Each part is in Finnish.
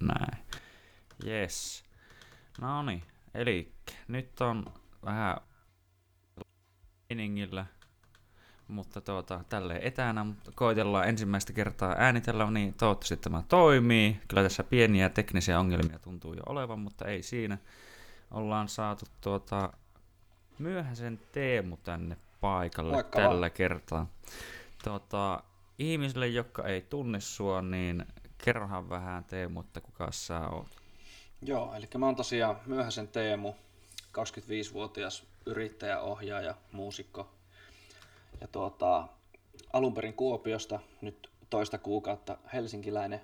näin. Yes. No niin, eli nyt on vähän iningillä, mutta tuota, tälleen etänä, mutta koitellaan ensimmäistä kertaa äänitellä, niin toivottavasti tämä toimii. Kyllä tässä pieniä teknisiä ongelmia tuntuu jo olevan, mutta ei siinä. Ollaan saatu tuota, myöhäisen Teemu tänne paikalle Moikka tällä vaan. kertaa. Tuota, ihmisille, jotka ei tunne sua, niin kerrohan vähän Teemu, että kuka sä oot. Joo, eli mä oon tosiaan myöhäisen Teemu, 25-vuotias yrittäjä, ohjaaja, muusikko. Ja tuota, alun perin Kuopiosta, nyt toista kuukautta helsinkiläinen.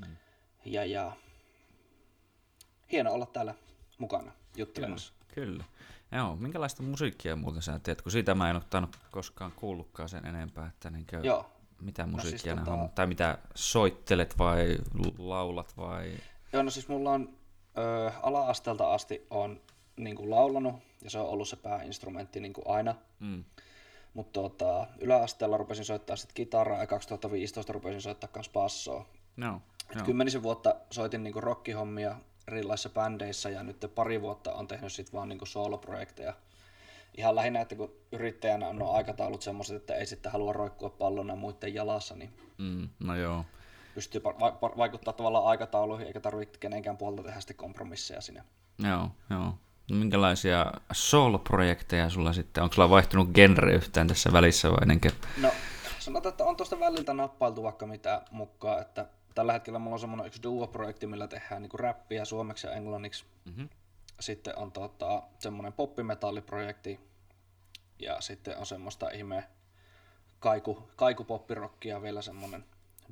Mm. Ja, ja hieno olla täällä mukana juttelemassa. Kyllä. Joo, minkälaista musiikkia muuten sä teet, kun siitä mä en ottanut koskaan kuullutkaan sen enempää, että niinkö, Joo, mitä siis musiikkia no tota- on, tai mitä soittelet vai laulat vai... Joo, no siis mulla on ö, ala-asteelta asti on niin kuin laulanut, ja se on ollut se pääinstrumentti niin kuin aina. Mm. Mutta tota, yläasteella rupesin soittaa sitten kitaraa ja 2015 rupesin soittaa myös bassoa. No, Et joo. Kymmenisen vuotta soitin niinku rockihommia erilaisissa bändeissä ja nyt pari vuotta on tehnyt sit vaan niinku sooloprojekteja. Ihan lähinnä, että kun yrittäjänä on nuo aikataulut semmoiset, että ei sitten halua roikkua pallona muiden jalassa, niin Mm, no joo. pystyy va- va- vaikuttaa tavallaan aikatauluihin, eikä tarvitse kenenkään puolta tehdä sitten kompromisseja sinne. Joo, joo. No, minkälaisia solo-projekteja sulla sitten? Onko sulla vaihtunut genre yhtään tässä välissä vai ennenkin? No, sanotaan, että on tuosta väliltä nappailtu vaikka mitä mukaan, että tällä hetkellä mulla on semmoinen yksi duo-projekti, millä tehdään niinku räppiä suomeksi ja englanniksi. Mm-hmm. Sitten on tota, semmoinen poppimetalliprojekti ja sitten on semmoista ihme kaiku, kaikupoppirokkia vielä semmoinen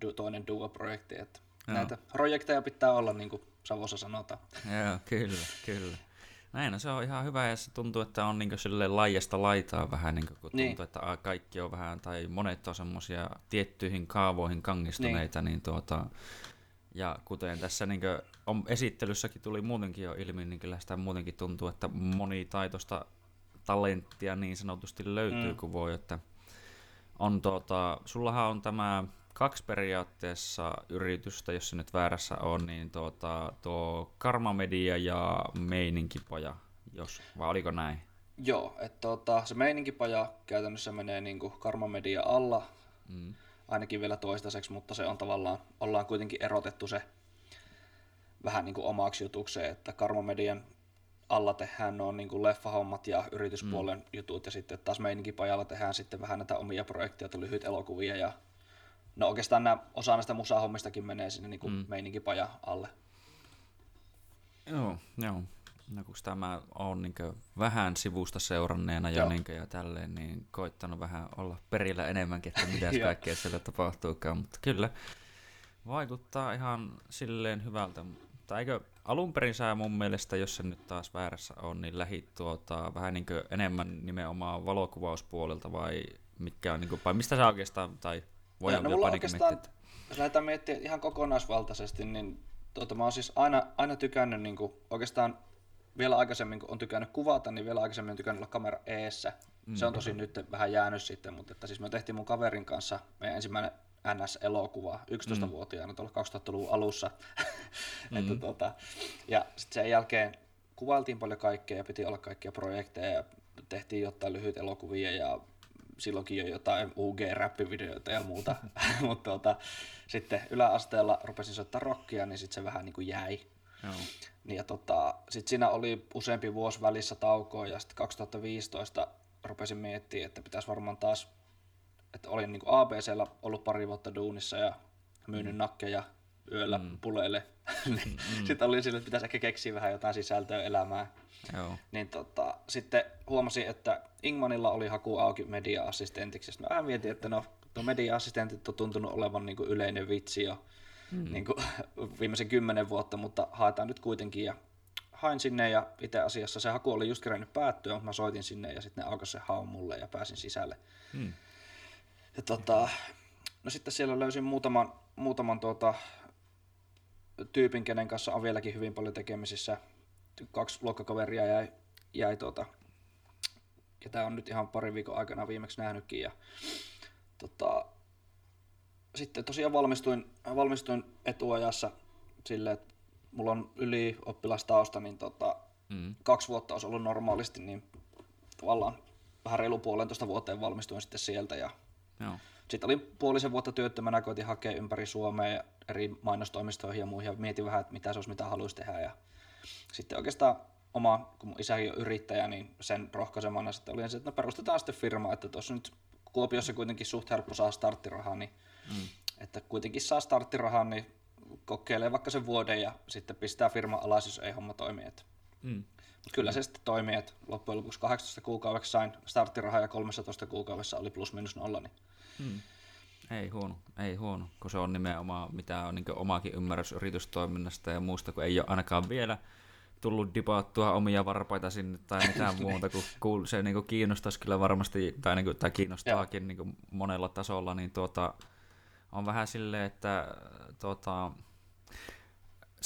du, toinen duo-projekti. Että Joo. näitä projekteja pitää olla, niin kuin Savossa sanotaan. Joo, kyllä, kyllä. Näin, no se on ihan hyvä ja se tuntuu, että on niin sille laajasta laitaa vähän, niin kun tuntuu, Niin. että a, kaikki on vähän, tai monet on semmoisia tiettyihin kaavoihin kangistuneita, niin, niin tuota, ja kuten tässä niin on, esittelyssäkin tuli muutenkin jo ilmi, niin kyllä sitä muutenkin tuntuu, että monitaitoista talenttia niin sanotusti löytyy, Mm. kun voi, että on tuota, sullahan on tämä kaksi periaatteessa yritystä, jos se nyt väärässä on, niin tuota, tuo Karma Media ja Meininkipaja, jos, vai oliko näin? Joo, että tota, se meininkipaja käytännössä menee niin kuin Karma Media alla, Mm. ainakin vielä toistaiseksi, mutta se on tavallaan, ollaan kuitenkin erotettu se vähän niin kuin omaksi jutukseen, että Karma Median alla tehdään nuo niin kuin leffahommat ja yrityspuolen mm. jutut, ja sitten taas meininkipajalla tehdään sitten vähän näitä omia projekteja, lyhyt elokuvia, ja no oikeastaan nämä, osa näistä musahommistakin menee sinne niin kuin mm. meininkipaja alle. Joo, joo. No kun tämä on niin vähän sivusta seuranneena jo niin ja tälleen, niin koittanut vähän olla perillä enemmänkin, että mitä kaikkea siellä tapahtuukaan, mutta kyllä vaikuttaa ihan silleen hyvältä. Mutta eikö alun perin sä mun mielestä, jos se nyt taas väärässä on, niin lähit tuota, vähän niin enemmän nimenomaan valokuvauspuolelta vai mikä on, niin kuin, vai mistä sä oikeastaan, tai voi no, olla mulla jopa on niin oikeastaan, miettiä, että- jos lähdetään miettimään ihan kokonaisvaltaisesti, niin tuota, mä oon siis aina, aina tykännyt niin kuin, oikeastaan vielä aikaisemmin, kun on tykännyt kuvata, niin vielä aikaisemmin on tykännyt olla kamera eessä. Mm. Se on tosi nyt vähän jäänyt sitten, mutta että siis me tehtiin mun kaverin kanssa meidän ensimmäinen NS-elokuva 11-vuotiaana tuolla 2000-luvun alussa. mm. että, tuota, ja sitten sen jälkeen kuvailtiin paljon kaikkea ja piti olla kaikkia projekteja ja tehtiin jotain lyhyitä elokuvia ja silloinkin jo jotain UG-räppivideoita ja muuta. mutta tuota, sitten yläasteella rupesin soittaa rockia, niin sitten se vähän niin kuin jäi. Joo. Niin ja tota, sitten siinä oli useampi vuosi välissä taukoa ja sitten 2015 rupesin miettimään, että pitäisi varmaan taas, että olin niin ABCllä ollut pari vuotta duunissa ja myynyt mm. nakkeja yöllä mm. puleille. mm. sitten oli sille, että pitäisi ehkä keksiä vähän jotain sisältöä elämään. Joo. Niin tota, sitten huomasin, että Ingmanilla oli haku auki media-assistentiksi. Sitten mä vähän mietin, että no, tuo media-assistentit on tuntunut olevan niin kuin yleinen vitsi jo mm. niin kuin viimeisen kymmenen vuotta, mutta haetaan nyt kuitenkin. Ja hain sinne ja itse asiassa se haku oli just kerennyt päättyä, mutta mä soitin sinne ja sitten ne aukaisi se haun mulle ja pääsin sisälle. Mm. Ja tota, no sitten siellä löysin muutaman, muutaman tuota, tyypin, kenen kanssa on vieläkin hyvin paljon tekemisissä. Kaksi luokkakaveria jäi, jäi tuota, ketä on nyt ihan parin viikon aikana viimeksi nähnytkin. Ja, tota, sitten tosiaan valmistuin, valmistuin etuajassa silleen, että mulla on yli oppilastausta, niin tota, mm. kaksi vuotta olisi ollut normaalisti, niin tavallaan vähän reilu puolentoista vuoteen valmistuin sitten sieltä ja Joo. Sitten oli puolisen vuotta työttömänä, koitin hakea ympäri Suomea ja eri mainostoimistoihin ja muihin ja mietin vähän, että mitä se olisi, mitä haluaisi tehdä. Ja sitten oikeastaan oma, kun mun isäkin on yrittäjä, niin sen rohkaisemana sitten oli se, että no perustetaan sitten firma, että tuossa nyt Kuopiossa kuitenkin suht helppo saa starttirahaa, niin mm. että kuitenkin saa starttirahaa, niin kokeilee vaikka sen vuoden ja sitten pistää firma alas, jos ei homma toimi. Että. Mm. Kyllä se sitten toimii, että loppujen lopuksi 18 kuukaudeksi sain starttirahaa ja 13 kuukaudessa oli plus minus nolla, niin Hmm. Ei huono, ei huono, kun se on nimenomaan mitä on niin omakin ymmärrys yritystoiminnasta ja muusta, kun ei ole ainakaan vielä tullut dipaattua omia varpaita sinne tai mitään muuta, kun se niin kiinnostaisi kyllä varmasti, tai, niin kuin, tai kiinnostaakin niin monella tasolla, niin tuota, on vähän silleen, että tuota,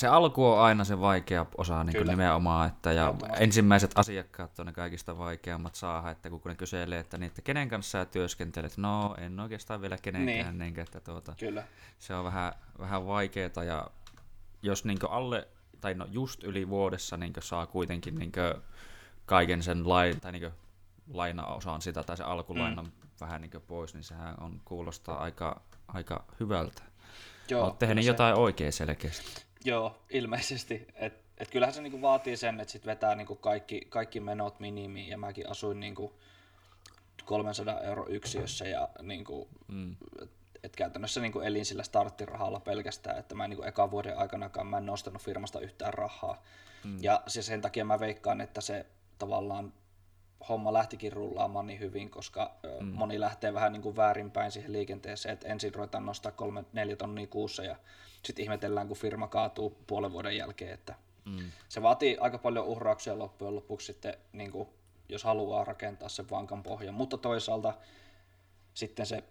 se alku on aina se vaikea osa niin kuin nimenomaan, että ja ensimmäiset asiakkaat on ne kaikista vaikeammat saada, että kun ne kyselee, että, niin, että kenen kanssa sä työskentelet, no en oikeastaan vielä kenenkään, niin. niin että tuota, Kyllä. se on vähän, vähän vaikeaa ja jos niin alle, tai no just yli vuodessa niin saa kuitenkin niin kaiken sen lain, tai niin lainaosaan sitä, tai se alkulainan mm. vähän niin pois, niin sehän on, kuulostaa aika, aika hyvältä. Joo, Olet tehnyt se... jotain oikein selkeästi. Joo, ilmeisesti. Et, et kyllähän se niinku vaatii sen, että sit vetää niinku kaikki, kaikki menot minimiin, ja mäkin asuin niinku 300 euro yksiössä, ja niinku, mm. et, et käytännössä niinku elin sillä starttirahalla pelkästään, että mä en niinku ekan vuoden aikanakaan mä en nostanut firmasta yhtään rahaa. Mm. Ja se sen takia mä veikkaan, että se tavallaan homma lähtikin rullaamaan niin hyvin, koska mm. moni lähtee vähän niin kuin väärinpäin siihen liikenteeseen, että ensin ruvetaan nostaa kolme, neljä tonnia kuussa ja sitten ihmetellään, kun firma kaatuu puolen vuoden jälkeen, että mm. se vaatii aika paljon uhrauksia loppujen lopuksi sitten, niin kuin, jos haluaa rakentaa sen vankan pohjan, mutta toisaalta sitten se,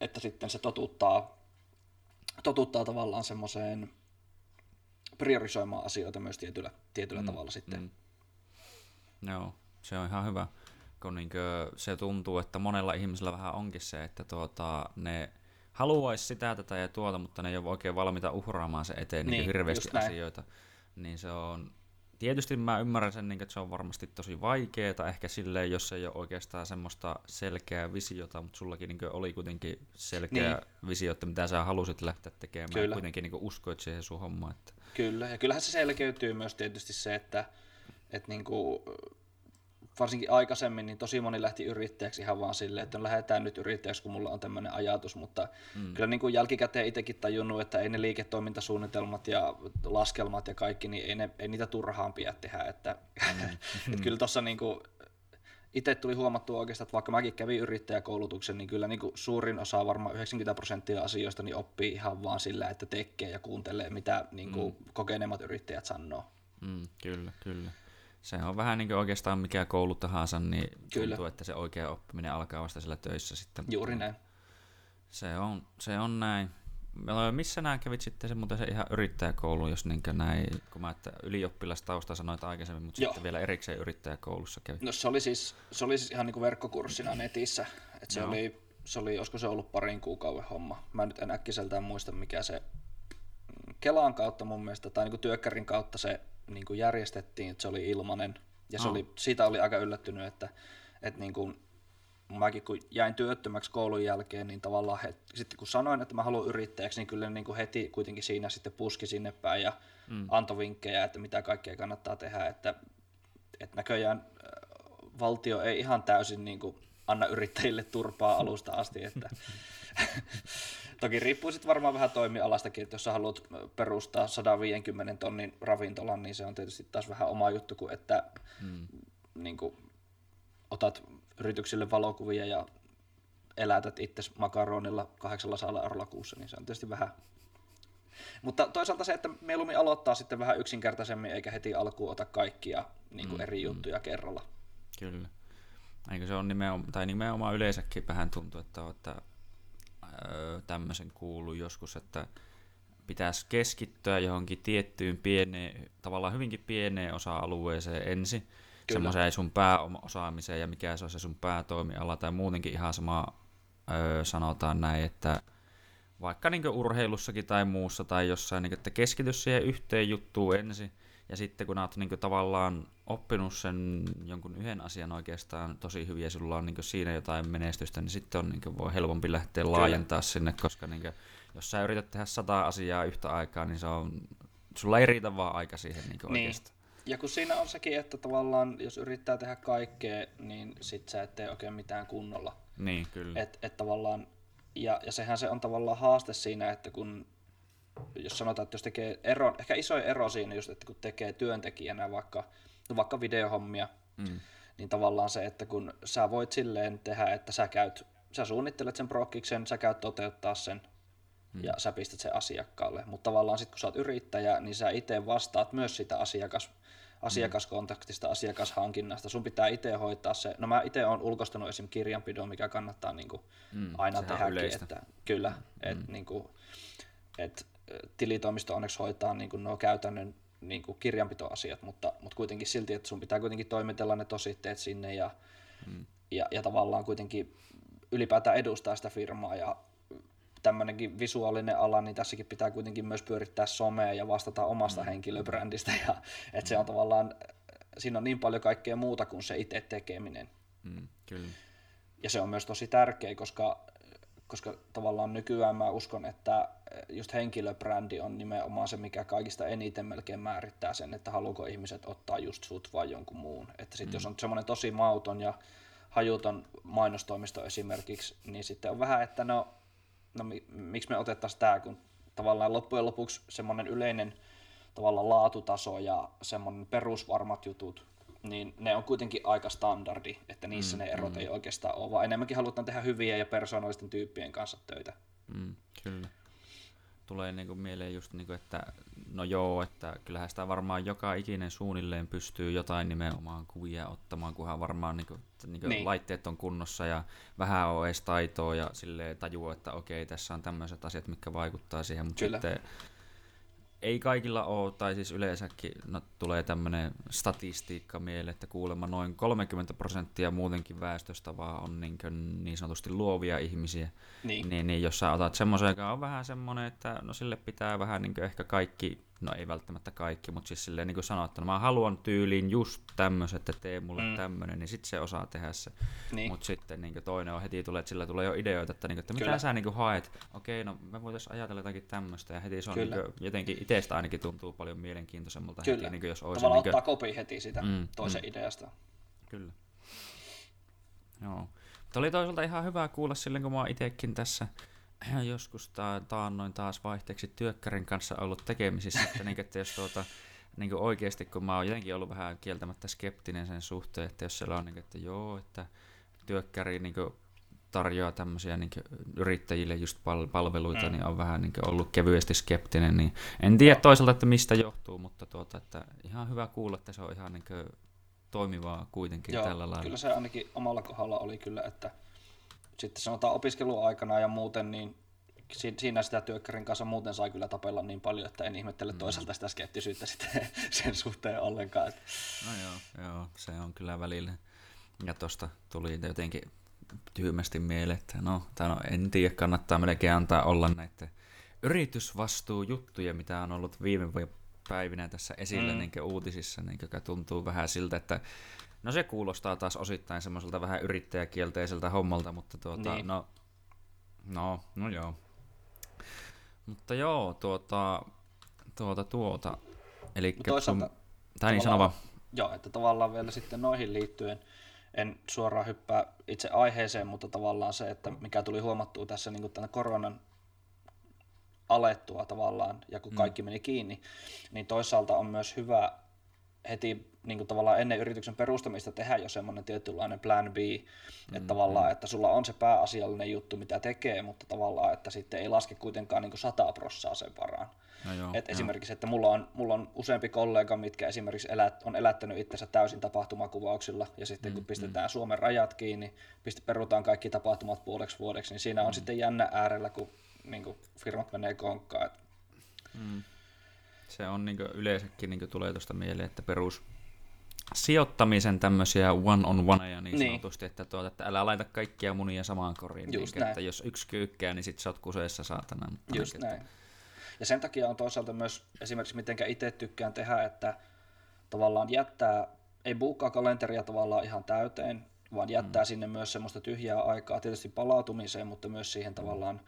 että sitten se totuttaa, totuttaa tavallaan semmoiseen priorisoimaan asioita myös tietyllä, tietyllä mm. tavalla sitten. Mm. Joo, se on ihan hyvä, kun niinkö se tuntuu, että monella ihmisellä vähän onkin se, että tuota, ne haluaisi sitä, tätä ja tuota, mutta ne ei ole oikein valmiita uhraamaan se eteen niin, niin hirveästi asioita. Niin se on, tietysti mä ymmärrän sen, niin että se on varmasti tosi vaikeaa, ehkä silleen, jos ei ole oikeastaan semmoista selkeää visiota, mutta sullakin niin oli kuitenkin selkeä niin. visio, että mitä sä halusit lähteä tekemään, Kyllä. ja kuitenkin niin uskoit siihen sun hommaan. Että... Kyllä, ja kyllähän se selkeytyy myös tietysti se, että, että niin kuin, varsinkin aikaisemmin, niin tosi moni lähti yrittäjäksi ihan vaan silleen, että no lähdetään nyt yrittäjäksi, kun mulla on tämmöinen ajatus, mutta mm. kyllä niin kuin jälkikäteen itsekin tajunnut, että ei ne liiketoimintasuunnitelmat ja laskelmat ja kaikki, niin ei, ne, ei niitä turhaan pidä tehdä, että, mm. että kyllä tuossa niin kuin, itse tuli huomattua oikeastaan, että vaikka mäkin kävin yrittäjäkoulutuksen, niin kyllä niin kuin suurin osa, varmaan 90 prosenttia asioista, niin oppii ihan vaan sillä, että tekee ja kuuntelee, mitä niin kuin mm. kokeneemmat yrittäjät sanoo. Mm, kyllä, kyllä. Se on vähän niin kuin oikeastaan mikä koulu tahansa, niin Kyllä. tuntuu, että se oikea oppiminen alkaa vasta sillä töissä sitten. Juuri näin. Se on, se on näin. Missä nämä kävit sitten se muuten se ihan yrittäjäkoulu, jos niin näin, kun mä että ylioppilastausta sanoit aikaisemmin, mutta Joo. sitten vielä erikseen yrittäjäkoulussa kävit. No se oli siis, se oli siis ihan niin kuin verkkokurssina netissä, että se oli, se oli, olisiko se ollut parin kuukauden homma. Mä nyt en äkkiseltään muista, mikä se Kelaan kautta mun mielestä, tai niin kuin työkkärin kautta se niin kuin järjestettiin, että se oli ilmanen. Ja se oh. oli, siitä oli aika yllättynyt, että, että niin kuin, mäkin kun jäin työttömäksi koulun jälkeen, niin tavallaan he, sitten kun sanoin, että mä haluan yrittäjäksi, niin kyllä niin kuin heti kuitenkin siinä sitten puski sinne päin ja mm. antoi vinkkejä, että mitä kaikkea kannattaa tehdä, että, että näköjään valtio ei ihan täysin niin kuin anna yrittäjille turpaa alusta asti, että Toki riippuu sitten varmaan vähän toimialastakin, että jos sä haluat perustaa 150 tonnin ravintolan, niin se on tietysti taas vähän oma juttu kuin että hmm. niin kuin, otat yrityksille valokuvia ja elätät itse makaronilla 800 eurolla kuussa, niin se on tietysti vähän mutta toisaalta se, että mieluummin aloittaa sitten vähän yksinkertaisemmin, eikä heti alkuun ota kaikkia niin kuin mm, eri juttuja mm. kerralla. Kyllä. Eikö se on nimenomaan, tai nimenomaan yleensäkin vähän tuntuu, että, että tämmöisen kuulu joskus, että pitäisi keskittyä johonkin tiettyyn pieneen, tavallaan hyvinkin pieneen osa-alueeseen ensin, semmoiseen sun pääosaamiseen ja mikä se on se sun päätoimiala tai muutenkin ihan sama öö, sanotaan näin, että vaikka niin urheilussakin tai muussa tai jossain, niin että keskity siihen yhteen juttuun ensin, ja sitten kun olet niin tavallaan oppinut sen jonkun yhden asian oikeastaan tosi hyvin ja sulla on niin siinä jotain menestystä, niin sitten on niin voi helpompi lähteä Kyllä. laajentaa sinne, koska niin kuin, jos sä yrität tehdä sata asiaa yhtä aikaa, niin se on, sulla ei riitä vaan aika siihen niin niin. oikeastaan. Ja kun siinä on sekin, että tavallaan jos yrittää tehdä kaikkea, niin sit sä et tee oikein mitään kunnolla. Niin, kyllä. Et, et tavallaan, ja, ja sehän se on tavallaan haaste siinä, että kun jos sanotaan, että jos tekee ero, ehkä iso ero siinä just, että kun tekee työntekijänä vaikka, no vaikka videohommia, mm. niin tavallaan se, että kun sä voit silleen tehdä, että sä käyt, sä suunnittelet sen prokkiksen, sä käyt toteuttaa sen, mm. ja sä pistät sen asiakkaalle. Mutta tavallaan sitten kun sä oot yrittäjä, niin sä itse vastaat myös sitä asiakas, asiakaskontaktista, asiakashankinnasta. Sun pitää itse hoitaa se. No mä itse olen ulkoistanut esim. kirjanpidon, mikä kannattaa niin kuin mm, aina tehdäkin. Että, kyllä, mm. että niin kuin, et tilitoimisto onneksi hoitaa niin kuin nuo käytännön niin kuin kirjanpitoasiat, mutta, mutta kuitenkin silti, että sun pitää kuitenkin toimitella ne tositteet sinne ja, mm. ja, ja tavallaan kuitenkin ylipäätään edustaa sitä firmaa ja tämmöinenkin visuaalinen ala, niin tässäkin pitää kuitenkin myös pyörittää somea ja vastata omasta mm. henkilöbrändistä ja että mm. se on mm. tavallaan, siinä on niin paljon kaikkea muuta kuin se itse tekeminen. Mm, kyllä. Ja se on myös tosi tärkeä, koska koska tavallaan nykyään mä uskon, että just henkilöbrändi on nimenomaan se, mikä kaikista eniten melkein määrittää sen, että haluuko ihmiset ottaa just sut vai jonkun muun. Että sit mm. jos on semmoinen tosi mauton ja hajuton mainostoimisto esimerkiksi, niin sitten on vähän, että no, no miksi me otettaisiin tämä, kun tavallaan loppujen lopuksi semmoinen yleinen tavallaan laatutaso ja semmoinen perusvarmat jutut niin ne on kuitenkin aika standardi, että niissä mm, ne erot mm. ei oikeastaan ole, vaan enemmänkin halutaan tehdä hyviä ja persoonallisten tyyppien kanssa töitä. Mm, kyllä. Tulee niinku mieleen just, niinku, että no joo, että kyllähän sitä varmaan joka ikinen suunnilleen pystyy jotain nimenomaan kuvia ottamaan, kunhan varmaan niinku, niinku niin. laitteet on kunnossa ja vähän on edes taitoa ja silleen tajua, että okei, tässä on tämmöiset asiat, mitkä vaikuttaa siihen, mutta sitten ei kaikilla ole, tai siis yleensäkin no, tulee tämmöinen statistiikka mieleen, että kuulemma noin 30 prosenttia muutenkin väestöstä vaan on niin, kuin niin sanotusti luovia ihmisiä. Niin. Niin, niin jos sä otat semmoisen, joka on vähän semmoinen, että no sille pitää vähän niin ehkä kaikki no ei välttämättä kaikki, mutta siis silleen niin kuin sanoa, että no mä haluan tyyliin just tämmöiset, että tee mulle mm. tämmöinen, niin sitten se osaa tehdä se. Niin. Mutta sitten niin toinen on heti tulee, että sillä tulee jo ideoita, että, niin kuin, että mitä Kyllä. sä niin kuin haet, okei, no me voitaisiin ajatella jotakin tämmöistä, ja heti se on niin kuin, jotenkin itsestä ainakin tuntuu paljon mielenkiintoisemmalta Kyllä. heti, niin kuin, jos olisi. Tavallaan niin kuin... ottaa kopi heti sitä mm, toisen mm. ideasta. Kyllä. Joo. Mutta oli toisaalta ihan hyvä kuulla silloin, kun mä oon itsekin tässä joskus ta- taannoin taas vaihteeksi työkkärin kanssa ollut tekemisissä, että, niin, että jos tuota, niin kuin oikeasti, kun mä oon jotenkin ollut vähän kieltämättä skeptinen sen suhteen, että jos siellä on, niin, että joo, että työkkäri niin kuin tarjoaa tämmöisiä niin yrittäjille just pal- palveluita, mm. niin on vähän niin ollut kevyesti skeptinen, niin en tiedä toisaalta, että mistä johtuu, mutta tuota, että ihan hyvä kuulla, että se on ihan niin toimivaa kuitenkin Joo, tällä lailla. kyllä se ainakin omalla kohdalla oli kyllä, että sitten sanotaan opiskeluaikana ja muuten, niin siinä sitä työkkärin kanssa muuten sai kyllä tapella niin paljon, että en ihmettele mm. toisaalta sitä skeptisyyttä sitten sen suhteen ollenkaan. No joo, joo, se on kyllä välillä. Ja tosta tuli jotenkin tyhmästi mieleen, että no, no en tiedä, kannattaa melkein antaa olla näitä yritysvastuujuttuja, mitä on ollut viime päivinä tässä esillä mm. niin uutisissa, niin tuntuu vähän siltä, että No se kuulostaa taas osittain semmoiselta vähän yrittäjäkielteiseltä hommalta, mutta tuota, niin. no, no, no joo. Mutta joo, tuota, tuota, tuota. Eli toisaalta, sun, tai niin sanova. Joo, että tavallaan vielä sitten noihin liittyen, en suoraan hyppää itse aiheeseen, mutta tavallaan se, että mikä tuli huomattua tässä niin tänä koronan alettua tavallaan, ja kun mm. kaikki meni kiinni, niin toisaalta on myös hyvä heti niin kuin tavallaan ennen yrityksen perustamista tehdä jo semmoinen tietynlainen plan B, että mm, tavallaan, mm. että sulla on se pääasiallinen juttu, mitä tekee, mutta tavallaan, että sitten ei laske kuitenkaan niin kuin 100 prossaa sen varaan. No joo, Et esimerkiksi, että mulla on, mulla on useampi kollega, mitkä esimerkiksi elät, on elättänyt itsensä täysin tapahtumakuvauksilla, ja sitten kun mm, pistetään mm. Suomen rajat kiinni, piste, perutaan kaikki tapahtumat puoleksi vuodeksi, niin siinä on mm. sitten jännä äärellä, kun niin kuin firmat menee konkkaan. Mm. Se on niin yleensäkin niin tulee tuosta mieleen, että perus sijoittamisen tämmöisiä one-on-oneja niin, Niin. sanotusti, että, tuota, että älä laita kaikkia munia samaan koriin. Just niin, näin. että jos yksi kyykkää, niin sit sä oot kuseessa saatana. Mutta Just niin, näin. Ja sen takia on toisaalta myös esimerkiksi mitenkä itse tykkään tehdä, että tavallaan jättää, ei buukkaa kalenteria tavallaan ihan täyteen, vaan jättää mm. sinne myös semmoista tyhjää aikaa tietysti palautumiseen, mutta myös siihen tavallaan,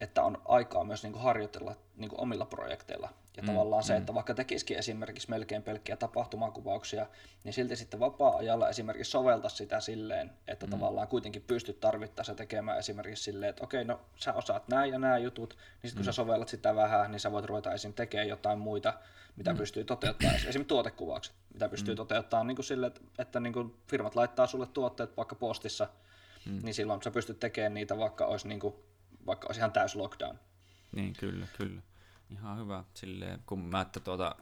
että on aikaa myös niin kuin harjoitella niin kuin omilla projekteilla. Ja mm. tavallaan se, että vaikka tekisikin esimerkiksi melkein pelkkiä tapahtumakuvauksia, niin silti sitten vapaa-ajalla esimerkiksi sovelta sitä silleen, että mm. tavallaan kuitenkin pystyt tarvittaessa tekemään esimerkiksi silleen, että okei, no sä osaat nämä ja nämä jutut, niin sitten kun mm. sä sovellat sitä vähän, niin sä voit ruveta esim. tekemään jotain muita, mitä mm. pystyy toteuttamaan, esimerkiksi tuotekuvaukset, mitä pystyy mm. toteuttamaan niin kuin silleen, että, että niin kuin firmat laittaa sulle tuotteet vaikka postissa, mm. niin silloin sä pystyt tekemään niitä, vaikka olisi, niin kuin, vaikka olisi ihan täys lockdown. Niin, kyllä, kyllä. Ihan hyvä. Silleen, kun mä, että tuota,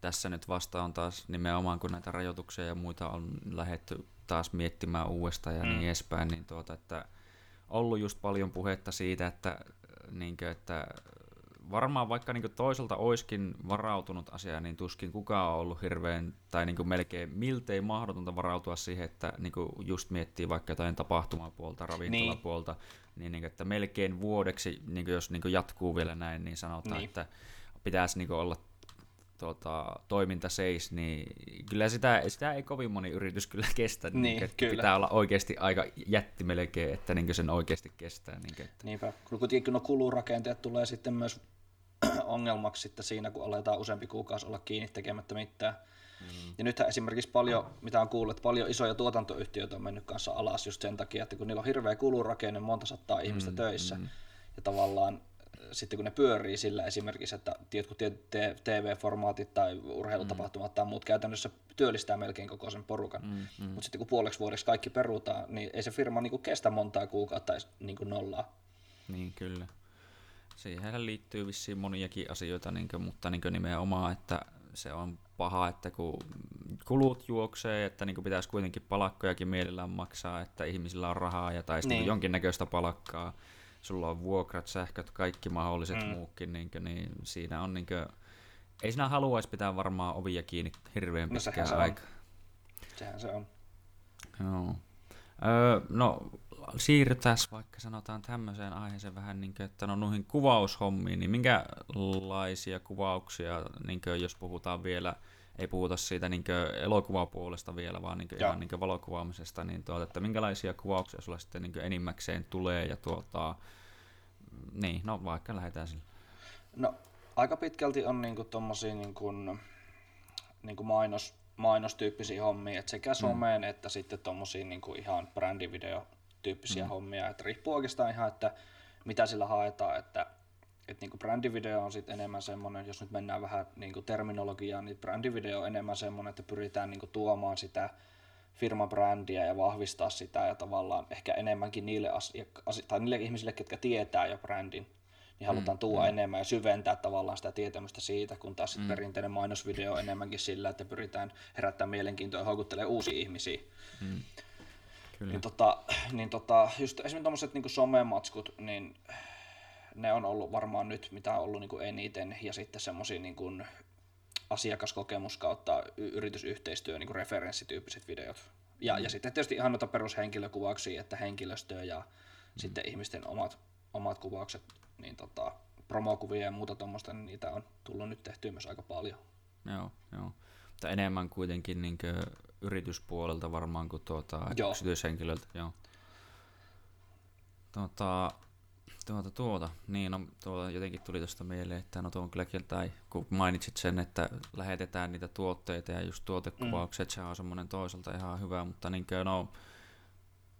tässä nyt vasta on taas nimenomaan, kun näitä rajoituksia ja muita on lähetty taas miettimään uudestaan ja mm. niin edespäin, niin tuota, että ollut just paljon puhetta siitä, että, niinkö, että varmaan vaikka niin toiselta oiskin varautunut asia, niin tuskin kukaan on ollut hirveän tai niin melkein miltei mahdotonta varautua siihen, että niin just miettii vaikka jotain tapahtumapuolta, ravintolapuolta, niin, niin, niin että melkein vuodeksi, niin jos niin jatkuu vielä näin, niin sanotaan, niin. että pitäisi niin olla tuota, toiminta seis, niin kyllä sitä, sitä ei kovin moni yritys kyllä kestä. Niin, niin että kyllä. Pitää olla oikeasti aika jätti melkein, että niin sen oikeasti kestää. Niin, että... Niinpä, kun kuitenkin no kulurakenteet tulee sitten myös ongelmaksi sitten siinä, kun aletaan useampi kuukausi olla kiinni tekemättä mitään. Mm. Ja nythän esimerkiksi paljon, mitä on kuullut, että paljon isoja tuotantoyhtiöitä on mennyt kanssa alas just sen takia, että kun niillä on hirveä kulurakenne, monta sataa ihmistä mm, töissä, mm. ja tavallaan sitten kun ne pyörii sillä esimerkiksi, että jotkut TV-formaatit tai urheilutapahtumat mm. tai muut käytännössä työllistää melkein koko sen porukan. Mm, mm. Mutta sitten kun puoleksi vuodeksi kaikki perutaan, niin ei se firma niinku kestä montaa kuukautta niinku nollaa. Niin, kyllä. Siihen liittyy vissiin moniakin asioita, niin kuin, mutta niin kuin nimenomaan, että se on paha, että kun kulut juoksee, että niin pitäisi kuitenkin palakkojakin mielellään maksaa, että ihmisillä on rahaa ja tai niin. jonkinnäköistä palakkaa sulla on vuokrat, sähköt, kaikki mahdolliset mm. muukin, niin, kuin, niin siinä on niin kuin, ei sinä haluaisi pitää varmaan ovia kiinni hirveän no, pitkään no, aikaa. Sehän se on. Joo. Öö, no, siirrytään vaikka sanotaan tämmöiseen aiheeseen vähän, niin kuin, että no noihin kuvaushommiin, niin minkälaisia kuvauksia, niin kuin, jos puhutaan vielä, ei puhuta siitä niin elokuvapuolesta vielä, vaan niin ihan niin valokuvaamisesta, niin tuota, että minkälaisia kuvauksia sulla sitten niin enimmäkseen tulee ja tuota, niin, no vaikka lähdetään sille. No aika pitkälti on niinku tommosia niinku, niinku mainos, mainostyyppisiä hommia, että sekä someen mm. että sitten tommosia niinku ihan brändivideo tyyppisiä mm. hommia, että riippuu oikeastaan ihan, että mitä sillä haetaan, että et niinku brändivideo on sitten enemmän semmoinen, jos nyt mennään vähän niinku terminologiaan, niin brändivideo on enemmän semmoinen, että pyritään niinku tuomaan sitä firmabrändiä ja vahvistaa sitä ja tavallaan ehkä enemmänkin niille, asia- tai niille ihmisille, ketkä tietää jo brändin, niin halutaan mm, tuoda mm. enemmän ja syventää tavallaan sitä tietämystä siitä, kun taas mm. perinteinen mainosvideo on enemmänkin sillä, että pyritään herättämään mielenkiintoa ja houkuttelee uusia ihmisiä. Mm. Kyllä. Niin, tota, niin tota, just esimerkiksi tuommoiset niin somematskut, niin ne on ollut varmaan nyt, mitä on ollut niin kuin eniten, ja sitten semmoisia niin asiakaskokemus kautta yritysyhteistyö, niin kuin referenssityyppiset videot. Ja, mm. ja sitten tietysti ihan noita perushenkilökuvauksia, että henkilöstöä ja mm. sitten ihmisten omat, omat kuvaukset, niin tota, promokuvia ja muuta tuommoista, niin niitä on tullut nyt tehtyä myös aika paljon. Joo, joo. Mutta enemmän kuitenkin niin yrityspuolelta varmaan kuin tuota, joo. yksityishenkilöltä. Joo. Tuota, tuota, tuota, niin no, tuota, jotenkin tuli tuosta mieleen, että no tuo on kyllä tai kun mainitsit sen, että lähetetään niitä tuotteita ja just tuotekuvaukset, mm. se on semmoinen toisaalta ihan hyvä, mutta niin kuin, no,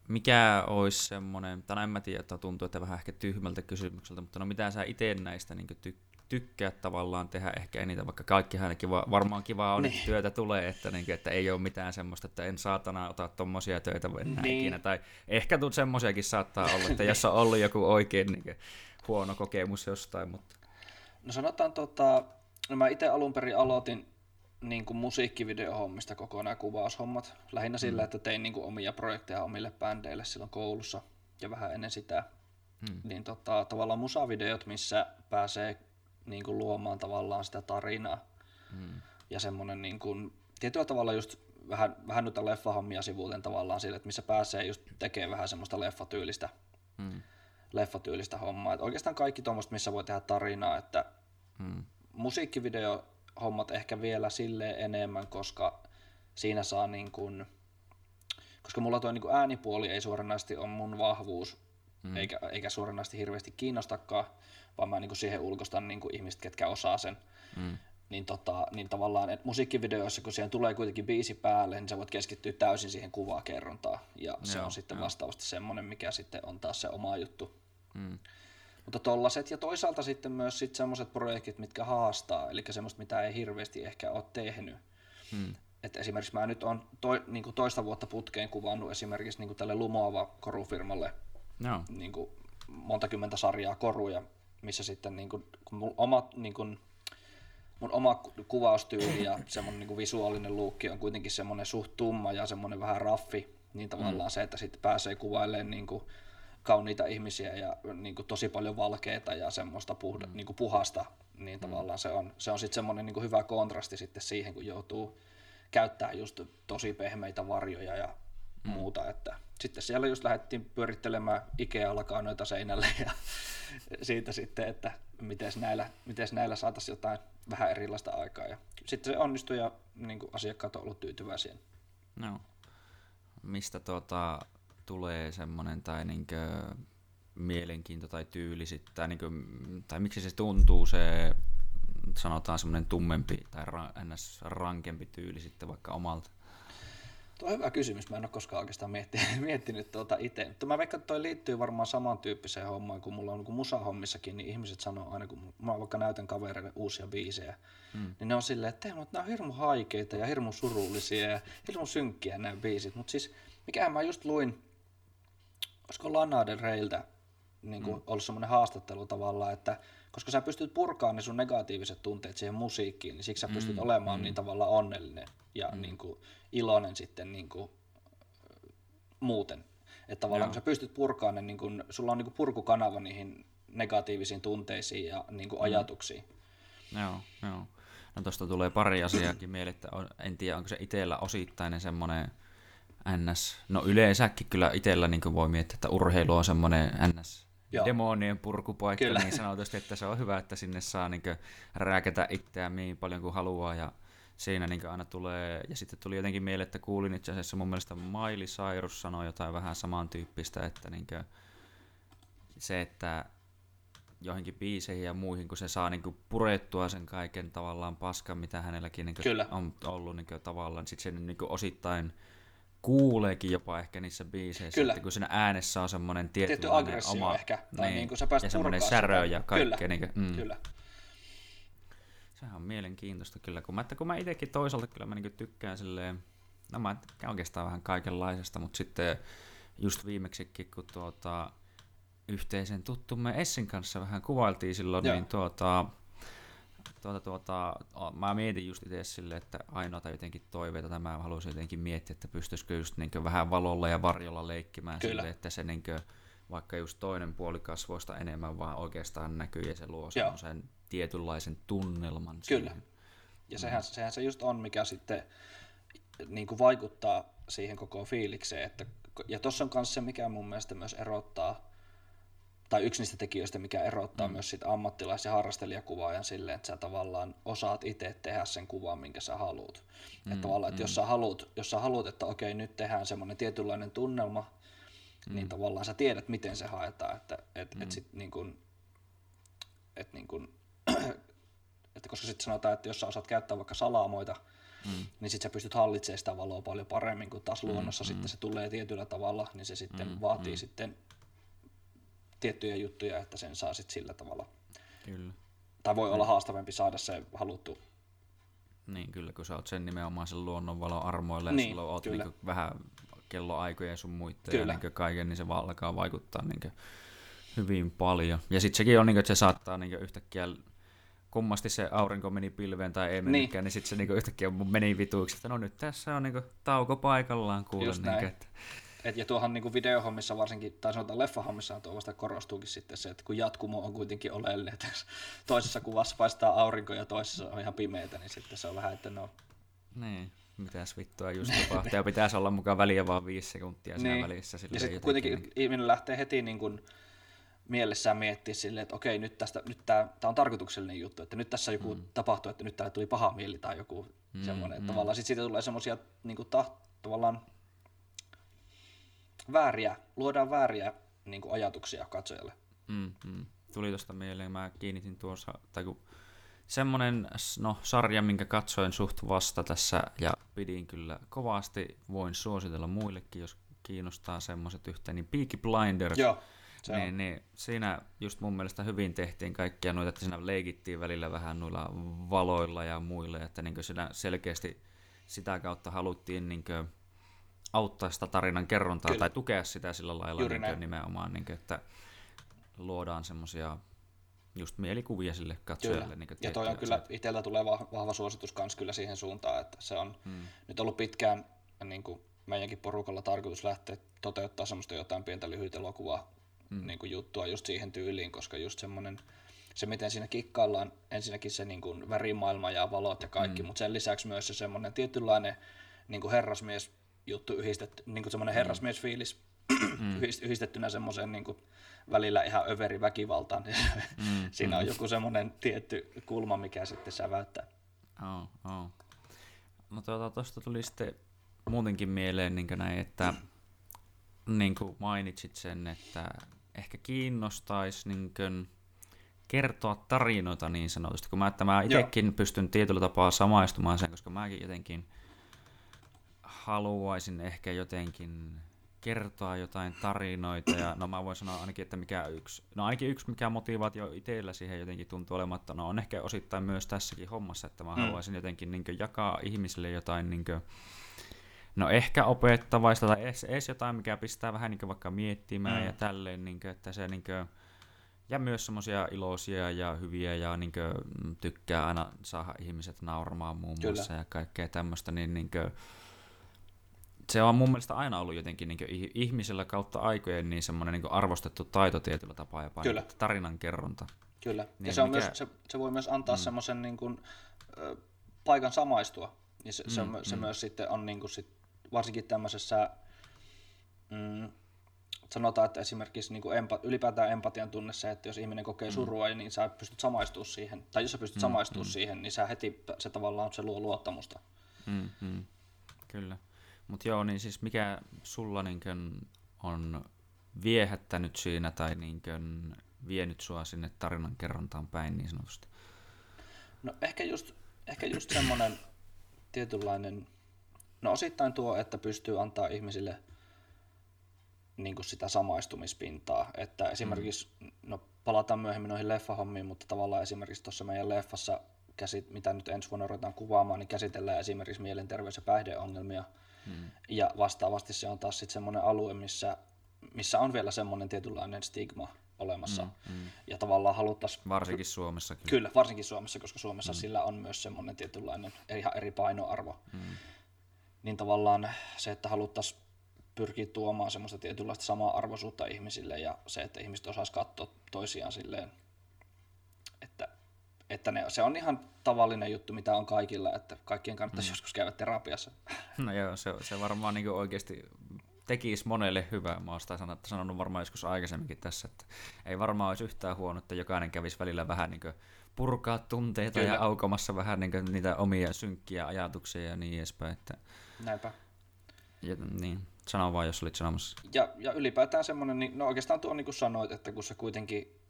mikä olisi semmoinen, tai no en mä tiedä, että tuntuu, että vähän ehkä tyhmältä kysymykseltä, mutta no mitä sä itse näistä niin tykkää? Tykkää tavallaan tehdä ehkä eniten, vaikka kaikki ainakin varmaan kiva on, niin. että työtä tulee, että, niin, että ei ole mitään semmoista, että en saatana ota tuommoisia töitä enää niin. ikinä. Tai ehkä tuut semmoisiakin saattaa olla, että jos on ollut joku oikein niin, huono kokemus jostain. Mutta... No sanotaan, tota, no mä itse alun perin aloitin niin kuin musiikkivideohommista kokonaan kuvaushommat. Lähinnä sillä, mm. että tein niin kuin omia projekteja omille bändeille silloin koulussa ja vähän ennen sitä. Mm. Niin tota, tavallaan musavideot, missä pääsee niin kuin luomaan tavallaan sitä tarinaa. Mm. Ja semmoinen niin kuin, tietyllä tavalla just vähän, vähän noita leffahommia sivuuten tavallaan sille, että missä pääsee just tekemään vähän semmoista leffatyylistä, Mm. leffatyylistä hommaa. Et oikeastaan kaikki tuommoista, missä voi tehdä tarinaa, että Mm. musiikkivideohommat ehkä vielä sille enemmän, koska siinä saa niin kuin, koska mulla tuo niin kuin äänipuoli ei suoranaisesti ole mun vahvuus, mm. eikä, eikä suoranaisesti hirveästi kiinnostakaan, vaan mä niin siihen ulkostan niin ihmiset, ketkä osaa sen. Mm. Niin, tota, niin tavallaan, että musiikkivideoissa, kun siihen tulee kuitenkin biisi päälle, niin sä voit keskittyä täysin siihen kuvakerrontaan. Ja se Joo, on sitten joo. vastaavasti semmoinen, mikä sitten on taas se oma juttu. Mm. Mutta tollaset ja toisaalta sitten myös sit semmoiset projektit, mitkä haastaa, eli semmoista, mitä ei hirveästi ehkä ole tehnyt. Mm. Et esimerkiksi mä nyt on toi, niin toista vuotta putkeen kuvannut esimerkiksi niin tälle Lumoava korufirmalle Joo. niin kuin monta kymmentä sarjaa koruja, missä sitten niin kuin, kun mun oma, niin kuin, mun oma ku- kuvaustyyli ja semmoinen niin kuin visuaalinen luukki on kuitenkin semmoinen suht tumma ja semmoinen vähän raffi, niin tavallaan mm. se, että sitten pääsee kuvailemaan niin kuin kauniita ihmisiä ja niin kuin tosi paljon valkeita ja semmoista puhda, mm. niin kuin puhasta, niin tavallaan se on, se on sitten semmoinen niin kuin hyvä kontrasti sitten siihen, kun joutuu käyttää just tosi pehmeitä varjoja ja mm. Muuta, että sitten siellä just lähdettiin pyörittelemään Ikea noita seinälle ja siitä sitten, että miten näillä, mites näillä saataisiin jotain vähän erilaista aikaa ja sitten se onnistui ja niin kuin asiakkaat on ollut tyytyväisiä. No. Mistä tuota, tulee semmoinen tai niinkö mielenkiinto tai tyyli sitten, tai, niinkö, tai miksi se tuntuu se, sanotaan semmoinen tummempi tai ra, ns. rankempi tyyli sitten vaikka omalta? Tuo on hyvä kysymys, mä en ole koskaan oikeastaan miettinyt, miettinyt tuota itse. Mutta mä veikkaan, että toi liittyy varmaan samantyyppiseen hommaan, kun mulla on kun musahommissakin, niin ihmiset sanoo aina, kun mä vaikka näytän kavereille uusia biisejä, mm. niin ne on silleen, että mutta nämä on hirmu haikeita ja hirmu surullisia ja hirmu synkkiä nämä biisit. Mutta siis, mikähän mä just luin, olisiko Lana Del Reiltä niin kuin mm. ollut semmoinen haastattelu tavallaan, että koska sä pystyt purkaamaan ne sun negatiiviset tunteet siihen musiikkiin, niin siksi sä pystyt mm. olemaan mm. niin tavallaan onnellinen ja mm. niin kuin iloinen sitten niin kuin, muuten. Että tavallaan kun sä pystyt purkaamaan ne, niin kuin, sulla on niin kuin purkukanava niihin negatiivisiin tunteisiin ja niin kuin ajatuksiin. Joo, joo. No tuosta tulee pari asiaakin mieleen, että on, en tiedä onko se itsellä osittainen semmoinen NS, no yleensäkin kyllä itsellä niin voi miettiä, että urheilu on semmoinen NS Joo. demonien purkupaikka, Kyllä. niin sanotusti, että se on hyvä, että sinne saa niin rääkätä itseään niin paljon kuin haluaa ja siinä niin aina tulee, ja sitten tuli jotenkin mieleen, että kuulin itse asiassa mun mielestä Miley Cyrus sanoi jotain vähän samantyyppistä, että niin se, että joihinkin biiseihin ja muihin, kun se saa niin purettua sen kaiken tavallaan paskan, mitä hänelläkin niin Kyllä. on ollut niin tavallaan, sitten sen niin osittain kuuleekin jopa ehkä niissä biiseissä, Kyllä. että kun siinä äänessä on semmoinen Tietty aggressio oma, ehkä, tai niin kuin sä pääset ja semmoinen särö ja kaikkea. Kyllä. Niin kuin, mm. Kyllä. Sehän on mielenkiintoista kyllä, kun mä, että kun mä itsekin toisaalta kyllä mä niin tykkään silleen, no mä tykkään oikeastaan vähän kaikenlaisesta, mutta sitten just viimeksikin, kun tuota, yhteisen tuttumme Essin kanssa vähän kuvailtiin silloin, Joo. niin tuota, tuota, tuota, mä mietin just itse silleen, että ainoata jotenkin toiveita, tai mä haluaisin jotenkin miettiä, että pystyisikö just niin vähän valolla ja varjolla leikkimään Kyllä. silleen, että se niin vaikka just toinen puoli kasvoista enemmän vaan oikeastaan näkyy ja se luo semmoisen tietynlaisen tunnelman Kyllä. siihen. Ja sehän, sehän se just on, mikä sitten niin kuin vaikuttaa siihen koko fiilikseen. Että, ja tuossa on myös se, mikä mun mielestä myös erottaa, tai yksi niistä tekijöistä, mikä erottaa mm. myös sit ammattilais- ja harrastelijakuvaajan silleen, että sä tavallaan osaat itse tehdä sen kuvan, minkä sä haluat. Mm, että tavallaan, että jos sä haluat, jos sä haluat että okei, nyt tehdään semmoinen tietynlainen tunnelma, mm. niin tavallaan sä tiedät, miten se haetaan. Että et, mm. et sit niin kuin, et niin kuin, että koska sitten sanotaan, että jos sä osaat käyttää vaikka salaamoita, mm. niin sitten sä pystyt hallitsemaan sitä valoa paljon paremmin, kuin taas luonnossa mm, sitten se tulee tietyllä tavalla, niin se sitten mm, vaatii mm. sitten tiettyjä juttuja, että sen saa sitten sillä tavalla. Kyllä. Tai voi olla haastavampi saada se haluttu. Niin, kyllä, kun sä oot sen nimenomaan sen luonnonvalon armoilla ja Niin, silloin oot kyllä. niinku vähän kelloaikoja ja sun muita ja niinku kaiken, niin se vaan alkaa vaikuttaa niinku hyvin paljon. Ja sitten sekin on, niinku, että se saattaa niinku yhtäkkiä kummasti se aurinko meni pilveen tai ei mennytkään, niin, niin sitten se niinku yhtäkkiä meni vituiksi, että no nyt tässä on niinku tauko paikallaan kuule. Just Niinku, että, Et, ja tuohon niin videohommissa varsinkin, tai sanotaan leffahommissa tuo vasta korostuukin sitten se, että kun jatkumo on kuitenkin oleellinen, että toisessa kuvassa paistaa aurinko ja toisessa on ihan pimeitä, niin sitten se on vähän, että no, niin. mitäs vittua just tapahtuu. Ja pitäisi olla mukaan väliä vaan viisi sekuntia siinä Niin. välissä. Ja sitten kuitenkin niin- ihminen lähtee heti niin kuin mielessään miettiä silleen, että okei, nyt, tästä, nyt tämä, tämä on tarkoituksellinen juttu, että nyt tässä joku mm. tapahtuu, että nyt täällä tuli paha mieli tai joku mm, semmoinen. Mm. tavallaan sitten siitä tulee semmoisia niin taht, tavallaan vääriä, luodaan vääriä niin kuin ajatuksia katsojalle. Mm, mm. Tuli tuosta mieleen, mä kiinnitin tuossa, tai kun semmonen s- no, sarja, minkä katsoin suht vasta tässä ja pidin kyllä kovasti, voin suositella muillekin, jos kiinnostaa semmoiset yhtä, niin Peaky Blinders, Joo, se niin, on. niin, siinä just mun mielestä hyvin tehtiin kaikkia noita, että siinä leikittiin välillä vähän noilla valoilla ja muilla, että niin siinä selkeästi sitä kautta haluttiin niin auttaa sitä tarinan kerrontaa Kyllä. tai tukea sitä sillä lailla Juuri niin näin. nimenomaan, niin että luodaan semmoisia just mielikuvia sille katsojalle. Kyllä. Niin ja toi on kyllä, itseltä tulee vah- vahva suositus kans kyllä siihen suuntaan, että se on hmm. nyt ollut pitkään niin kuin meidänkin porukalla tarkoitus lähteä toteuttaa semmoista jotain pientä lyhyt elokuvaa hmm. niin kuin juttua just siihen tyyliin, koska just semmoinen, se miten siinä kikkaillaan, ensinnäkin se niin kuin värimaailma ja valot ja kaikki, hmm. mutta sen lisäksi myös se semmoinen tietynlainen niin kuin herrasmies juttu yhdistetty, niin kuin semmoinen herrasmiesfiilis yhdist- yhdistettynä semmoiseen niin kuin välillä ihan överi väkivaltaan. Mm, Siinä on joku semmoinen tietty kulma, mikä sitten säväyttää. Oh, oh. No tuota, tuosta tuli sitten muutenkin mieleen niin näin, että niin kuin mainitsit sen, että ehkä kiinnostaisi niin kuin kertoa tarinoita niin sanotusti, kun mä, että mä itsekin pystyn tietyllä tapaa samaistumaan sen, koska mäkin jotenkin haluaisin ehkä jotenkin kertoa jotain tarinoita, ja no mä voin sanoa ainakin, että mikä yksi, no ainakin yksi mikä motivaatio itsellä siihen jotenkin tuntuu olematta, no on ehkä osittain myös tässäkin hommassa, että mä mm. haluaisin jotenkin niin jakaa ihmisille jotain niin kuin, no ehkä opettavaista tai edes, edes jotain, mikä pistää vähän niin vaikka miettimään mm. ja tälleen, niin kuin, että se niin kuin, ja myös semmoisia iloisia ja hyviä ja niin kuin, tykkää aina saada ihmiset nauramaan muun Kyllä. muassa ja kaikkea tämmöistä, niin, niin kuin, se on mun mielestä aina ollut jotenkin niin ihmisellä kautta aikojen niin semmoinen niin arvostettu taito tietyllä tapaa ja Kyllä. tarinan kerronta. Kyllä. Niin, ja se, on mikä- myös, se, se voi myös antaa mm. semmoisen niin kuin, ö, paikan samaistua. Niin se, mm, se, se myös sitten on niin kuin sit, varsinkin tämmöisessä, mm, sanotaan, että esimerkiksi niin kuin empa, ylipäätään empatian tunne se, että jos ihminen kokee surua, niin sä pystyt samaistumaan siihen, tai jos sä pystyt samaistumaan siihen, niin sä heti se tavallaan se luo luottamusta. Mm, mm. Kyllä. Mutta joo, niin siis mikä sulla niinkön on viehättänyt siinä tai niinkön vienyt sua sinne tarinan kerrontaan päin niin sanotusti? No ehkä just, ehkä just semmoinen tietynlainen, no osittain tuo, että pystyy antaa ihmisille niin kuin sitä samaistumispintaa, että esimerkiksi, no palataan myöhemmin noihin leffahommiin, mutta tavallaan esimerkiksi tuossa meidän leffassa, käsit, mitä nyt ensi vuonna ruvetaan kuvaamaan, niin käsitellään esimerkiksi mielenterveys- ja päihdeongelmia, hmm. ja vastaavasti se on taas sitten semmoinen alue, missä, missä on vielä semmoinen tietynlainen stigma olemassa, hmm. Hmm. ja tavallaan haluttaisiin Varsinkin Suomessa kyllä. Kyllä, varsinkin Suomessa, koska Suomessa mm. sillä on myös semmoinen tietynlainen ihan eri painoarvo. Mm. Niin tavallaan se, että haluttaisiin pyrkiä tuomaan semmoista tietynlaista samaa arvoisuutta ihmisille ja se, että ihmiset osaisi katsoa toisiaan silleen, että, että ne, se on ihan tavallinen juttu, mitä on kaikilla, että kaikkien kannattaisi mm. joskus käydä terapiassa. No joo, se, se varmaan niin oikeasti tekisi monelle hyvää. Mä oon sitä sanonut, sanonut varmaan joskus aikaisemminkin tässä, että ei varmaan olisi yhtään huono, että jokainen kävisi välillä vähän niin purkaa tunteita Kyllä. ja aukomassa vähän niin niitä omia synkkiä ajatuksia ja niin edespäin. Että, Näinpä. ja, niin, sano vaan, jos olit sanomassa. Ja, ja ylipäätään semmoinen, niin, no oikeastaan tuo niin kuin sanoit, että kun se kuitenkin,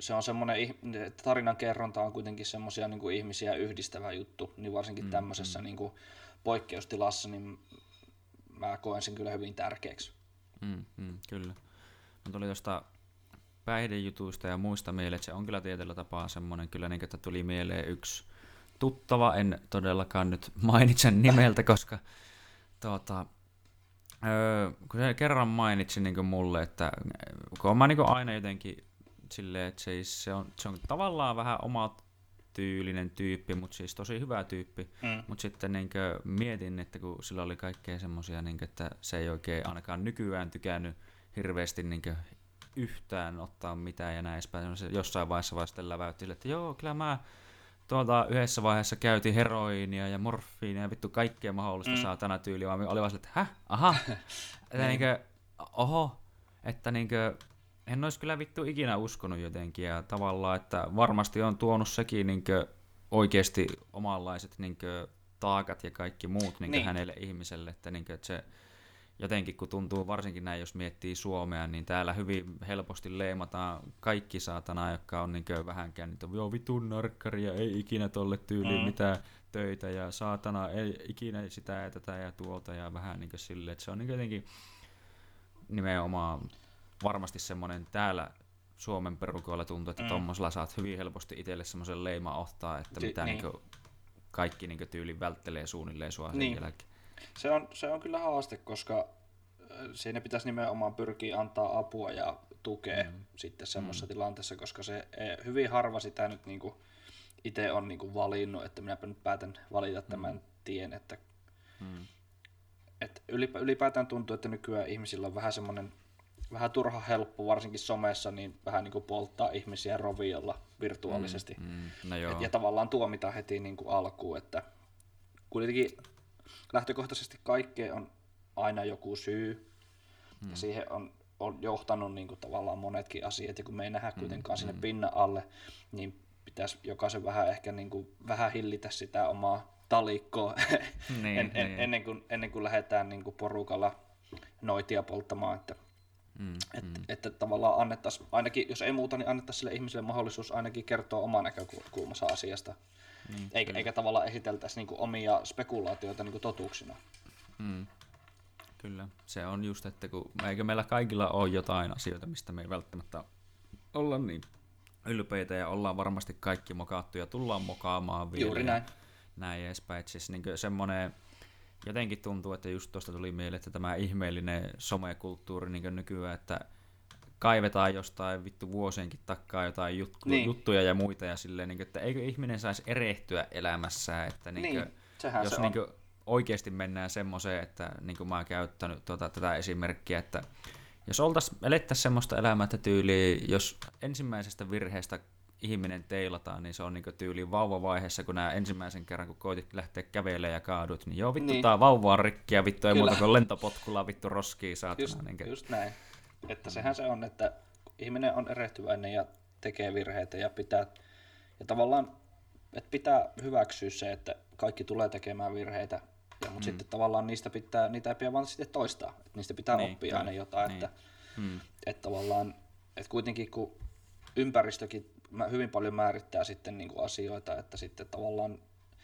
se on semmoinen, ih- että tarinan kerronta on kuitenkin semmoisia niin kuin ihmisiä yhdistävä juttu, niin varsinkin mm, tämmöisessä mm. Niin kuin poikkeustilassa, niin mä koen sen kyllä hyvin tärkeäksi. Mm, mm, kyllä. No tuli tuosta päihdejutuista ja muista mieleen, että se on kyllä tietyllä tapaa semmoinen, kyllä niin, että tuli mieleen yksi tuttava, en todellakaan nyt mainitsen nimeltä, koska tuota, öö, kun se kerran mainitsi niin mulle, että kun mä niin aina jotenkin silleen, että se, ei- se, on, se on tavallaan vähän oma tyylinen tyyppi, mutta siis tosi hyvä tyyppi. Mm. Mutta sitten niin mietin, että kun sillä oli kaikkea semmoisia, niin että se ei oikein ainakaan nykyään tykännyt hirveästi niin yhtään ottaa mitään ja näin edespäin. Se jossain vaiheessa vaan sitten läväytti sille, että joo, kyllä mä tuota, yhdessä vaiheessa käytiin heroinia ja morfiinia ja vittu kaikkea mahdollista mm. saatana tyyliä, vaan oli vaan sille, että häh, aha, että niin. niinkö, oho, että niinkö, en olisi kyllä vittu ikinä uskonut jotenkin ja tavallaan, että varmasti on tuonut sekin niinkö oikeasti omanlaiset niinkö taakat ja kaikki muut niinkö niin. hänelle ihmiselle, että, niinkö, että se jotenkin kun tuntuu varsinkin näin, jos miettii Suomea, niin täällä hyvin helposti leimataan kaikki saatana, jotka on niin vähänkään, että joo vitun narkkari ja ei ikinä tolle tyyliin mm. mitään töitä ja saatana ei ikinä sitä ja tätä ja tuolta ja vähän niin silleen, että se on niin jotenkin nimenomaan varmasti semmoinen täällä Suomen perukoilla tuntuu, että mm. tuommoisella saat hyvin helposti itselle semmoisen leima ottaa, että mitä niin. Niin kaikki niin tyyli välttelee suunnilleen sua niin. sen jälkeen. Se on, se on kyllä haaste, koska äh, siinä pitäisi nimenomaan pyrkiä antaa apua ja tukea mm. sitten semmoisessa mm. tilanteessa, koska se e, hyvin harva sitä nyt niin itse on niin valinnut, että minäpä nyt päätän valita mm. tämän tien, että mm. et ylipäätään tuntuu, että nykyään ihmisillä on vähän semmoinen vähän turha helppo, varsinkin somessa, niin vähän niin kuin polttaa ihmisiä roviolla virtuaalisesti. Mm, mm, no joo. Et, ja tavallaan tuomita heti niin kuin alkuun, että kuitenkin lähtökohtaisesti kaikkeen on aina joku syy. Hmm. Ja siihen on, on johtanut niin kuin tavallaan monetkin asiat. Ja kun me ei nähdä hmm, kuitenkaan hmm. sinne pinnan alle, niin pitäisi jokaisen vähän ehkä niin kuin, vähän hillitä sitä omaa talikkoa niin, en, en, niin. ennen, kuin, ennen kuin lähdetään niin kuin porukalla noitia polttamaan. Että, mm, et, mm. että tavallaan annettaisiin, ainakin jos ei muuta, niin annettaisiin sille ihmiselle mahdollisuus ainakin kertoa oma näkökulmansa asiasta. Niin, eikä, eikä tavallaan esiteltäisi niinku omia spekulaatioita niinku totuuksina. Mm. Kyllä, se on just, että kun eikö meillä kaikilla ole jotain asioita, mistä me ei välttämättä olla niin ylpeitä ja ollaan varmasti kaikki mokaattu ja tullaan mokaamaan vielä. Juuri näin. Näin edespäin. Siis niin semmoinen, jotenkin tuntuu, että just tuosta tuli mieleen, että tämä ihmeellinen somekulttuuri niin nykyään, että kaivetaan jostain vittu vuosienkin takkaa jotain jut- niin. juttuja ja muita ja silleen, niin kuin, että eikö ihminen saisi erehtyä elämässään, että niin kuin, niin, jos se niin kuin, oikeasti mennään semmoiseen, että niin kuin mä oon käyttänyt tuota, tätä esimerkkiä, että jos oltaisiin, elettäisiin semmoista elämää, että tyyli, jos ensimmäisestä virheestä ihminen teilataan, niin se on niinku tyyli vauvavaiheessa, kun nämä ensimmäisen kerran, kun koitit lähteä kävelemään ja kaadut, niin joo vittu, niin. tää vauva on rikki ja vittu ei Kyllä. muuta kuin lentopotkulla vittu roskii saatana. Just, niin just näin. Että sehän se on, että ihminen on erehtyväinen ja tekee virheitä ja pitää, ja tavallaan, että pitää hyväksyä se, että kaikki tulee tekemään virheitä, ja, mutta mm. sitten tavallaan niistä pitää, niitä ei pidä vaan sitten toistaa, että niistä pitää niin, oppia aina jotain, niin. että, mm. että tavallaan, että kuitenkin kun ympäristökin hyvin paljon määrittää sitten niin kuin asioita, että sitten tavallaan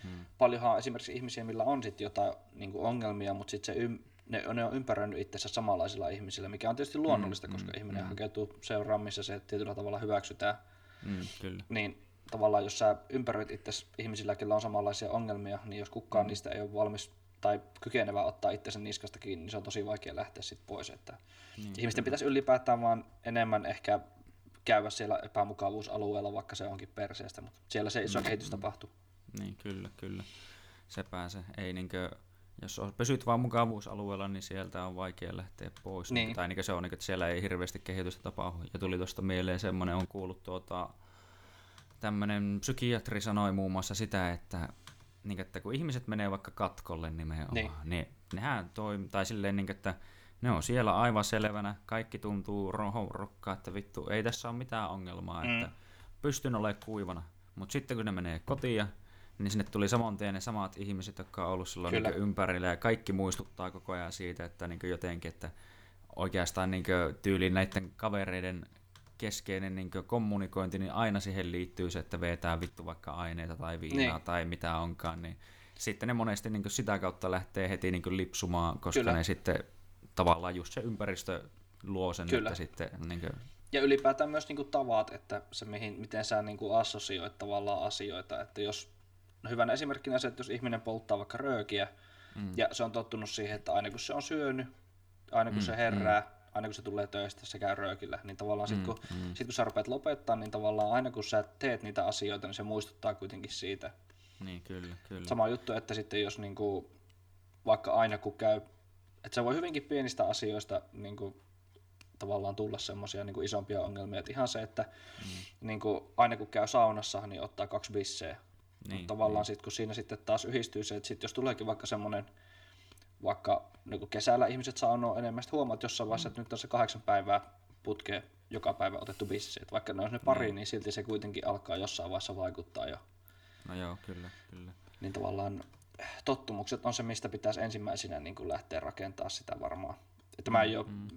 Hmm. Paljonhan on esimerkiksi ihmisiä, millä on sitten jotain niin kuin ongelmia, mutta sitten se ym, ne, ne on ympäröinyt itsensä samanlaisilla ihmisillä, mikä on tietysti luonnollista, mm, koska mm, ihminen mm. hakeutuu seuraan, missä se tietyllä tavalla hyväksytään. Mm, kyllä. Niin tavallaan jos sä ympäröit itse ihmisillä, joilla on samanlaisia ongelmia, niin jos kukaan mm. niistä ei ole valmis tai kykenevä ottaa itsensä niskasta kiinni, niin se on tosi vaikea lähteä sitten pois. Että niin, ihmisten kyllä. pitäisi ylipäätään vaan enemmän ehkä käydä siellä epämukavuusalueella, vaikka se onkin perseestä, mutta siellä se iso mm, kehitys tapahtuu. Niin, kyllä, kyllä. Sepä se. Ei niinkö jos pysyt vaan mukavuusalueella, niin sieltä on vaikea lähteä pois. Niin. Tai niin se on, että siellä ei hirveästi kehitystä tapahdu. Ja tuli tuosta mieleen semmoinen, on kuullut tuota, tämmöinen psykiatri sanoi muun muassa sitä, että, niin, että kun ihmiset menee vaikka katkolle nimenomaan, niin, niin nehän toi, tai silleen, niin, että ne on siellä aivan selvänä, kaikki tuntuu rokkaa, että vittu, ei tässä ole mitään ongelmaa, mm. että pystyn olemaan kuivana. Mutta sitten kun ne menee kotiin niin sinne tuli saman tien ne samat ihmiset, jotka on ollut silloin niin ympärillä, ja kaikki muistuttaa koko ajan siitä, että niin jotenkin, että oikeastaan niin tyyliin näiden kavereiden keskeinen niin kommunikointi, niin aina siihen liittyy se, että vetää vittu vaikka aineita tai viinaa niin. tai mitä onkaan, niin sitten ne monesti niin sitä kautta lähtee heti niin lipsumaan, koska Kyllä. ne sitten tavallaan just se ympäristö luo sen, Kyllä. että sitten... Niin kuin... Ja ylipäätään myös niin kuin tavat, että se mihin, miten sä niin kuin assosioit tavallaan asioita, että jos No hyvänä esimerkkinä se, että jos ihminen polttaa vaikka röökiä, mm. ja se on tottunut siihen, että aina kun se on syönyt, aina kun mm, se herää, mm. aina kun se tulee töistä, se käy röökillä, niin tavallaan mm, sitten kun, mm. sit, kun sä rupeat lopettaa, niin tavallaan aina kun sä teet niitä asioita, niin se muistuttaa kuitenkin siitä. Niin, kyllä, kyllä. Sama juttu, että sitten jos niinku, vaikka aina kun käy, että se voi hyvinkin pienistä asioista niinku, tavallaan tulla semmoisia niin isompia ongelmia. Että ihan se, että mm. niin kuin, aina kun käy saunassa, niin ottaa kaksi bisseä Niin, Mutta tavallaan niin. sitten kun siinä sitten taas yhdistyy se, että sit jos tuleekin vaikka semmoinen, vaikka niin kesällä ihmiset saunoo enemmän, sitten huomaat jossain vaiheessa, mm. että nyt on se kahdeksan päivää putkeen joka päivä otettu bissi. Että vaikka ne olisi ne pari, niin. niin silti se kuitenkin alkaa jossain vaiheessa vaikuttaa jo. No joo, kyllä, kyllä. Niin tavallaan tottumukset on se, mistä pitäisi ensimmäisenä niin kuin lähteä rakentamaan sitä varmaan. Tämä ei ole mm.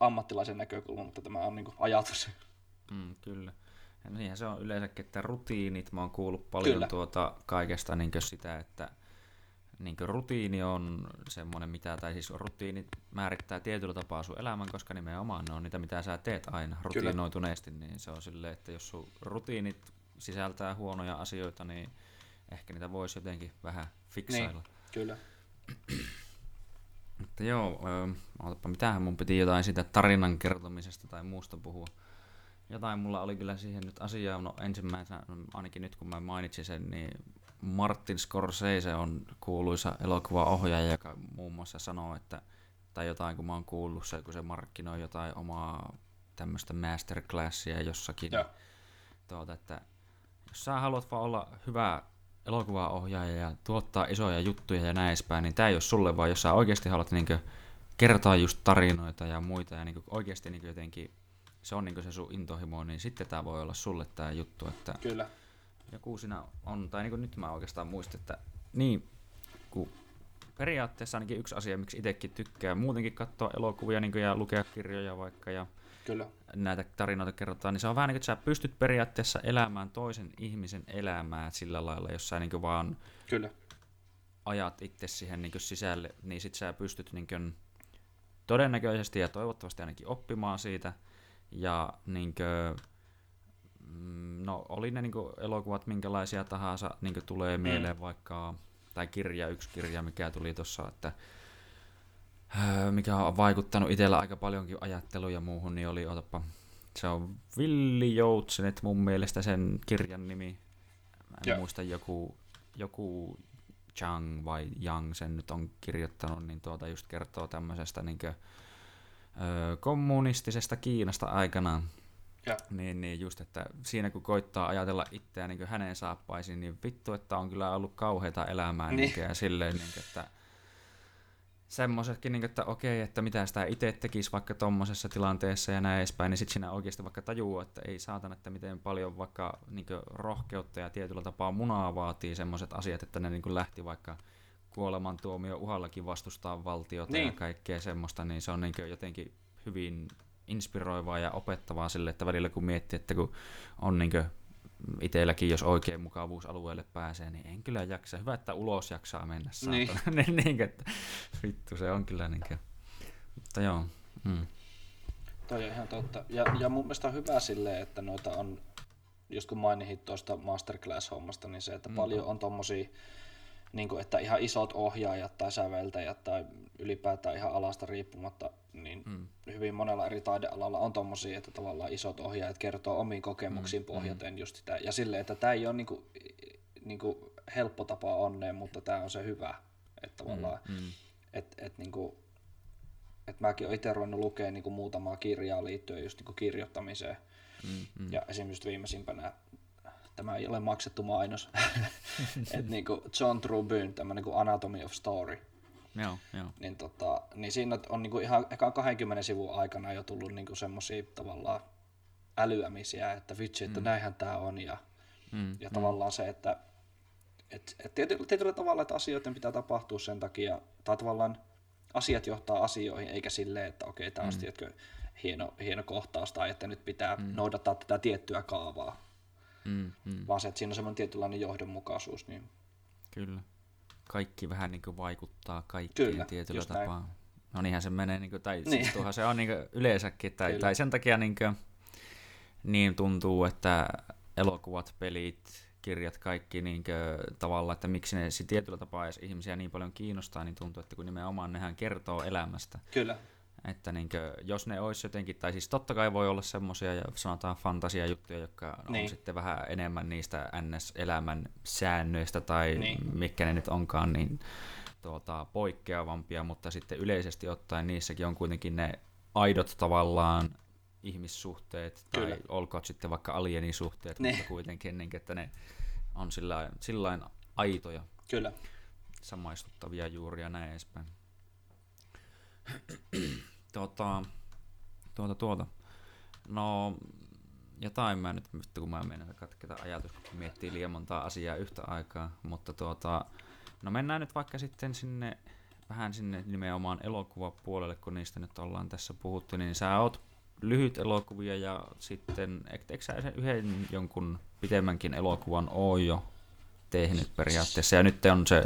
ammattilaisen näkökulma, mutta tämä on niin kuin ajatus. Mm, kyllä. Ja niinhän se on yleensäkin, että rutiinit, mä oon kuullut paljon kyllä. tuota kaikesta niin sitä, että niin rutiini on semmoinen, mitä, tai siis rutiinit määrittää tietyllä tapaa sun elämän, koska nimenomaan ne on niitä, mitä sä teet aina rutiinoituneesti, Kyllä. niin se on silleen, että jos sun rutiinit sisältää huonoja asioita, niin ehkä niitä voisi jotenkin vähän fiksailla. Niin, kyllä. Mutta joo, öö, mitähän mun piti jotain siitä tarinan kertomisesta tai muusta puhua. Jotain mulla oli kyllä siihen nyt asiaa, no ensimmäisenä, ainakin nyt kun mä mainitsin sen, niin Martin Scorsese on kuuluisa elokuvaohjaaja, joka muun muassa sanoo, että, tai jotain kun mä oon kuullut se, kun se markkinoi jotain omaa tämmöistä masterclassia jossakin, ja. tuota, että jos sä haluat vaan olla hyvä elokuvaohjaaja ja tuottaa isoja juttuja ja näin edespäin, niin tämä ei ole sulle, vaan jos sä oikeasti haluat niin kertoa just tarinoita ja muita ja niin oikeasti niin jotenkin se on niin se sun intohimo, niin sitten tämä voi olla sulle tämä juttu, että Kyllä. joku siinä on, tai niin nyt mä oikeastaan muistan, että niin, kun periaatteessa ainakin yksi asia, miksi itsekin tykkää muutenkin katsoa elokuvia niin ja lukea kirjoja vaikka ja Kyllä. Näitä tarinoita kerrotaan, niin se on vähän niin kuin, että sä pystyt periaatteessa elämään toisen ihmisen elämää sillä lailla, jos sä niin vaan Kyllä. ajat itse siihen niin sisälle, niin sit sä pystyt niin kuin, todennäköisesti ja toivottavasti ainakin oppimaan siitä – ja niinkö, mm, no oli ne niinkö elokuvat minkälaisia tahansa niinkö tulee mm. mieleen mm. vaikka, tai kirja, yksi kirja mikä tuli tuossa, että mikä on vaikuttanut itsellä aika paljonkin ajatteluun ja muuhun, niin oli, otapa, se on Villi Joutsenet mun mielestä sen kirjan nimi. Mä en yeah. muista joku, joku Chang vai Yang sen nyt on kirjoittanut, niin tuota just kertoo tämmöisestä niinkö, kommunistisesta Kiinasta aikanaan. Ja. Niin, niin just, että siinä kun koittaa ajatella itseään niin hänen saappaisiin, niin vittu, että on kyllä ollut kauheita elämää niin. Niin, ja silleen, niin kuin, että semmoisetkin, niin että okei, että mitä sitä itse tekisi vaikka tuommoisessa tilanteessa ja näin edespäin, niin sitten siinä oikeasti vaikka tajuu, että ei saatana, että miten paljon vaikka niin rohkeutta ja tietyllä tapaa munaa vaatii semmoiset asiat, että ne niin lähti vaikka kuolemantuomio uhallakin vastustaa valtiota niin. ja kaikkea semmoista, niin se on niin jotenkin hyvin inspiroivaa ja opettavaa sille, että välillä kun miettii, että kun on niin itselläkin, jos oikein mukavuusalueelle pääsee, niin en kyllä jaksa. Hyvä, että ulos jaksaa mennä. Niin. niin, että, vittu, se on kyllä niin kuin, mutta joo. Mm. Toi on ihan totta. Ja, ja mun mielestä on hyvä silleen, että noita on, just kun mainitsit tuosta masterclass-hommasta, niin se, että mm. paljon on tommosia niin kuin, että ihan isot ohjaajat tai säveltäjät tai ylipäätään ihan alasta riippumatta, niin mm. hyvin monella eri taidealalla on tommosia, että tavallaan isot ohjaajat kertoo omiin kokemuksiin mm. pohjaten mm. just sitä. Ja silleen, että tämä ei ole niin kuin, niin kuin helppo tapa onneen, mutta tämä on se hyvä. Että tavallaan, mm. mm. että et, niin kuin, et mäkin olen itse ruvennut lukemaan niin kuin muutamaa kirjaa liittyen just niin kuin kirjoittamiseen. Mm, mm. Ja esimerkiksi viimeisimpänä tämä ei ole maksettu mainos, että niin kuin John Trubyn, tämmöinen kuin Anatomy of Story, Joo, joo. Niin, tota, niin siinä on niin kuin ihan ekan 20 sivun aikana jo tullut niin semmoisia tavallaan älyämisiä, että vitsi, että mm. näinhän tämä on. Ja, mm, ja mm. tavallaan se, että et, et tietyllä, tietyllä tavalla, että asioiden pitää tapahtua sen takia, tai tavallaan asiat johtaa asioihin, eikä silleen, että okei, tämä on mm. tiedätkö, hieno, hieno kohtaus, tai että nyt pitää mm. noudattaa tätä tiettyä kaavaa. Mm, mm. Vaan se, että siinä on semmoinen tietynlainen johdonmukaisuus. Niin... Kyllä. Kaikki vähän niin kuin vaikuttaa kaikkeen Kyllä, tietyllä tapaa. Näin. No niinhän se menee, niin kuin, tai niin. siis tuohan se on niin kuin yleensäkin, tai, tai sen takia niin, kuin, niin tuntuu, että elokuvat, pelit, kirjat, kaikki niin kuin, tavalla, että miksi ne tietyllä tapaa edes ihmisiä niin paljon kiinnostaa, niin tuntuu, että kun nimenomaan nehän kertoo elämästä. Kyllä. Että niin kuin, jos ne olisi jotenkin, tai siis totta kai voi olla semmoisia, ja sanotaan fantasia-juttuja, jotka niin. on sitten vähän enemmän niistä NS-elämän säännöistä, tai niin. mitkä ne nyt onkaan, niin tuota, poikkeavampia, mutta sitten yleisesti ottaen niissäkin on kuitenkin ne aidot tavallaan ihmissuhteet, tai Kyllä. olkoot sitten vaikka alienisuhteet, niin. mutta kuitenkin, niin, että ne on sillä sillain aitoja, Kyllä. samaistuttavia juuri ja näin edespäin. Tuota, tuota, tuota. No, jotain mä nyt, vittu kun mä menen katketa ajatus, kun miettii liian montaa asiaa yhtä aikaa, mutta tuota, no mennään nyt vaikka sitten sinne, vähän sinne nimenomaan elokuvapuolelle, kun niistä nyt ollaan tässä puhuttu, niin sä oot lyhyt elokuvia ja sitten, eikö sä sen yhden jonkun pitemmänkin elokuvan oo jo tehnyt periaatteessa, ja nyt on se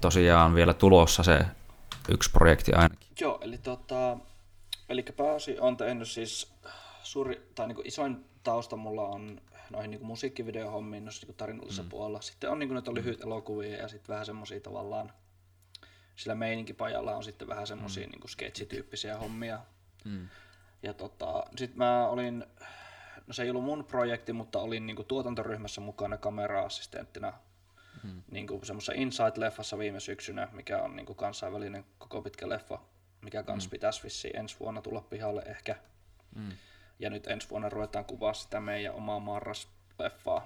tosiaan vielä tulossa se yksi projekti ainakin. Joo, eli tota, eli pääosin on tehnyt siis suuri, tai niin isoin tausta mulla on noihin niin musiikkivideohommiin, noissa niin tarinallisessa mm. puolella. Sitten on niin noita lyhyt elokuvia ja sitten vähän semmoisia tavallaan, sillä meininkipajalla on sitten vähän semmoisia mm. niin sketsityyppisiä hommia. Mm. Ja tota, sitten mä olin, no se ei ollut mun projekti, mutta olin niin tuotantoryhmässä mukana kamera-assistenttina mm. niin semmoisessa Insight-leffassa viime syksynä, mikä on niin kansainvälinen koko pitkä leffa, mikä kans mm. pitäisi vissiin ensi vuonna tulla pihalle ehkä. Mm. Ja nyt ensi vuonna ruvetaan kuvaa sitä meidän omaa Marras-leffaa,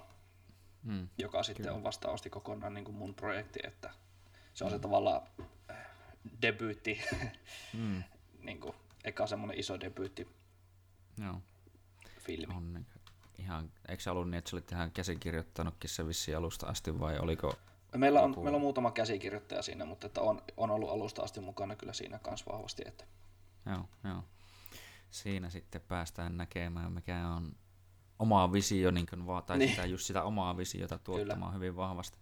mm. joka sitten Kyllä. on vastaavasti kokonaan niin kuin mun projekti, että se on mm. se tavallaan äh, debyytti, mm. niin kuin, eka semmoinen iso debyytti Joo. filmi. On niin, ihan, eikö ollut niin, että sä olit ihan käsikirjoittanutkin se vissi alusta asti vai oliko Meillä on, meillä on muutama käsikirjoittaja siinä, mutta että on, on ollut alusta asti mukana kyllä siinä kanssa vahvasti. Että... Joo, joo siinä sitten päästään näkemään, mikä on oma visio, niin kuin, tai niin. sitä, just sitä omaa visiota tuottamaan Kyllä. hyvin vahvasti.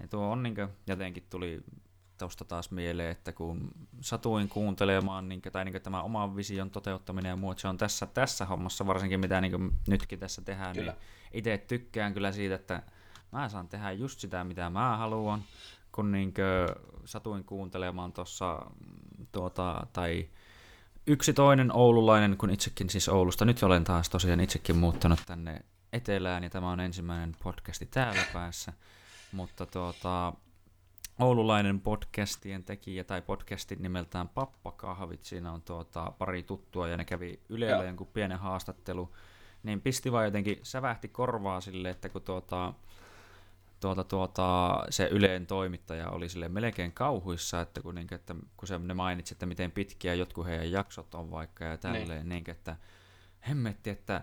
Ja tuo on niin kuin, jotenkin tuli tuosta taas mieleen, että kun satuin kuuntelemaan, niin tai niin tämä oman vision toteuttaminen ja muut, se on tässä, tässä hommassa varsinkin, mitä niin nytkin tässä tehdään, niin kyllä. niin itse tykkään kyllä siitä, että mä saan tehdä just sitä, mitä mä haluan, kun niin satuin kuuntelemaan tuossa, tuota, tai yksi toinen oululainen, kun itsekin siis Oulusta. Nyt olen taas tosiaan itsekin muuttanut tänne etelään ja tämä on ensimmäinen podcasti täällä päässä. Mutta tuota, oululainen podcastien tekijä tai podcastin nimeltään Pappakahvit. Siinä on tuota, pari tuttua ja ne kävi Ylellä jonkun pienen haastattelu. Niin pisti vaan jotenkin, sävähti korvaa sille, että kun tuota, tuota, tuota, se Yleen toimittaja oli sille melkein kauhuissa, että kun, niin, että, kun se, ne mainitsi, että miten pitkiä jotkut heidän jaksot on vaikka ja tälleen, niin. Niin, että hemmetti, että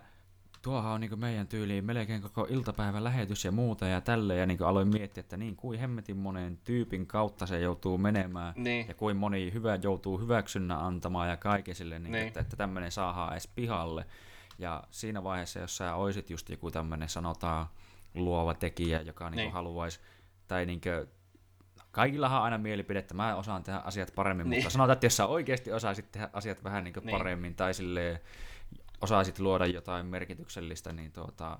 tuohan on niin meidän tyyliin melkein koko iltapäivän lähetys ja muuta ja tälle ja niin aloin miettiä, että niin kuin hemmetin monen tyypin kautta se joutuu menemään niin. ja kuin moni hyvä joutuu hyväksynnä antamaan ja kaikille, niin niin. että, että tämmöinen saadaan edes pihalle. Ja siinä vaiheessa, jos sä oisit just joku tämmöinen sanotaan luova tekijä, joka niin. Niin haluaisi, tai niin kuin, kaikillahan on aina mielipide, että mä osaan tehdä asiat paremmin, niin. mutta sanotaan, että jos sä oikeasti osaisit tehdä asiat vähän niin niin. paremmin, tai silleen, osaisit luoda jotain merkityksellistä, niin tuota,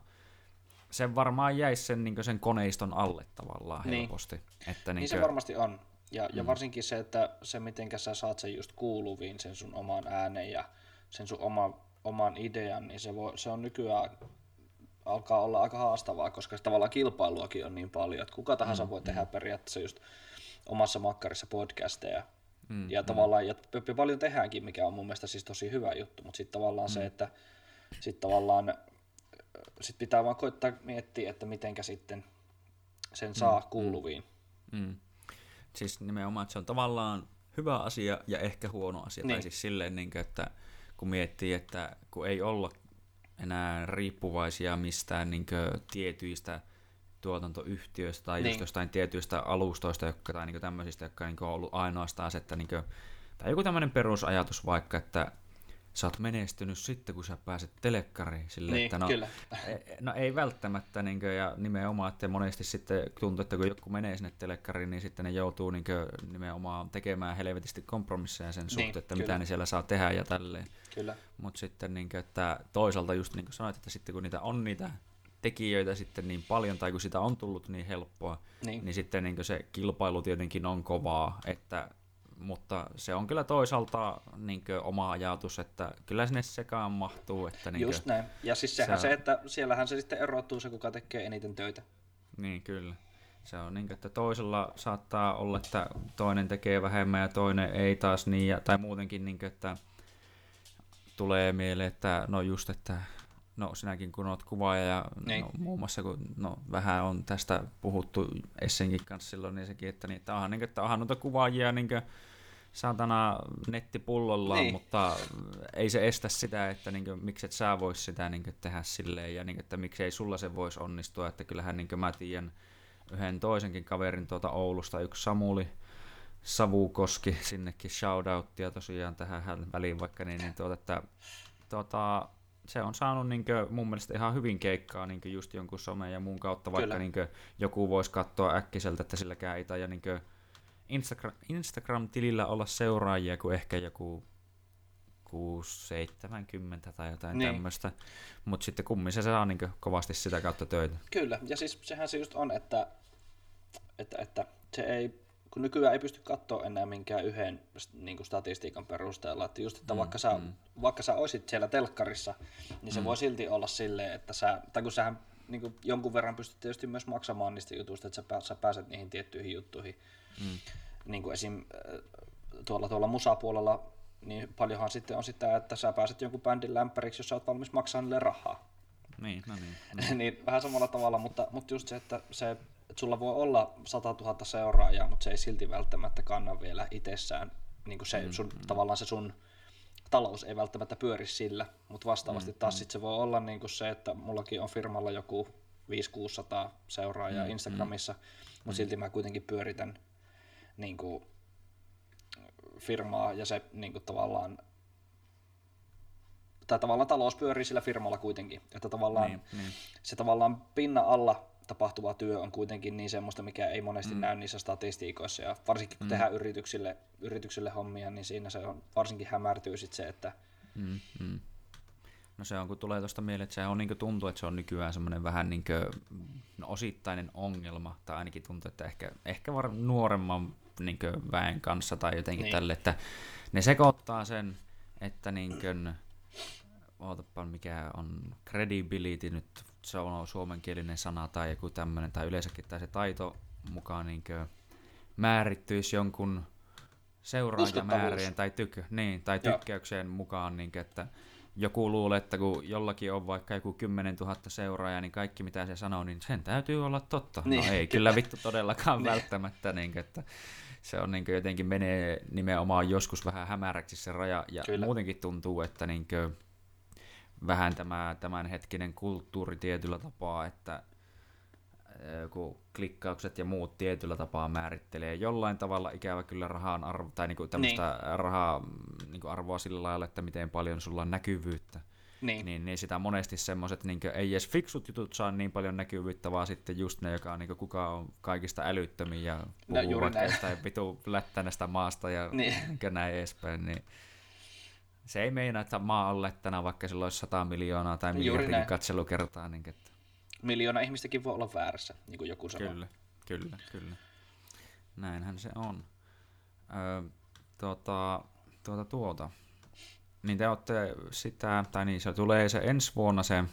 se varmaan jäisi sen, niin sen koneiston alle tavallaan niin. helposti. Että niin, niin se varmasti on. Ja, ja mm. varsinkin se, että se miten sä saat sen just kuuluviin, sen sun oman äänen ja sen sun oma, oman idean, niin se, voi, se on nykyään alkaa olla aika haastavaa, koska tavallaan kilpailuakin on niin paljon, että kuka tahansa mm, voi tehdä mm. periaatteessa just omassa makkarissa podcasteja. Mm, ja mm. tavallaan, ja paljon tehdäänkin, mikä on mun mielestä siis tosi hyvä juttu, mutta sitten tavallaan mm. se, että sit tavallaan sit pitää vaan koittaa miettiä, että mitenkä sitten sen saa mm, kuuluviin. Mm. mm. Siis nimenomaan, että se on tavallaan hyvä asia ja ehkä huono asia. Niin. Tai siis silleen, niin kuin, että kun miettii, että kun ei olla enää riippuvaisia mistään niin kuin, tietyistä tuotantoyhtiöistä tai niin. just jostain tietyistä alustoista jotka, tai niin tämmöisistä, jotka niin on ollut ainoastaan se, että niin kuin, tai joku tämmöinen perusajatus vaikka, että sä oot menestynyt sitten, kun sä pääset telekkariin. Sille, niin, että no, kyllä. E, no ei välttämättä, niin kuin, ja nimenomaan, että monesti sitten tuntuu, että kun joku menee sinne telekkariin, niin sitten ne joutuu niin kuin, nimenomaan tekemään helvetisti kompromisseja sen niin, suhteen, että kyllä. mitä ne siellä saa tehdä ja tälleen. Kyllä. Mutta sitten niin kuin, että toisaalta just niin kuin sanoit, että sitten kun niitä on niitä tekijöitä sitten niin paljon, tai kun sitä on tullut niin helppoa, niin, niin sitten niin se kilpailu tietenkin on kovaa, että mutta se on kyllä toisaalta niin oma ajatus, että kyllä sinne sekaan mahtuu. Että niin Just näin. Ja siis sehän se, se, että siellähän se sitten erottuu se, kuka tekee eniten töitä. Niin, kyllä. Se on niin, että toisella saattaa olla, että toinen tekee vähemmän ja toinen ei taas niin, ja, tai muutenkin, niin että tulee mieleen, että no just, että no sinäkin kun oot kuvaaja ja Niin. no, muun muassa kun no, vähän on tästä puhuttu Essenkin kanssa silloin, niin sekin, että, niin, että onhan, niin, että onhan noita kuvaajia niin kuin, saatana nettipullollaan, Niin. mutta ei se estä sitä, että niin kuin, miksi et sä vois sitä niin kuin, tehdä silleen ja niin kuin, että miksei sulla se voisi onnistua, että kyllähän niin kuin mä tiedän yhden toisenkin kaverin tuolta Oulusta, yksi Samuli Savukoski, sinnekin shoutouttia tosiaan tähän hän- väliin vaikka niin, niin tuota, että tuota, se on saanut niin kuin, mun mielestä ihan hyvin keikkaa niin kuin just jonkun somen ja muun kautta, vaikka Kyllä. niin kuin, joku voisi katsoa äkkiseltä, että silläkään ei taida niin kuin, Instagram, Instagram-tilillä olla seuraajia kuin ehkä joku 6-70 tai jotain Niin. niin. tämmöistä, mutta sitten kummin se saa niin kuin, kovasti sitä kautta töitä. Kyllä, ja siis sehän se just on, että, että, että se ei, kun nykyään ei pysty katsoa enää minkään yhden niin kuin statistiikan perusteella, että just, että mm, vaikka, sä, mm. vaikka sä olisit siellä telkkarissa, niin se mm. voi silti olla silleen, että sä, tai kun sähän niin kuin jonkun verran pystyt tietysti myös maksamaan niistä jutuista, että sä, sä pääset niihin tiettyihin juttuihin. Mm. Niin kuin esim. äh, tuolla, tuolla musapuolella, niin paljonhan sitten on sitä, että sä pääset jonkun bändin lämpäriksi, jos sä oot valmis maksamaan niille rahaa. Niin, no niin. niin vähän samalla tavalla, mutta, mutta just se, että, se, sulla voi olla 100 000 seuraajaa, mutta se ei silti välttämättä kanna vielä itsessään, niin kuin se, mm, sun, tavallaan se sun talous ei välttämättä pyöri sillä, mutta vastaavasti mm, taas sit se voi olla niin kuin se, että mullakin on firmalla joku 500-600 seuraajaa mm, Instagramissa, mm, mutta silti mä kuitenkin pyöritän niin kuin, firmaa ja se niin kuin, tavallaan tai tavallaan talous pyörii sillä firmalla kuitenkin, että tavallaan Niin, niin. se tavallaan pinnan alla tapahtuva työ on kuitenkin niin semmoista, mikä ei monesti mm. näy niissä statistiikoissa ja varsinkin kun mm. tehdään yrityksille, yrityksille hommia, niin siinä se on varsinkin hämärtyy sit se, että Mm, mm. No se on, kun tulee tuosta mieleen, että se on niin tuntuu, että se on nykyään semmoinen vähän niin kuin, no, osittainen ongelma, tai ainakin tuntuu, että ehkä, ehkä var, nuoremman niin väen kanssa tai jotenkin Niin. tälle, että ne sekoittaa sen, että niin kuin, ootapa mikä on credibility nyt, se on suomenkielinen sana tai joku tämmöinen, tai yleensäkin tai se taito mukaan niin määrittyisi jonkun seuraajamäärien tai, tyk- niin, tai Joo. tykkäyksen mukaan, niin kuin, että joku luulee, että kun jollakin on vaikka joku 10 000 seuraajaa, niin kaikki mitä se sanoo, niin sen täytyy olla totta. Niin. No ei kyllä vittu todellakaan välttämättä, niin kuin, että se on niin kuin, jotenkin menee nimenomaan joskus vähän hämäräksi se raja, ja kyllä. muutenkin tuntuu, että niin kuin, vähän tämä tämänhetkinen kulttuuri tietyllä tapaa, että kun klikkaukset ja muut tietyllä tapaa määrittelee jollain tavalla ikävä kyllä rahan arvo, tai niinku tämmöistä niin. rahaa niinku arvoa sillä lailla, että miten paljon sulla on näkyvyyttä. niin, Niin, niin sitä monesti semmoiset, niin ei edes fiksut jutut saa niin paljon näkyvyyttä, vaan sitten just ne, joka on, niin kuka on kaikista älyttömin ja puhuu vaikka näin. jostain vitu lättänästä maasta ja Niin. niin. näin edespäin, niin se ei meinaa, että maa on lättänä, vaikka sillä olisi 100 miljoonaa tai miljardikin katselukertaa. Niin, että, miljoona ihmistäkin voi olla väärässä, niin kuin joku sanoo. kyllä, kyllä, kyllä. Näinhän se on. Öö, tuota, tuota, tuota. Niin te olette sitä, tai niin se tulee se ensi vuonna se,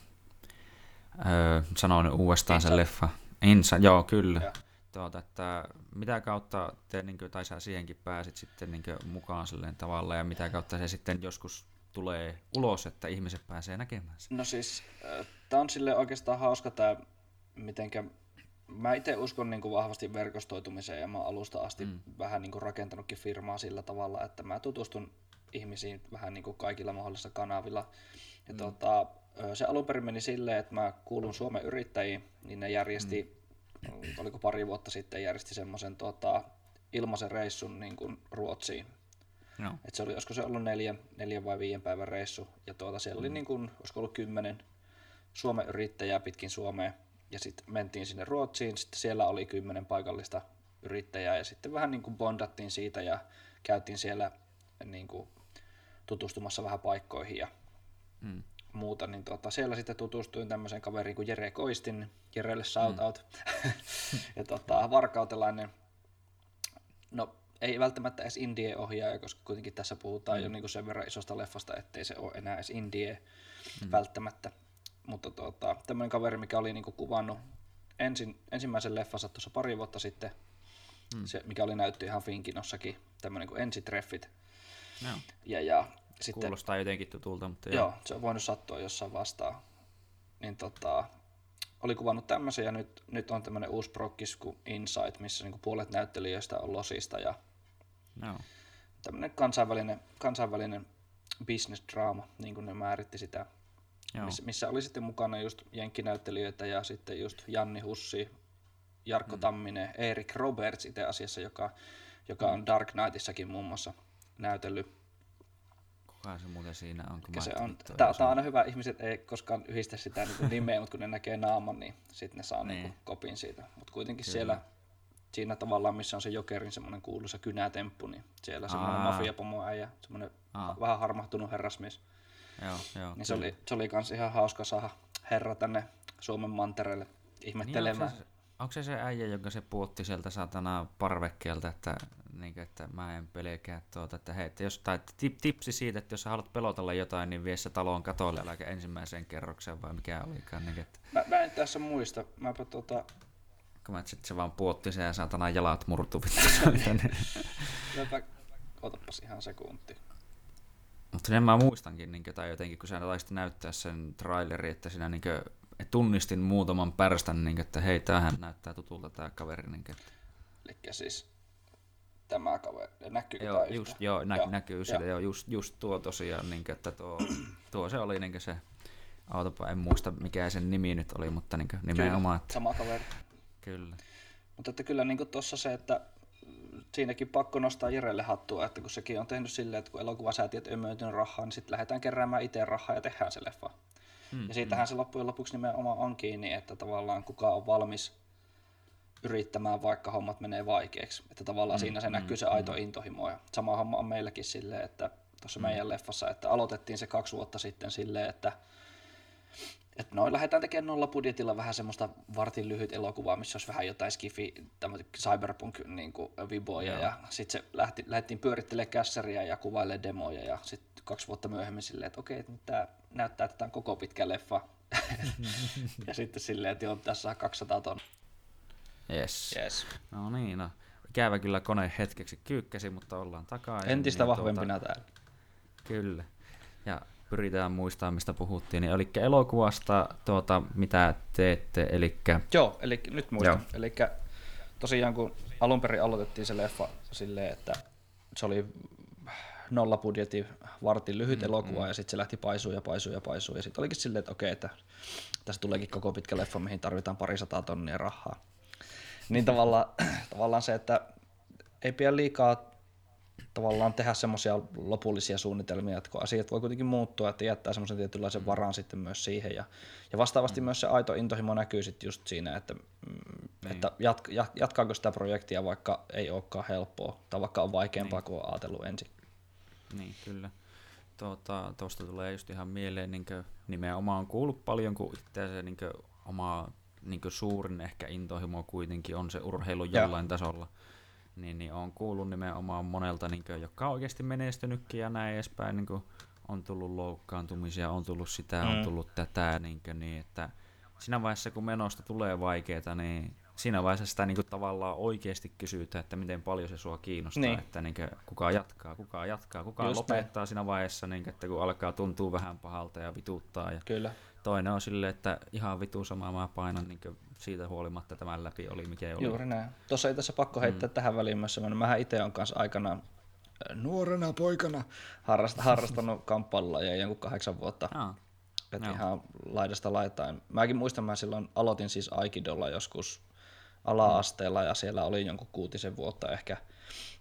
öö, sanoin uudestaan Insa. se leffa. Insa, joo, kyllä. Joo. Tuota, että mitä kautta te, niin kuin, tai sä siihenkin pääsit sitten niin kuin, mukaan silleen tavalla, ja mitä kautta se sitten joskus tulee ulos, että ihmiset pääsee näkemään sen. No siis, tämä on sille oikeastaan hauska tämä, mitenkä mä itse uskon niin kuin vahvasti verkostoitumiseen ja mä oon alusta asti mm. vähän niin kuin rakentanutkin firmaa sillä tavalla, että mä tutustun ihmisiin vähän niin kuin kaikilla mahdollisilla kanavilla. Ja mm. tota, ö, se alun perin meni silleen, että mä kuulun Suomen yrittäjiin, niin ne järjesti, mm. Oliko pari vuotta sitten, järjesti semmoisen tota, ilmaisen reissun niin kuin Ruotsiin. Joo. Et se oli, olisiko se ollut neljän, neljän vai viiden päivän reissu, ja tuota, siellä oli niin kuin, olisiko ollut kymmenen Suomen yrittäjää pitkin Suomea, ja sitten mentiin sinne Ruotsiin, sitten siellä oli kymmenen paikallista yrittäjää, ja sitten vähän niin kuin bondattiin siitä, ja käytiin siellä niin kuin tutustumassa vähän paikkoihin ja Mm. Muuta, niin tota, siellä sitten tutustuin tämmöiseen kaveriin kuin Jere Koistin, Jerelle shout out, ja tota, varkautelainen, no ei välttämättä edes indie-ohjaaja, koska kuitenkin tässä puhutaan mm. jo niin sen verran isosta leffasta, ettei se ole enää edes indie mm. välttämättä. Mutta tota, tämmöinen kaveri, mikä oli niin kuvannut ensin, ensimmäisen leffansa tuossa pari vuotta sitten, mm. se, mikä oli näytty ihan Finkinossakin, tämmöinen kuin Ensitreffit. Joo. Ja, ja sitten, Kuulostaa jotenkin tutulta, mutta joo, se on voinut sattua jossain vastaan. niin tota, oli kuvannut tämmöisen ja nyt, nyt on tämmöinen uusi prokkis kuin Insight, missä niin puolet näyttelijöistä on losista ja No. tämmöinen kansainvälinen, kansainvälinen business drama, niin kuin ne määritti sitä, Joo. missä, missä oli sitten mukana just jenkkinäyttelijöitä ja sitten just Janni Hussi, Jarkko mm. Tamminen, Erik Roberts itse asiassa, joka, joka on Dark Knightissakin muun muassa näytellyt. Kuka se muuten siinä on? Kun se on, tää on aina hyvä, ihmiset ei koskaan yhdistä sitä niin nimeä, mutta kun ne näkee naaman, niin sitten ne saa niin. Niin. Niin kopin siitä. Mutta kuitenkin Kyllä. siellä, siinä tavallaan, missä on se Jokerin semmoinen kuuluisa kynätemppu, niin siellä semmoinen Aa. mafiapomo äijä, semmoinen Aa. vähän harmahtunut herrasmies. Joo, joo. Niin se oli, se oli kans ihan hauska saada herra tänne Suomen mantereelle Niin, ihmettelemään. onko, se, onko se se äijä, joka se puotti sieltä satana parvekkeelta, että, niin, että mä en pelkää tuota, että hei, että jos, tai tip, tipsi siitä, että jos sä haluat pelotella jotain, niin vie se talon katolle, äläkä ensimmäiseen kerrokseen vai mikä olikaan, niin, että Mä, mä en tässä muista. Mäpä tota, kun mä sitten se vaan puotti sen ja satana jalat murtu niin. mäpä, otapas ihan sekunti. Mutta sen mä muistankin, niin, tai jotenkin kun sä taisit näyttää sen traileri, että sinä niin kuin, et tunnistin muutaman pärstän, niin, että hei, tämähän näyttää tutulta tämä kaveri. Niin, että, Eli siis tämä kaveri, näkyykö joo, tää just, yhtään? joo, nä, Joo, näkyy joo. sille, joo, just, just tuo tosiaan, niin, että tuo, tuo se oli niin se autopa, en muista mikä sen nimi nyt oli, mutta niin nimenomaan, että Sama kaveri. kyllä. Mutta että kyllä niin tuossa se, että siinäkin pakko nostaa Jerelle hattua, että kun sekin on tehnyt silleen, että kun elokuvasäätiöt ei myöntynyt rahaa, niin sitten lähdetään keräämään itse rahaa ja tehdään se leffa. Mm, ja siitähän se loppujen lopuksi nimenomaan on kiinni, että tavallaan kuka on valmis yrittämään, vaikka hommat menee vaikeaksi. Että tavallaan mm, siinä se näkyy se aito intohimo. Ja sama homma on meilläkin silleen, että tuossa mm. meidän leffassa, että aloitettiin se kaksi vuotta sitten silleen, että että noin lähdetään tekemään nolla budjetilla vähän semmoista vartin lyhyt elokuvaa, missä olisi vähän jotain skifi, cyberpunk niin viboja Joo. ja sitten se lähti, lähdettiin pyörittelemään kässäriä ja kuvailemaan demoja ja sitten kaksi vuotta myöhemmin silleen, että okei, nyt tämä näyttää, että tämä on koko pitkä leffa. ja sitten silleen, että joo, tässä saa 200 ton. Yes. Yes. No niin, no. Ikävä kyllä kone hetkeksi kyykkäsi, mutta ollaan takaisin. Entistä niin vahvempina täällä. Kyllä. Ja pyritään muistamaan, mistä puhuttiin. Niin, eli elokuvasta, tuota, mitä teette, eli Joo, eli nyt muistan. Eli tosiaan kun alun perin aloitettiin se leffa silleen, että se oli nolla budjetti, vartin lyhyt mm, elokuva mm. ja sitten se lähti paisuu ja paisuu ja paisuu. Ja sitten olikin silleen, että okei, että tässä tuleekin koko pitkä leffa, mihin tarvitaan parisataa tonnia rahaa. Niin tavallaan, tavallaan se, että ei pidä liikaa tavallaan tehdä semmoisia lopullisia suunnitelmia, että kun asiat voi kuitenkin muuttua, että jättää semmoisen tietynlaisen varan sitten myös siihen. Ja, ja vastaavasti mm. myös se aito intohimo näkyy sitten just siinä, että, mm, niin. että jat, jat, jatkaako sitä projektia, vaikka ei olekaan helppoa, tai vaikka on vaikeampaa niin. kuin on ajatellut ensin. Niin, kyllä. Tuota, tuosta tulee just ihan mieleen, niin nimenomaan on kuullut paljon, kun itse se niin oma niin suurin ehkä intohimo kuitenkin on se urheilu jollain tasolla. Niin, niin on kuullut nimenomaan monelta, niin kuin, joka on oikeasti menestynytkin ja näin edespäin. Niin kuin, on tullut loukkaantumisia, on tullut sitä, mm. on tullut tätä. Niin, kuin, niin, että siinä vaiheessa, kun menosta tulee vaikeaa, niin siinä vaiheessa sitä niin kuin, tavallaan oikeasti kysytään, että miten paljon se sua kiinnostaa, Niin. että niin kuin, kuka jatkaa, kuka jatkaa, kuka Just lopettaa näin. siinä vaiheessa, niin kuin, että kun alkaa tuntua vähän pahalta ja vituttaa. Ja Kyllä. Toinen on silleen, että ihan vitu samaa mä painan niin siitä huolimatta tämän läpi oli mikä oli. Juuri näin. Tuossa ei tässä pakko heittää mm. tähän väliin myös semmoinen, mähän itse on kanssa aikanaan äh, nuorena poikana harrast, harrastanut kamppailulla ja jonkun kahdeksan vuotta. Aa, Et ihan laidasta laitain. Mäkin muistan, mä silloin aloitin siis Aikidolla joskus ala-asteella ja siellä oli jonkun kuutisen vuotta ehkä.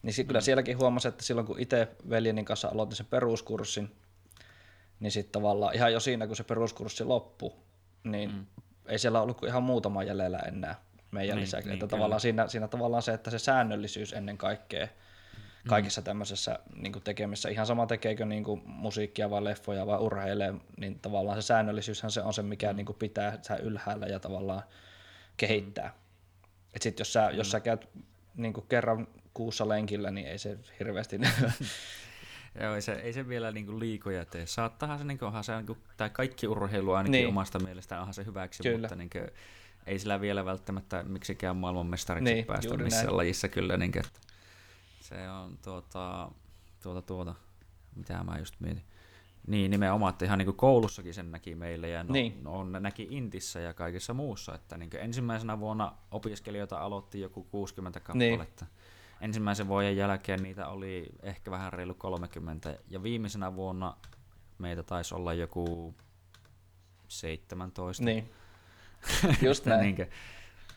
Niin kyllä sielläkin huomasi, että silloin kun itse veljeni kanssa aloitin sen peruskurssin, niin sitten tavallaan ihan jo siinä, kun se peruskurssi loppui, niin mm. ei siellä ollut kuin ihan muutama jäljellä enää meidän Niin, lisäksi. niin, että kyllä. tavallaan siinä, siinä tavallaan se, että se säännöllisyys ennen kaikkea kaikessa tämmöisessä niin tekemisessä, ihan sama tekeekö niin kuin musiikkia vai leffoja vai urheilee, niin tavallaan se säännöllisyyshän se on se, mikä niin kuin pitää sä ylhäällä ja tavallaan kehittää. Mm. Et sit jos sä, jos sä käyt niin kuin kerran kuussa lenkillä, niin ei se hirveästi... Joo, ei se, ei se vielä niinku liikoja tee. Saattahan se, niinku, onhan se niinku, tai kaikki urheilu ainakin Niin. niin. omasta mielestä onhan se hyväksi, Kyllä. mutta niinku, ei sillä vielä välttämättä miksikään maailmanmestariksi Niin, niin, päästä missään näin. lajissa kyllä. Niinku, että se on tuota, tuota, tuota, mitä mä just mietin. Niin, nimenomaan, että ihan niin kuin koulussakin sen näki meille ja no, Niin. no, ne näki Intissä ja kaikessa muussa, että niin ensimmäisenä vuonna opiskelijoita aloitti joku 60 kappaletta. Ensimmäisen vuoden jälkeen niitä oli ehkä vähän reilu 30 ja viimeisenä vuonna meitä taisi olla joku 17. Niin, just näin. niinkö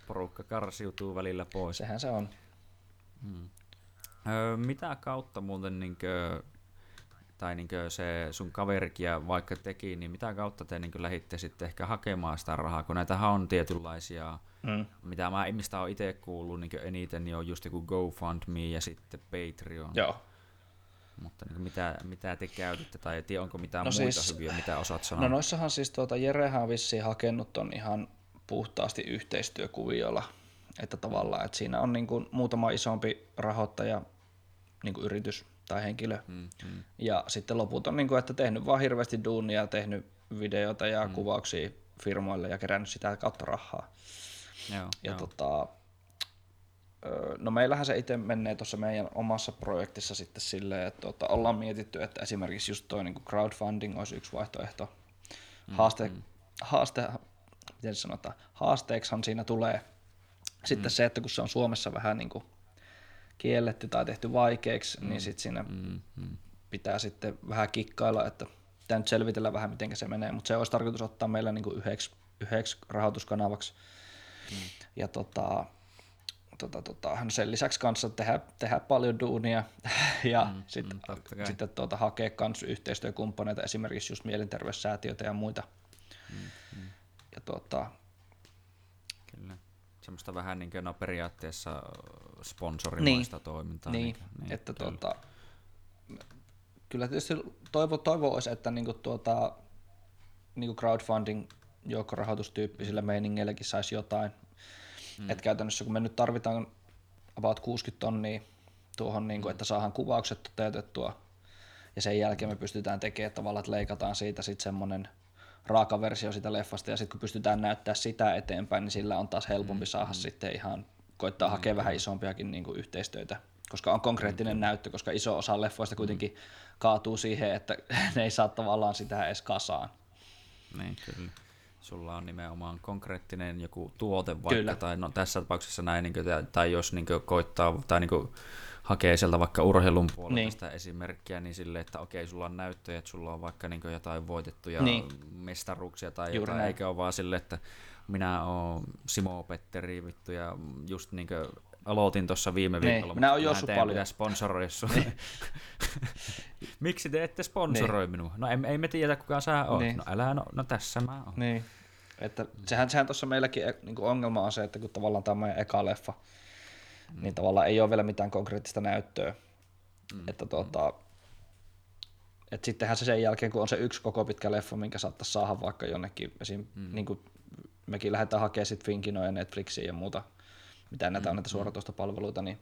porukka karsiutuu välillä pois. Sehän se on. Öö, mitä kautta muuten niinkö, tai niinkö se sun kaverikin ja vaikka teki, niin mitä kautta te niinkö lähditte sitten ehkä hakemaan sitä rahaa, kun näitähän on tietynlaisia, Mm. mitä mä mistä on itse kuullut niinkö eniten, niin on just joku GoFundMe ja sitten Patreon. Joo. Mutta niinkö mitä, mitä te käytitte, tai tiedä, onko mitään No muita siis- hyviä, mitä osaat sanoa? No noissahan siis tuota, Jerehän on vissiin hakenut ton ihan puhtaasti yhteistyökuviolla. Että tavallaan, että siinä on niin kuin muutama isompi rahoittaja, niin kuin yritys tai henkilö. Mm, mm, Ja sitten loput on, niin kuin, että tehnyt vaan hirveästi duunia, tehnyt videoita ja mm. kuvauksia firmoille ja kerännyt sitä kautta rahaa. Joo, Ja joo. tota, no meillähän se itse menee tuossa meidän omassa projektissa sitten silleen, että tota, ollaan mietitty, että esimerkiksi just toi niin crowdfunding olisi yksi vaihtoehto. Haaste, haaste, miten se sanotaan, haasteeksihan siinä tulee sitten se, että kun se on Suomessa vähän niin kuin kielletty tai tehty vaikeaksi, niin sitten siinä Mm, mm. pitää sitten vähän kikkailla, että pitää nyt selvitellä vähän, miten se menee, mutta se olisi tarkoitus ottaa meillä niin kuin yhdeksi, yhdeksi rahoituskanavaksi. Mm. Ja tota, tota, tota, no sen lisäksi kanssa tehdä, tehdä paljon duunia ja mm, sitten, mm, totta kai. sitten tuota, hakea kans yhteistyökumppaneita, esimerkiksi just mielenterveyssäätiöitä ja muita. Mm, Ja tuota, Kyllä. Semmoista vähän niin kuin, no periaatteessa sponsorimaista toimintaa. niin, niinkö? niin, että kyllä. tuota, kyllä tietysti toivo, toivo olisi, että niinku tuota, niinku crowdfunding joukkorahoitustyyppisillä meiningeilläkin saisi jotain. Mm. Et käytännössä kun me nyt tarvitaan about 60 tonnia tuohon, niinku, että saadaan kuvaukset toteutettua ja sen jälkeen me pystytään tekemään tavallaan, että leikataan siitä sitten semmoinen raaka versio sitä leffasta ja sitten kun pystytään näyttää sitä eteenpäin, niin sillä on taas helpompi saada sitten ihan koittaa hakea vähän isompiakin niin kuin yhteistyötä, koska on konkreettinen näyttö, koska iso osa leffoista kuitenkin kaatuu siihen, että ne ei saa tavallaan sitä edes kasaan. Niin, kyllä. Sulla on nimenomaan konkreettinen joku tuote vaikka, Kyllä. tai no, tässä tapauksessa näin, niin kuin, tai jos niin kuin, koittaa tai niin kuin, hakee sieltä vaikka urheilun puolelta Niin. sitä esimerkkiä, niin silleen, että okei, sulla on näyttöjä, että sulla on vaikka niin kuin, jotain voitettuja Niin. mestaruuksia tai Juuri jotain, näin. eikä ole vaan silleen, että minä oon Simo Petteri vittu ja just niin kuin, aloitin tuossa viime Niin, viikolla, minä oon mutta juossut teidän paljon. sponsoroida. Miksi te ette sponsoroi minua? No ei, ei me tiedä kuka sä oot. Niin. No älä, no, no tässä mä oon. Niin. Että sehän, sehän tuossa meilläkin niin ongelma on se, että kun tavallaan tämä on meidän eka leffa, mm. niin tavallaan ei ole vielä mitään konkreettista näyttöä. Mm. Että tuota, et sittenhän se sen jälkeen, kun on se yksi koko pitkä leffa, minkä saattaisi saada vaikka jonnekin, esim. Mm. Niin kuin mekin lähdetään hakemaan sitten Finkinoja ja Netflixiä ja muuta, mitä näitä on näitä suoratoistopalveluita, niin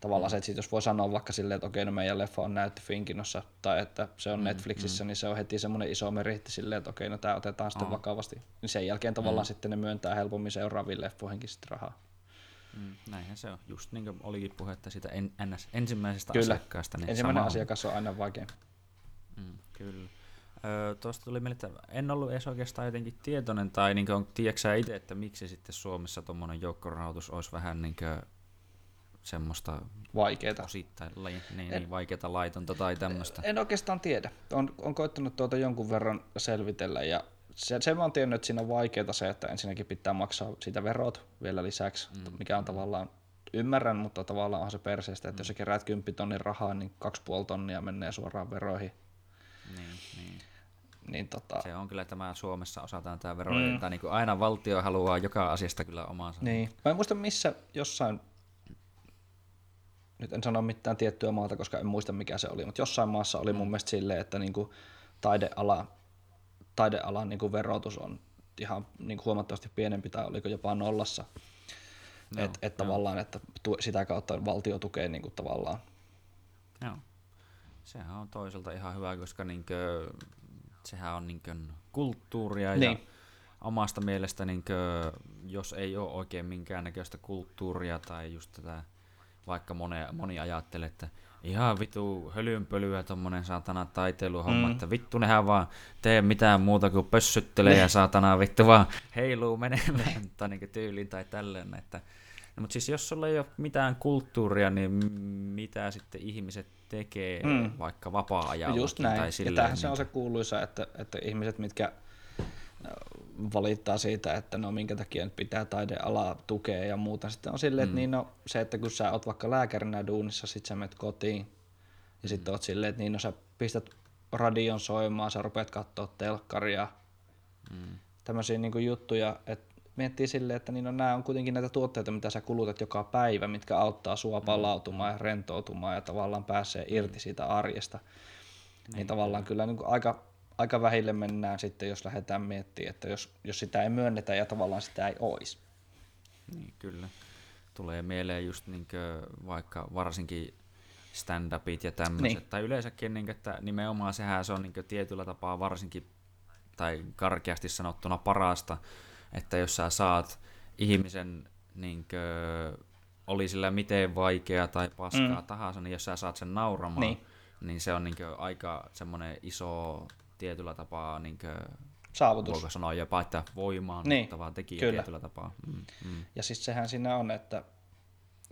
tavallaan se, että jos voi sanoa vaikka silleen, että okei, no meidän leffa on näyttö Finkinossa, tai että se on Netflixissä, niin se on heti semmoinen iso meritti silleen, että okei, no tämä otetaan sitten vakavasti. Niin sen jälkeen tavallaan sitten ne myöntää helpommin seuraaviin leffoihinkin sitten rahaa. Mm, näinhän se on. Just niin kuin olikin puhetta siitä en, NS, ensimmäisestä Kyllä. asiakkaasta. Niin Ensimmäinen sama asiakas on aina vaikein. Mm, kyllä. Öö, Tuosta tuli mieleen, että en ollut edes oikeastaan jotenkin tietoinen, tai niin kuin, tiedätkö itse, että miksi sitten Suomessa tuommoinen joukkorahoitus olisi vähän niin kuin, semmoista Vaikeeta. osittain niin, niin, vaikeata laitonta tai tämmöistä. En oikeastaan tiedä. On, on koittanut tuota jonkun verran selvitellä ja se, se mä oon tiennyt, että siinä on vaikeaa se, että ensinnäkin pitää maksaa siitä verot vielä lisäksi, mm. mikä on tavallaan, ymmärrän, mutta tavallaan on se perseestä, että mm. jos sä keräät 10 tonnin rahaa, niin 2,5 tonnia menee suoraan veroihin. Niin, niin. Niin tota, Se on kyllä tämä Suomessa osataan tämä vero, mm. tai niin kuin aina valtio haluaa joka asiasta kyllä omansa. niin. Mä en muista missä jossain, nyt en sano mitään tiettyä maata, koska en muista mikä se oli, mutta jossain maassa oli mun mielestä silleen, että niinku taideala, taidealan niinku verotus on ihan niinku huomattavasti pienempi tai oliko jopa nollassa. Joo, että et tavallaan, että tu, sitä kautta valtio tukee niinku tavallaan. Joo. Sehän on toisaalta ihan hyvä, koska niinkö, sehän on niinkö kulttuuria Niin. ja omasta mielestä niinkö, jos ei ole oikein minkäännäköistä kulttuuria tai just tätä vaikka moni, moni ajattelee, että ihan vitu hölynpölyä tommonen saatana taiteiluhomma, mm. että vittu nehän vaan tee mitään muuta kuin pössyttelee ja saatana vittu vaan heiluu menemään tai niin tyyliin tai tälleen, että No, mutta siis jos sulla ei ole mitään kulttuuria, niin mitä sitten ihmiset tekee mm. vaikka vapaa-ajalla? Just näin. Tai silleen, ja tämähän niin... se on se kuuluisa, että, että ihmiset, mitkä valittaa siitä, että no minkä takia nyt pitää taidealaa tukea ja muuta. Sitten on silleen, mm. että niin no, se, että kun sä oot vaikka lääkärinä duunissa, sit sä menet kotiin ja sitten oot silleen, että niin no sä pistät radion soimaan, sä rupeat katsoa telkkaria, mm. tämmöisiä niin juttuja, että miettii silleen, että niin no, nämä on kuitenkin näitä tuotteita, mitä sä kulutat joka päivä, mitkä auttaa sua mm. palautumaan ja rentoutumaan ja tavallaan pääsee irti siitä arjesta. Niin, niin tavallaan kyllä niin kuin aika aika vähille mennään sitten, jos lähdetään miettimään, että jos, jos sitä ei myönnetä ja tavallaan sitä ei olisi. Niin, kyllä. Tulee mieleen just niin vaikka varsinkin stand-upit ja tämmöiset, niin. tai yleensäkin, niin, että nimenomaan sehän se on niin tietyllä tapaa varsinkin, tai karkeasti sanottuna parasta, että jos sä saat ihmisen niin kuin, oli sillä miten vaikea tai paskaa mm. tahansa, niin jos sä saat sen nauramaan, niin, niin se on niin aika semmoinen iso tietyllä tapaa niin kuin, saavutus. Voiko sanoa jopa, että voimaan niin, tekijä kyllä. tietyllä tapaa. Mm, mm. Ja siis sehän siinä on, että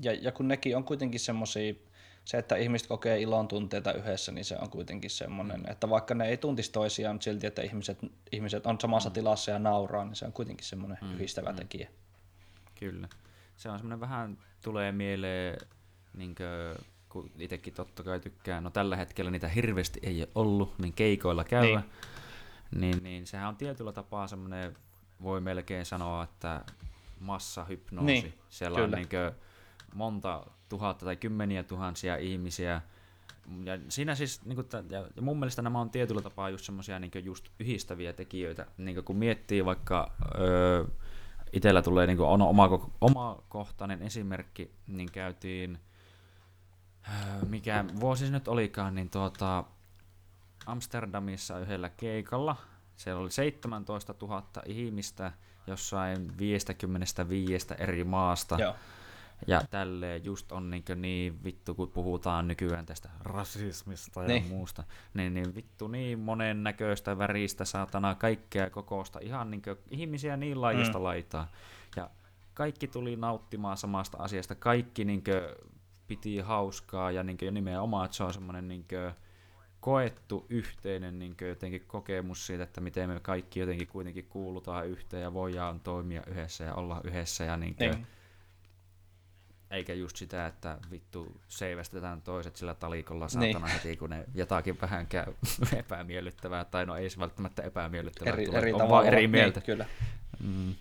ja, ja kun nekin on kuitenkin semmoisia, se, että ihmiset kokee ilon tunteita yhdessä, niin se on kuitenkin semmoinen, mm. että vaikka ne ei tuntisi toisiaan, mutta silti, että ihmiset, ihmiset on samassa mm. tilassa ja nauraa, niin se on kuitenkin semmoinen mm. yhdistävä mm. tekijä. Kyllä. Se on semmoinen vähän, tulee mieleen niin kuin kun itsekin totta kai tykkään, no tällä hetkellä niitä hirveästi ei ole ollut, niin keikoilla käydä, niin, niin, niin sehän on tietyllä tapaa semmoinen, voi melkein sanoa, että massahypnoosi. Niin, Siellä kyllä. on niin monta tuhatta tai kymmeniä tuhansia ihmisiä, ja siinä siis, niin kuin, ja, mun mielestä nämä on tietyllä tapaa just semmoisia niin just yhdistäviä tekijöitä, niin kun miettii vaikka, öö, itsellä tulee niin on oma, omakohtainen esimerkki, niin käytiin Öö, mikä vuosi se nyt olikaan, niin tuota, Amsterdamissa yhdellä keikalla. Siellä oli 17 000 ihmistä jossain 55 eri maasta. Joo. Ja tälleen just on niin, niin vittu, kun puhutaan nykyään tästä rasismista ja niin. muusta, niin, niin vittu niin monen näköistä väristä, saatana, kaikkea kokousta, ihan niin kuin, ihmisiä niin lajista mm. laitaa. Ja kaikki tuli nauttimaan samasta asiasta, kaikki niin kuin, piti hauskaa ja niin kuin nimenomaan, että se on semmoinen niin koettu yhteinen niin jotenkin kokemus siitä, että miten me kaikki jotenkin kuitenkin kuulutaan yhteen ja voidaan toimia yhdessä ja olla yhdessä ja niin kuin, niin. Eikä just sitä, että vittu seivästetään toiset sillä talikolla saatana niin. heti, kun ne jotakin vähän käy epämiellyttävää, tai no ei se välttämättä epämiellyttävää, eri, eri on vaan eri niin, mieltä. Niin, kyllä. Mm.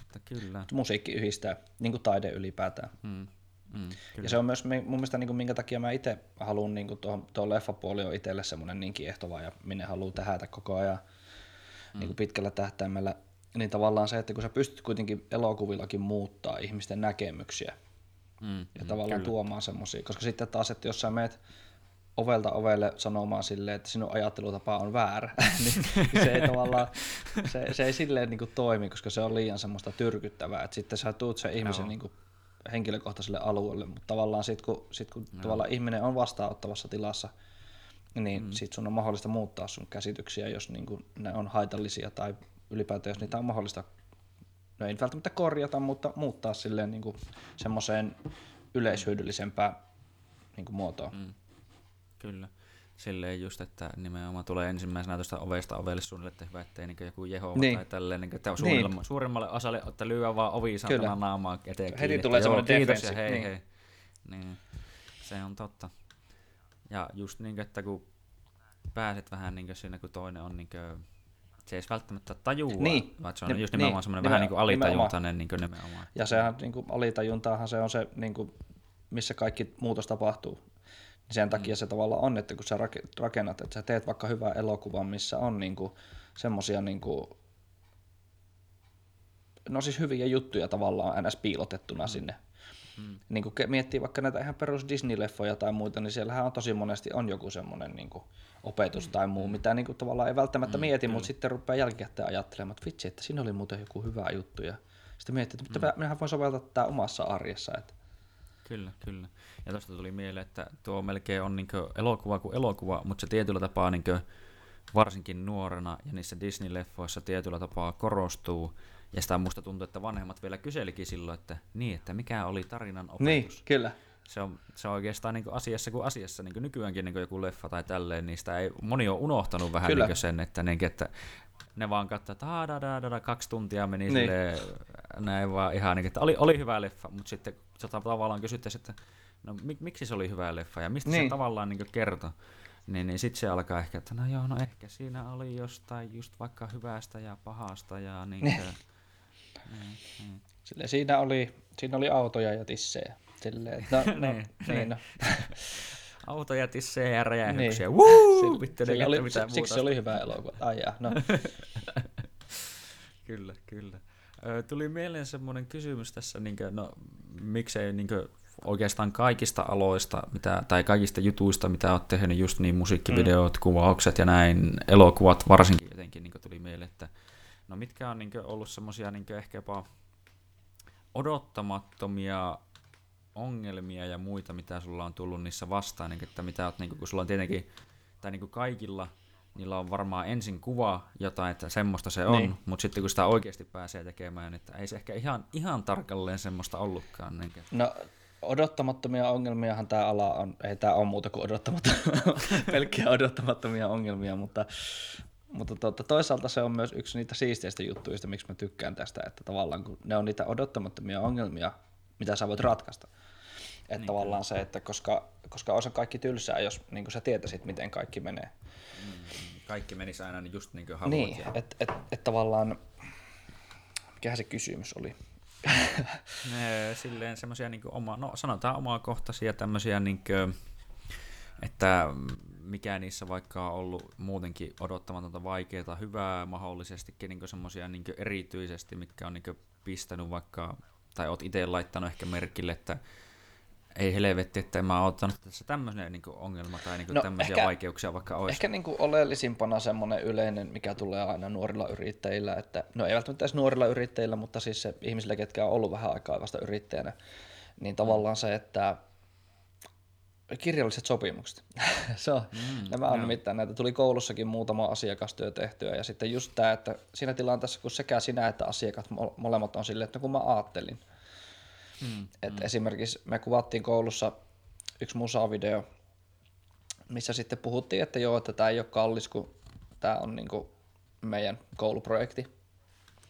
Mutta kyllä. Musiikki yhdistää, niin kuin taide ylipäätään. Mm. Mm, ja se on myös mun mielestä, niin kuin, minkä takia mä itse haluan, niin kuin tuo, tuo leffapuoli on itselle semmoinen niin kiehtova ja minne haluaa tähätä koko ajan mm. niin kuin pitkällä tähtäimellä, niin tavallaan se, että kun sä pystyt kuitenkin elokuvillakin muuttaa ihmisten näkemyksiä mm, ja mm, tavallaan kyllä. tuomaan semmoisia, koska sitten taas, että jos sä meet ovelta ovelle sanomaan silleen, että sinun ajattelutapa on väärä, niin se ei tavallaan, se, se ei silleen niin kuin toimi, koska se on liian semmoista tyrkyttävää, että sitten sä tuut sen ihmisen niin kuin henkilökohtaiselle alueelle, mutta tavallaan sitten kun, sit kun no. tavallaan ihminen on vastaanottavassa tilassa, niin mm. sit sun on mahdollista muuttaa sun käsityksiä, jos niin kuin ne on haitallisia tai ylipäätään jos niitä on mahdollista, no ei välttämättä korjata, mutta muuttaa silleen niin kuin semmoiseen yleishyödyllisempään niin kuin muotoon. Mm. Kyllä silleen just, että nimenomaan tulee ensimmäisenä tuosta ovesta ovelle suunnilleen, että hyvä, ettei niin joku Jehova niin. tai tälleen, niin, että niin. suurimmalle osalle, että lyö vaan ovi saatana naamaa eteen Heti kiinni, tulee semmoinen kiitos ja hei, niin. hei. Niin, se on totta. Ja just niin, että kun pääset vähän niin siinä, kun toinen on niin se ei välttämättä tajua, niin. vaan se on niin, just nimenomaan niin, semmoinen vähän niin kuin alitajuntainen niin kuin nimenomaan. Ja sehän niin kuin alitajuntaahan se on se, niin kuin, missä kaikki muutos tapahtuu niin sen takia mm. se tavallaan on, että kun sä rakennat, että sä teet vaikka hyvää elokuvan, missä on niinku semmosia niinku, no siis hyviä juttuja tavallaan ns. piilotettuna mm. sinne. Mm. Niin kun miettii vaikka näitä ihan perus Disney-leffoja tai muita, niin siellähän on tosi monesti on joku semmoinen niin opetus mm. tai muu, mitä niin kuin tavallaan ei välttämättä mm, mieti, kyllä. mutta sitten rupeaa jälkikäteen ajattelemaan, että vitsi, että siinä oli muuten joku hyvä juttu. Ja sitten miettii, että mm. minähän voin soveltaa tätä omassa arjessa. Että Kyllä, kyllä. Ja tuosta tuli mieleen, että tuo melkein on niin elokuva kuin elokuva, mutta se tietyllä tapaa niin varsinkin nuorena ja niissä Disney-leffoissa tietyllä tapaa korostuu. Ja sitä musta tuntuu, että vanhemmat vielä kyselikin silloin, että niin, että mikä oli tarinan opetus. Niin, kyllä. Se on, se on oikeastaan niin asiassa kuin asiassa, niin kuin nykyäänkin niin kuin joku leffa tai tälleen, niin sitä ei, moni on unohtanut vähän niin sen, että, niin, että ne vaan katsoo, että da, da, da, da, kaksi tuntia meni niin. silleen, näin vaan ihan niin, että oli, oli hyvä leffa, mutta sitten tavallaan kysyttäisiin, että no mik, miksi se oli hyvä leffa ja mistä niin. se tavallaan niin kertoi. Niin, niin sitten se alkaa ehkä, että no joo, no ehkä siinä oli jostain just vaikka hyvästä ja pahasta ja niin. niin. Niin, niin. Sille siinä oli, siinä oli autoja ja tissejä. Silleen, no, no, niin, niin, no. autoja, tissejä ja räjähyksiä. Niin. Woo! Vittu, oli, mitään siksi se oli hyvä elokuva. Ai jaa, no. kyllä, kyllä. Tuli mieleen semmoinen kysymys tässä, niin kuin, no miksei niin kuin, oikeastaan kaikista aloista, mitä, tai kaikista jutuista, mitä olet tehnyt, just niin musiikkivideot, mm. kuvaukset ja näin, elokuvat varsinkin jotenkin niin tuli mieleen, että no mitkä on niin ollut semmoisia niin ehkä jopa odottamattomia ongelmia ja muita, mitä sulla on tullut niissä vastaan, niin että mitä oot, niin kuin, kun sulla on tietenkin, tai niin kaikilla, niillä on varmaan ensin kuva jotain, että semmoista se on, niin. mutta sitten kun sitä oikeasti pääsee tekemään, että ei se ehkä ihan, ihan tarkalleen semmoista ollutkaan. Niin no odottamattomia ongelmiahan tämä ala on, ei tämä ole muuta kuin odottamattomia, pelkkiä odottamattomia ongelmia, mutta, mutta tuota, toisaalta se on myös yksi niitä siisteistä juttuista, miksi mä tykkään tästä, että tavallaan kun ne on niitä odottamattomia ongelmia, mitä sä voit ratkaista. Että niin. tavallaan se, että koska, koska osa kaikki tylsää, jos niin sä tietäisit, miten kaikki menee. Mm, kaikki menisi aina just niin kuin haluat. Niin, että et, et, et tavallaan, mikähän se kysymys oli? ne, silleen semmoisia niin oma, no sanotaan omakohtaisia tämmöisiä niin kuin, että mikä niissä vaikka on ollut muutenkin odottamatonta vaikeaa, hyvää mahollisesti, niin semmoisia niin erityisesti, mitkä on niin pistänyt vaikka, tai oot itse laittanut ehkä merkille, että ei helvetti, että en mä ole ottanut tässä tämmöinen niin ongelma tai niin no, tämmöisiä ehkä, vaikeuksia vaikka olisi. Ehkä niin kuin oleellisimpana semmoinen yleinen, mikä tulee aina nuorilla yrittäjillä, että no ei välttämättä edes nuorilla yrittäjillä, mutta siis se ihmisillä, ketkä on ollut vähän aikaa vasta yrittäjänä, niin tavallaan se, että kirjalliset sopimukset. se on, mm, nämä on no. nimittäin näitä. Tuli koulussakin muutama asiakastyö tehtyä ja sitten just tämä, että siinä tilanteessa, kun sekä sinä että asiakat molemmat on silleen, että no kun mä ajattelin, Mm, Et mm. Esimerkiksi me kuvattiin koulussa yksi musavideo, missä sitten puhuttiin, että joo, että tämä ei ole kallis, kun tämä on niinku meidän kouluprojekti.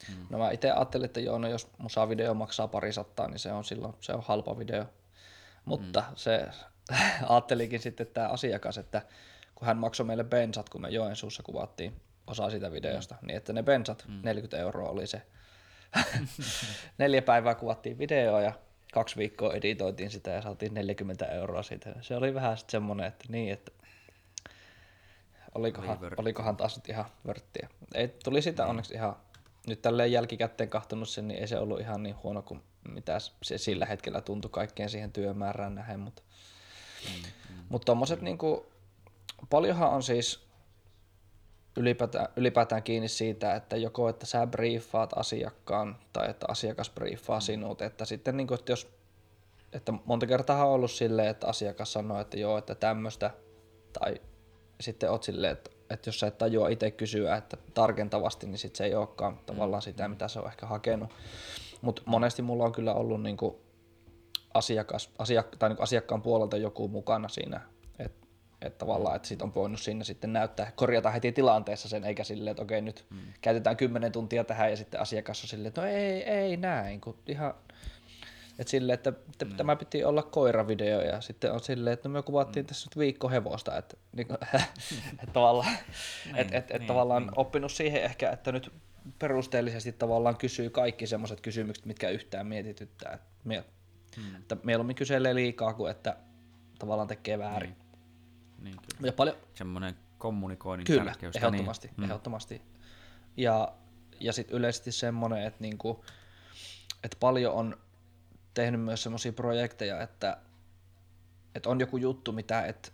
Mm. No mä itse ajattelin, että joo, no jos musavideo maksaa pari sattaa, niin se on silloin se on halpa video. Mutta mm. se ajattelikin sitten tämä asiakas, että kun hän maksoi meille bensat, kun me Joensuussa kuvattiin osa sitä videosta, mm. niin että ne bensat, mm. 40 euroa oli se neljä päivää kuvattiin videoa ja kaksi viikkoa editoitiin sitä ja saatiin 40 euroa siitä. Se oli vähän sitten semmoinen, että niin, että olikohan, olikohan taas nyt ihan vörttiä. Ei, tuli sitä mm. onneksi ihan, nyt tälleen jälkikäteen kahtonut sen, niin ei se ollut ihan niin huono kuin mitä se sillä hetkellä tuntui kaikkeen siihen työmäärään nähden, mutta mm, mm. Mut tommoset mm. niinku, paljonhan on siis ylipäätään, ylipäätään kiinni siitä, että joko että sä briefaat asiakkaan tai että asiakas briefaa sinut, että sitten niin kuin, että jos että monta kertaa on ollut silleen, että asiakas sanoo, että joo, että tämmöistä, tai sitten oot silleen, että, että jos sä et tajua itse kysyä, että tarkentavasti, niin sitten se ei olekaan tavallaan sitä, mitä se on ehkä hakenut. Mutta monesti mulla on kyllä ollut niin kuin asiakas, asiak- tai niin asiakkaan puolelta joku mukana siinä että tavallaan, että siitä on voinut sinne sitten näyttää, korjata heti tilanteessa sen, eikä silleen, että okei nyt mm. käytetään kymmenen tuntia tähän ja sitten asiakas on silleen, että no ei, ei näin, kun ihan, että silleen, että mm. tämä piti olla koiravideo ja sitten on silleen, että no me kuvattiin mm. tässä nyt viikko hevosta, että, niin kuin, että tavallaan, niin, että, että, niin, tavallaan niin. oppinut siihen ehkä, että nyt perusteellisesti tavallaan kysyy kaikki semmoiset kysymykset, mitkä yhtään mietityttää, että, mie, mm. että mieluummin kyselee liikaa kuin että tavallaan tekee väärin. Niin. Niin, kyllä. Ja paljon... Semmoinen kommunikoinnin kyllä, tärkeys. Ehdottomasti, niin. ehdottomasti. Ja, ja sitten yleisesti semmoinen, että niinku, et paljon on tehnyt myös semmoisia projekteja, että, että on joku juttu, mitä et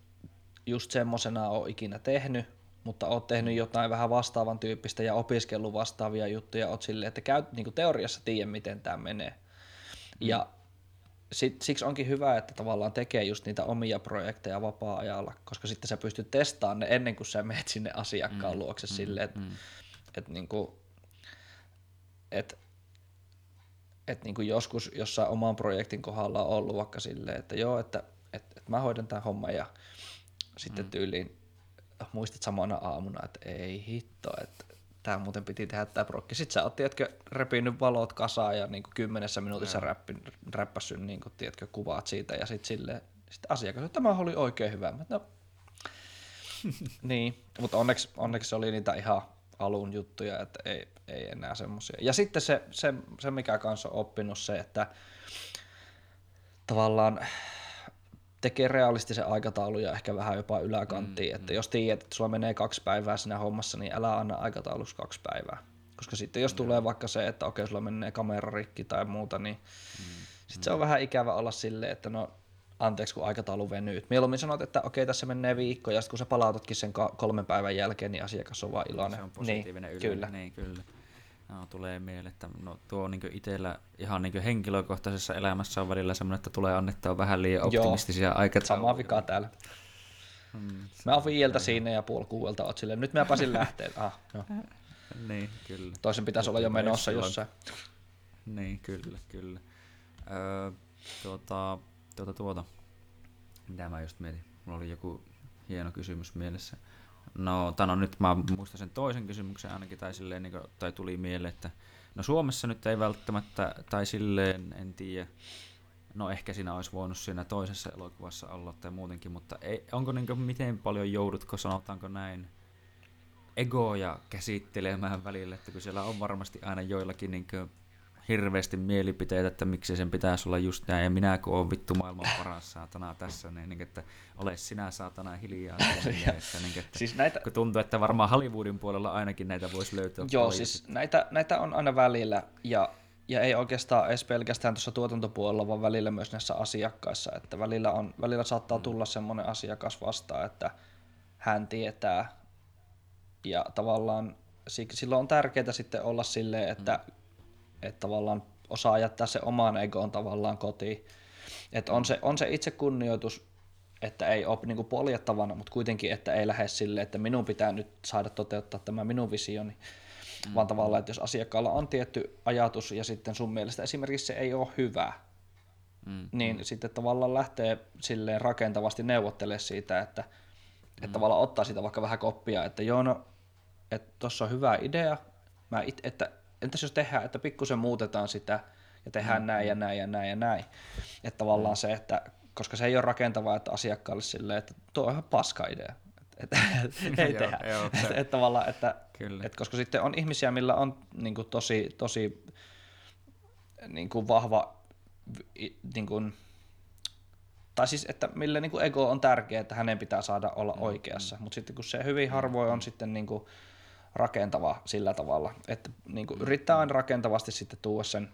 just semmoisena ole ikinä tehnyt, mutta oot tehnyt jotain vähän vastaavan tyyppistä ja opiskellut vastaavia juttuja, oot silleen, että käyt niin teoriassa tiedä, miten tämä menee. Mm. Ja sit, siksi onkin hyvä, että tavallaan tekee just niitä omia projekteja vapaa-ajalla, koska sitten sä pystyt testaamaan ne ennen kuin sä menet sinne asiakkaan mm, luokse mm, silleen, että mm. et niinku, et, et niinku joskus jossain oman projektin kohdalla on ollut vaikka silleen, että joo, että et, et mä hoidan tämän homman ja sitten mm. tyyliin muistat samana aamuna, että ei hitto, että tämä muuten piti tehdä tämä prokki. Sitten sä oot, tiedätkö, repinyt valot kasaan ja niin kuin kymmenessä minuutissa räppin, räppässyt niin kuin, tiedätkö, kuvaat siitä ja sitten sille sit asiakas, että tämä oli oikein hyvä. Mä, no, niin, mutta onneksi, onneksi se oli niitä ihan alun juttuja, että ei, ei enää semmoisia. Ja sitten se, se, se, mikä kanssa on oppinut se, että tavallaan tekee realistisen aikataulun ja ehkä vähän jopa yläkanttiin. Mm, että mm. jos tiedät, että sulla menee kaksi päivää siinä hommassa, niin älä anna aikataulussa kaksi päivää. Koska sitten jos mm. tulee vaikka se, että okei, sulla menee kamera rikki tai muuta, niin mm, sitten mm. se on vähän ikävä olla silleen, että no anteeksi, kun aikataulu venyy. Mieluummin sanot, että okei, tässä menee viikko, ja sitten kun sä palautatkin sen kolmen päivän jälkeen, niin asiakas on vaan iloinen. Se on positiivinen niin, yle. Kyllä. Niin, kyllä. No, tulee mieleen, että no, tuo niin itsellä ihan niin henkilökohtaisessa elämässä on välillä semmoinen, että tulee annettaa vähän liian optimistisia Joo, aikatauluja. Samaa vikaa täällä. Hmm, mä oon viieltä siinä ja puoli kuuelta oot silleen, nyt mä pääsin lähteen. Ah, jo. niin, kyllä. Toisen pitäisi olla jo menossa silloin... jossain. Niin, kyllä, kyllä. Öö, tuota, tuota, tuota. Mitä mä just mietin? Mulla oli joku hieno kysymys mielessä. No, tano, nyt mä muistan sen toisen kysymyksen ainakin, tai, silleen, niin kuin, tai tuli mieleen, että no Suomessa nyt ei välttämättä, tai silleen, en tiedä, no ehkä siinä olisi voinut siinä toisessa elokuvassa olla tai muutenkin, mutta ei, onko niin kuin, miten paljon joudutko, sanotaanko näin, egoja käsittelemään välillä, että kun siellä on varmasti aina joillakin niin kuin, hirveästi mielipiteitä, että miksi sen pitäisi olla just näin, ja minä kun olen vittu maailman paras saatana tässä, niin, niin että ole sinä saatana hiljaa. että, niin, että, siis näitä... Kun tuntuu, että varmaan Hollywoodin puolella ainakin näitä voisi löytyä. Joo, paljon. siis näitä, näitä on aina välillä, ja, ja ei oikeastaan edes pelkästään tuossa tuotantopuolella, vaan välillä myös näissä asiakkaissa, että välillä, on, välillä saattaa mm. tulla semmoinen asiakas vastaan, että hän tietää, ja tavallaan silloin on tärkeää sitten olla silleen, että mm että tavallaan osaa jättää se oman egoon tavallaan kotiin. Että on se, on se itse kunnioitus, että ei ole niin poljettavana, mutta kuitenkin, että ei lähde sille, että minun pitää nyt saada toteuttaa tämä minun visioni, mm. vaan tavallaan, että jos asiakkaalla on tietty ajatus ja sitten sun mielestä esimerkiksi se ei ole hyvä, mm. niin mm. sitten tavallaan lähtee silleen rakentavasti neuvottelemaan siitä, että, mm. että tavallaan ottaa siitä vaikka vähän koppia, että joo, no, että tuossa on hyvä idea, mä it, että entäs jos tehdään, että pikkusen muutetaan sitä ja tehdään mm. näin ja näin ja näin ja näin. Että tavallaan mm. se, että koska se ei ole rakentavaa, että asiakkaalle silleen, että tuo on ihan paska idea. Että ei tehdä. tavallaan, että, että, koska sitten on ihmisiä, millä on niin kuin tosi, tosi niin kuin vahva niin kuin, tai siis, että mille niin kuin ego on tärkeä, että hänen pitää saada olla mm, oikeassa, mm. mutta sitten kun se hyvin harvoin on sitten niin kuin, rakentava sillä tavalla, että niin kuin yrittää aina rakentavasti sitten tuoda sen,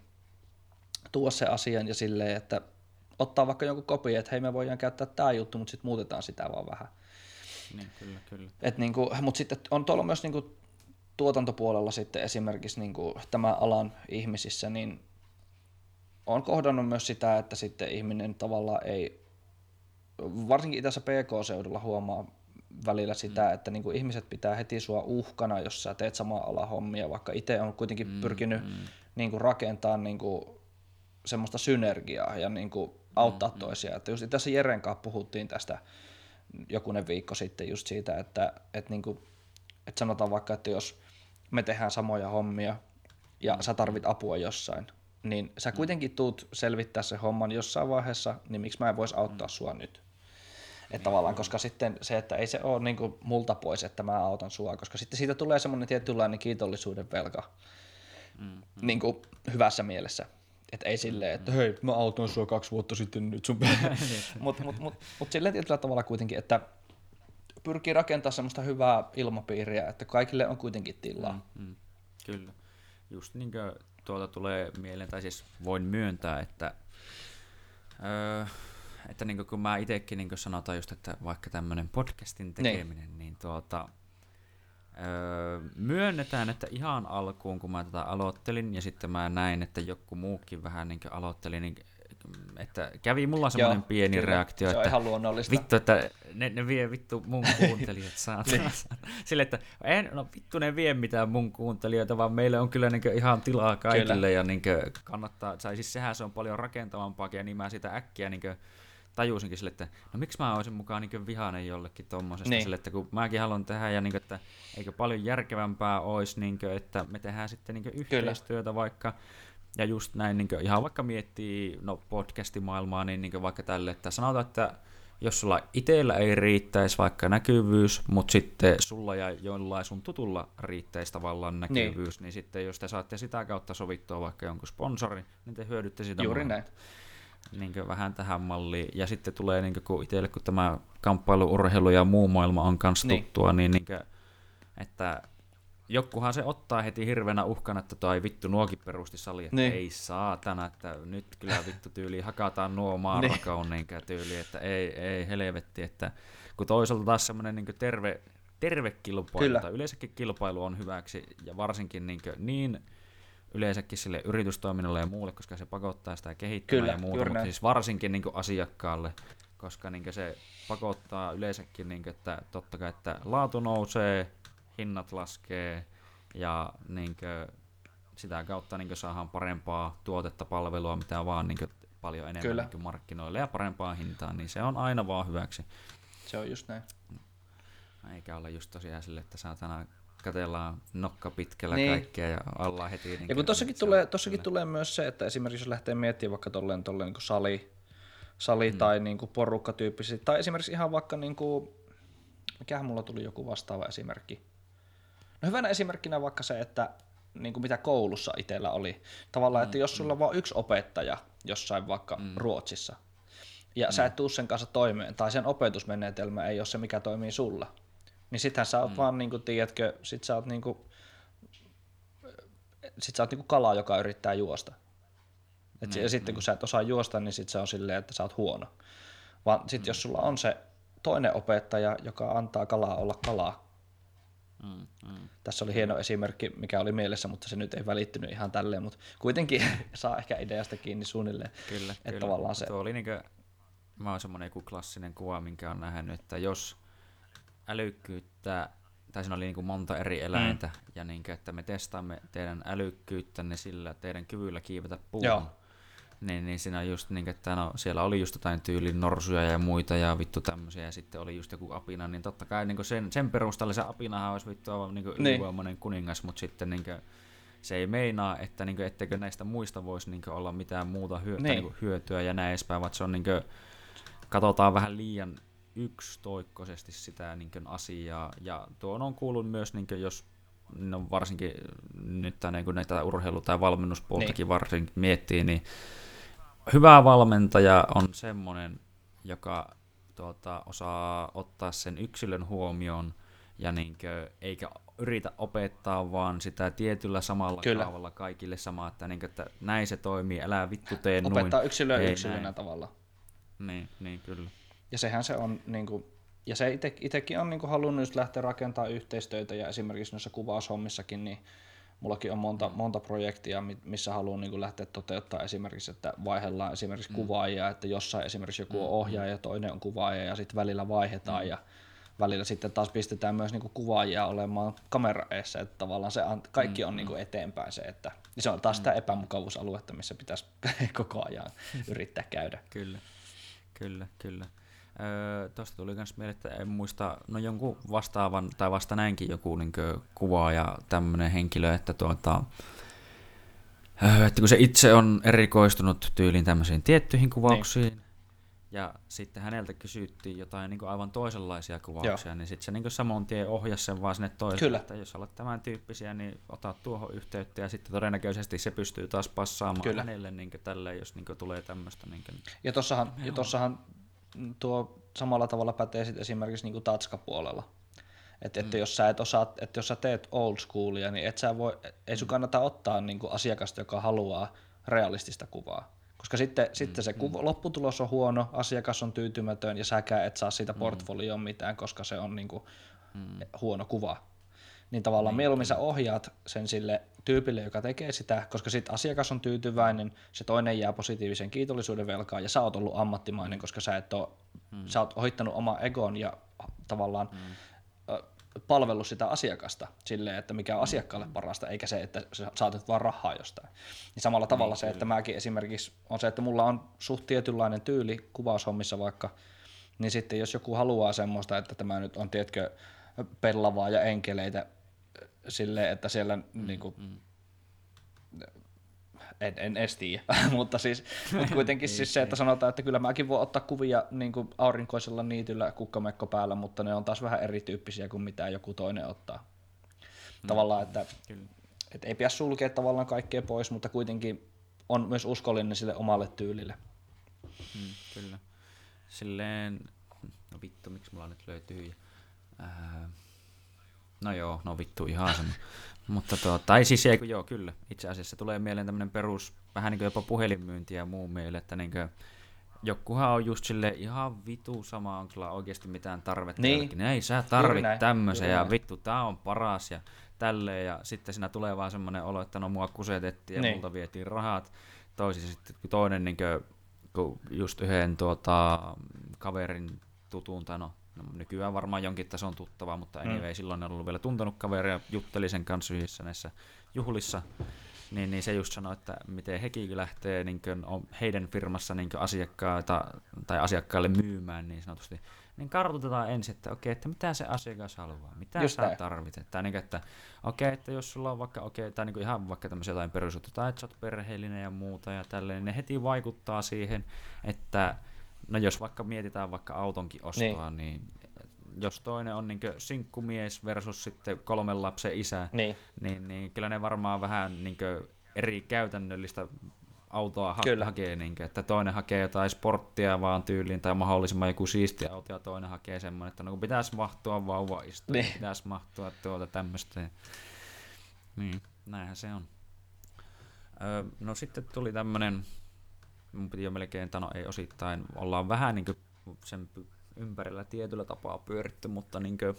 tuoda sen asian ja silleen, että ottaa vaikka jonkun kopi, että hei me voidaan käyttää tämä juttu, mutta sitten muutetaan sitä vaan vähän. Niin, kyllä, kyllä. Et niin kuin, mutta sitten on tuolla myös niin kuin tuotantopuolella sitten esimerkiksi niin kuin tämän alan ihmisissä, niin on kohdannut myös sitä, että sitten ihminen tavallaan ei, varsinkin itässä PK-seudulla huomaa välillä sitä, mm. että niin kuin ihmiset pitää heti sua uhkana, jos sä teet samaa ala hommia, vaikka itse on kuitenkin mm, pyrkinyt mm. Niin kuin rakentaa niin kuin semmoista synergiaa ja niin kuin auttaa mm, toisia. Että just tässä Jeren kanssa puhuttiin tästä jokunen viikko sitten just siitä, että, että, niin kuin, että sanotaan vaikka, että jos me tehdään samoja hommia ja mm. sä tarvit apua jossain, niin sä mm. kuitenkin tuut selvittää se homman jossain vaiheessa, niin miksi mä en voisi auttaa mm. sua nyt? Että tavallaan, koska sitten se, että ei se ole niin kuin multa pois, että mä autan sua, koska sitten siitä tulee semmoinen tietynlainen kiitollisuuden velka mm, mm. Niin kuin hyvässä mielessä. Että ei silleen, että hei, mä autoin sua kaksi vuotta sitten nyt sun Mutta mut, mut, mut silleen tietyllä tavalla kuitenkin, että pyrkii rakentamaan semmoista hyvää ilmapiiriä, että kaikille on kuitenkin tilaa. Mm, mm, kyllä. Just niin kuin tuota tulee mieleen, tai siis voin myöntää, että öö, että niin kun mä itsekin niin sanotaan just, että vaikka tämmöinen podcastin niin. tekeminen, niin, niin tuota, öö, myönnetään, että ihan alkuun kun mä tätä aloittelin ja sitten mä näin, että joku muukin vähän niin aloitteli, niin että kävi mulla semmoinen Joo, pieni kyllä. reaktio, Se että ihan luonnollista. vittu, että ne, ne vie vittu mun kuuntelijat saatana. Sille, että en, no vittu ne vie mitään mun kuuntelijoita, vaan meille on kyllä niin ihan tilaa kaikille Kyllä. ja niin kannattaa, tai siis sehän se on paljon rakentavampaa ja niin mä sitä äkkiä niin tajusinkin sille, että no miksi mä olisin mukaan niin vihainen jollekin tommosesta, Niin. sille, että kun mäkin haluan tehdä ja niin kuin, että eikö paljon järkevämpää olisi, niin kuin, että me tehdään sitten niin yhteistyötä vaikka, ja just näin, niin kuin, ihan vaikka miettii no, podcastimaailmaa, niin, niin kuin vaikka tälle, että sanotaan, että jos sulla itsellä ei riittäisi vaikka näkyvyys, mutta sitten sulla ja jollain sun tutulla riittäisi tavallaan näkyvyys, niin, niin sitten jos te saatte sitä kautta sovittua vaikka jonkun sponsorin, niin te hyödytte sitä Juuri molemmat näin. Niin vähän tähän malliin. Ja sitten tulee niin kun itselle, kun tämä kamppailu, urheilu ja muu maailma on kanssa Niin. tuttua, niin, niin kuin, että jokuhan se ottaa heti hirveänä uhkana, että toi vittu nuokin perusti sali, että Niin. ei saatana, että nyt kyllä vittu tyyli hakataan nuo maarakaun niin. tyyli, että ei, ei helvetti, että kun toisaalta taas semmoinen niin terve, terve kilpailu, Kyllä. tai yleensäkin kilpailu on hyväksi, ja varsinkin niin, niin yleensäkin sille yritystoiminnalle ja muulle, koska se pakottaa sitä kehittämään Kyllä, ja muuta, mutta näin. siis varsinkin niin asiakkaalle, koska niin se pakottaa yleensäkin, niin että totta kai, että laatu nousee, hinnat laskee ja niin sitä kautta niin saadaan parempaa tuotetta, palvelua, mitä vaan niin paljon enemmän Kyllä. niin markkinoille ja parempaa hintaa, niin se on aina vaan hyväksi. Se on just näin. Eikä olla just tosiaan sille, että saatana katellaan nokka pitkällä Niin. kaikkea ja ollaan heti. Niin Ja kun tossakin, tulee, tossakin tulee myös se, että esimerkiksi jos lähtee miettimään vaikka tolleen, tolleen niin sali, sali mm. tai niin porukka tyyppisesti, tai esimerkiksi ihan vaikka, niin kuin, mikähän mulla tuli joku vastaava esimerkki. No hyvänä esimerkkinä vaikka se, että niin kuin mitä koulussa itsellä oli. Tavallaan, että jos sulla on vain yksi opettaja jossain vaikka mm. Ruotsissa, ja mm. sä et tuu sen kanssa toimeen, tai sen opetusmenetelmä ei ole se, mikä toimii sulla, niin sittenhän sä oot mm. vaan, niin kuin, tiedätkö, sit sä oot niin kuin, sit sä oot niinku kala, joka yrittää juosta. Et niin, ja sitten kun sä et osaa juosta, niin sit se on silleen, että sä oot huono. Vaan sit jos sulla on se toinen opettaja, joka antaa kalaa olla kalaa. Mm, mm. Tässä oli hieno esimerkki, mikä oli mielessä, mutta se nyt ei välittynyt ihan tälleen, mutta kuitenkin saa ehkä ideasta kiinni suunnilleen. Kyllä, Että kyllä. tavallaan se- Tuo oli niinkö, mä oon semmonen joku klassinen kuva, minkä on nähnyt, että jos älykkyyttä, tai siinä oli niinku monta eri eläintä, mm. ja niinkö, että me testaamme teidän älykkyyttänne sillä teidän kyvyllä kiivetä puuhun. Joo. Niin, niin siinä just niin, että no, siellä oli just jotain tyylin norsuja ja muita ja vittu tämmöisiä ja sitten oli just joku apina, niin totta kai niin sen, sen perusteella se apinahan olisi vittu aivan niin Niin. ylivoimainen kuningas, mutta sitten niin se ei meinaa, että niin etteikö näistä muista voisi niin olla mitään muuta hyö- tai Niin. niin hyötyä ja näin edespäin, vaan se on niin kuin, katsotaan vähän liian yksitoikkoisesti sitä niin asiaa ja tuon on kuullut myös, niin jos no varsinkin nyt tänne, kun näitä urheilu- tai valmennuspuoltakin niin. varsinkin miettii, niin hyvä valmentaja on semmoinen, joka tuota, osaa ottaa sen yksilön huomioon ja niinkö, eikä yritä opettaa vaan sitä tietyllä samalla Kyllä. kaavalla kaikille samaa, että, niinkö, että näin se toimii, älä vittu tee noin. Opettaa yksilöä Ei yksilönä näin. tavalla. Niin, niin kyllä. Ja sehän se on, niin kuin, ja se ite, itekin on niin kuin, halunnut just lähteä rakentamaan yhteistyötä ja esimerkiksi noissa kuvaushommissakin, niin mullakin on monta, monta projektia, mi- missä haluan niin kuin, lähteä toteuttaa esimerkiksi, että vaihdellaan esimerkiksi mm. kuvaajia, että jossain esimerkiksi joku on ohjaaja ja toinen on kuvaaja ja sitten välillä vaihdetaan mm. ja välillä sitten taas pistetään myös niin kuin, kuvaajia olemaan kamera eessä, että tavallaan se kaikki on niin kuin, eteenpäin se, että se on taas sitä epämukavuusaluetta, missä pitäisi koko ajan yrittää käydä. Kyllä, kyllä, kyllä. Öö, Tuosta tuli myös mieleen, että en muista, no jonkun vastaavan, tai vasta näinkin joku niin kuva ja tämmöinen henkilö, että tuota, öö, että kun se itse on erikoistunut tyyliin tämmöisiin tiettyihin kuvauksiin, niin. ja sitten häneltä kysyttiin jotain niin aivan toisenlaisia kuvauksia, Joo. niin sitten se niin saman tien ohjasi sen vaan sinne toiselle, Kyllä. että jos olet tämän tyyppisiä, niin ota tuohon yhteyttä, ja sitten todennäköisesti se pystyy taas passaamaan Kyllä. hänelle niin tälleen, jos niin tulee tämmöistä. Niin Ja tossahan, ja tossahan tuo samalla tavalla pätee sit esimerkiksi niinku tatskapuolella. Että, että jos sä et osaa, että jos sä teet old schoolia, niin et sä voi, ei sun kannata ottaa niinku asiakasta, joka haluaa realistista kuvaa. Koska sitten, mm, sitten se kuva, lopputulos on huono, asiakas on tyytymätön ja säkään et saa siitä portfolioon mitään, koska se on niinku huono kuva. Niin tavallaan niin, mieluummin sä ohjaat sen sille tyypille, joka tekee sitä, koska sitten asiakas on tyytyväinen, se toinen jää positiivisen kiitollisuuden velkaan ja sä oot ollut ammattimainen, koska sä, et ole, hmm. sä oot ohittanut oma egon ja tavallaan hmm. palvellut sitä asiakasta silleen, että mikä on asiakkaalle mm. parasta, eikä se, että sä saatat vaan rahaa jostain. Niin samalla niin, tavalla niin, se, että mäkin esimerkiksi on se, että mulla on suht tietynlainen tyyli kuvaushommissa vaikka, niin sitten jos joku haluaa semmoista, että tämä nyt on, tiedätkö, pellavaa ja enkeleitä silleen, että siellä mm, niin kuin, mm. en, en edes tiedä, mutta siis mutta kuitenkin siis se, että sanotaan, että kyllä mäkin voin ottaa kuvia niin kuin aurinkoisella niityllä kukkamekko päällä, mutta ne on taas vähän erityyppisiä kuin mitä joku toinen ottaa. Mm, tavallaan, että, että ei pidä sulkea tavallaan kaikkea pois, mutta kuitenkin on myös uskollinen sille omalle tyylille. Mm, kyllä. Silleen, no vittu, miksi mulla nyt löytyy Ää, no joo, no vittu ihan sama. Mutta tuo, tai siis ei, joo, kyllä. Itse asiassa tulee mieleen tämmöinen perus, vähän niin kuin jopa puhelinmyynti ja muu meille, että niin kuin, jokuhan on just sille ihan vitu sama, onko sulla oikeasti mitään tarvetta. Niin. Jollekin. Ei sä tarvit tämmöisen ja vittu, tää on paras ja tälleen. Ja sitten siinä tulee vaan semmoinen olo, että no mua kusetettiin ja niin. multa vietiin rahat. Toisissa sitten toinen niin kuin, just yhden tuota, kaverin tutun, tai no no, nykyään varmaan jonkin tason tuttava, mutta mm. anyway, mm. silloin en ollut vielä tuntenut kaveria, jutteli sen kanssa yhdessä näissä juhlissa, niin, niin se just sanoi, että miten hekin lähtee niin on heidän firmassa niin asiakkaita tai asiakkaille myymään niin sanotusti, niin kartoitetaan ensin, että okei, että mitä se asiakas haluaa, mitä just sä näin. tarvitset. Tai niin, että okei, että jos sulla on vaikka, okei, tai niin ihan vaikka tämmöisiä jotain perusjuttuja, tai että sä oot perheellinen ja muuta ja tälleen, niin ne heti vaikuttaa siihen, että No jos vaikka mietitään vaikka autonkin ostoa, niin, niin jos toinen on niin sinkkumies versus sitten kolmen lapsen isä, niin, niin, niin kyllä ne varmaan vähän niin eri käytännöllistä autoa ha- Kyllä. hakee, niin kuin, että toinen hakee jotain sporttia vaan tyyliin tai mahdollisimman joku siisti auto ja toinen hakee semmoinen, että no kun pitäisi mahtua vauva istua, niin. pitäisi mahtua tuota tämmöistä. Niin, näinhän se on. Öö, no sitten tuli tämmöinen mun piti jo melkein, tai ei osittain, ollaan vähän niin sen ympärillä tietyllä tapaa pyöritty, mutta niin kuin,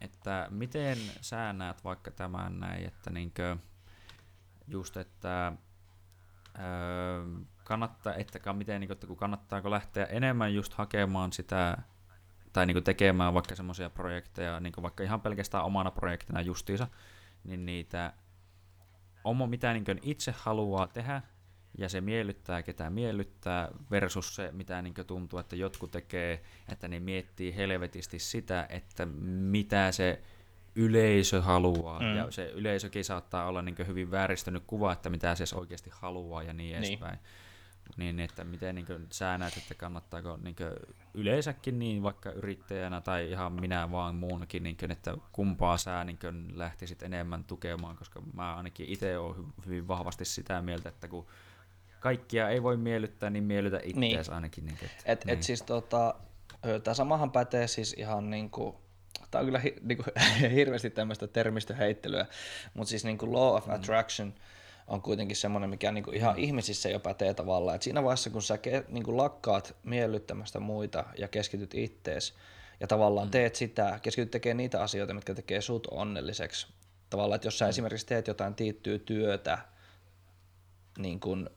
että miten sä näet vaikka tämän näin, että niin kuin, just, että kannattaa, että miten, niin että kun kannattaako lähteä enemmän just hakemaan sitä tai niin tekemään vaikka semmoisia projekteja, niin vaikka ihan pelkästään omana projektina justiinsa, niin niitä oma, mitä niin itse haluaa tehdä, ja se miellyttää, ketä miellyttää, versus se, mitä niin tuntuu, että jotkut tekee, että ne miettii helvetisti sitä, että mitä se yleisö haluaa, mm. ja se yleisökin saattaa olla niin hyvin vääristynyt kuva, että mitä se oikeasti haluaa ja niin, niin. edespäin. Niin, että miten niin kuin, sä näet, että kannattaako niin kuin, yleensäkin niin vaikka yrittäjänä tai ihan minä vaan muunkin, niin kuin, että kumpaa sä niin kuin, lähtisit enemmän tukemaan, koska mä ainakin itse olen hyvin vahvasti sitä mieltä, että kun kaikkia ei voi miellyttää, niin miellytä itseäsi niin. ainakin. Niin, että, et, niin. et siis tota, tämä samahan pätee siis ihan niin kuin, tämä on kyllä hi, niin kuin, hirveästi tämmöistä termistöheittelyä, mutta siis niin kuin law of mm. attraction, mm on kuitenkin semmoinen, mikä niin kuin ihan mm. ihmisissä jo pätee tavallaan. Et siinä vaiheessa, kun sä ke, niin kuin lakkaat miellyttämästä muita ja keskityt ittees ja tavallaan mm. teet sitä, keskityt tekemään niitä asioita, mitkä tekee sut onnelliseksi. Tavallaan, että jos sä mm. esimerkiksi teet jotain tiettyä työtä niin kuin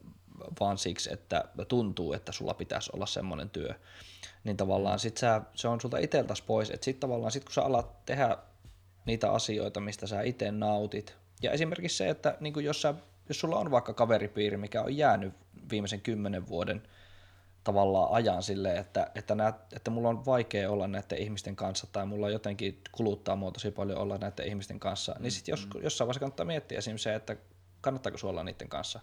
vaan siksi, että tuntuu, että sulla pitäisi olla semmoinen työ, niin tavallaan sit sä, se on sulta itseltäs pois. Että sitten tavallaan sit kun sä alat tehdä niitä asioita, mistä sä itse nautit, ja esimerkiksi se, että niin jos sä jos sulla on vaikka kaveripiiri, mikä on jäänyt viimeisen kymmenen vuoden tavallaan ajan silleen, että, että, näet, että mulla on vaikea olla näiden ihmisten kanssa tai mulla jotenkin kuluttaa mua tosi paljon olla näiden ihmisten kanssa, niin mm, sitten jos, mm. jossain vaiheessa kannattaa miettiä esimerkiksi se, että kannattaako sulla olla niiden kanssa.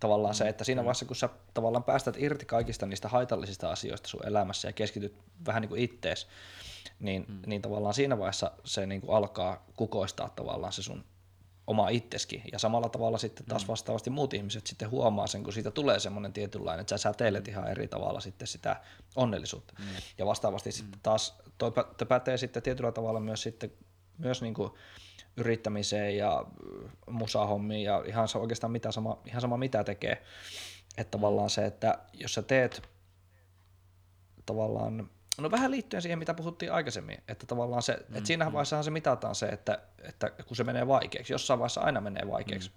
Tavallaan mm, se, että siinä vaiheessa, kun sä tavallaan päästät irti kaikista niistä haitallisista asioista sun elämässä ja keskityt vähän niin kuin ittees, niin, mm. niin tavallaan siinä vaiheessa se niin kuin alkaa kukoistaa tavallaan se sun oma itseskin. Ja samalla tavalla sitten taas mm. vastaavasti muut ihmiset sitten huomaa sen, kun siitä tulee semmoinen tietynlainen, että sä säteilet ihan eri tavalla sitten sitä onnellisuutta. Mm. Ja vastaavasti mm. sitten taas toi pätee sitten tietyllä tavalla myös sitten myös niin kuin yrittämiseen ja musahommiin ja ihan oikeastaan mitä sama, ihan sama mitä tekee. Että tavallaan se, että jos sä teet tavallaan No vähän liittyen siihen, mitä puhuttiin aikaisemmin, että tavallaan se, mm, että siinä mm. vaiheessahan se mitataan se, että, että kun se menee vaikeaksi, jossain vaiheessa aina menee vaikeaksi, mm.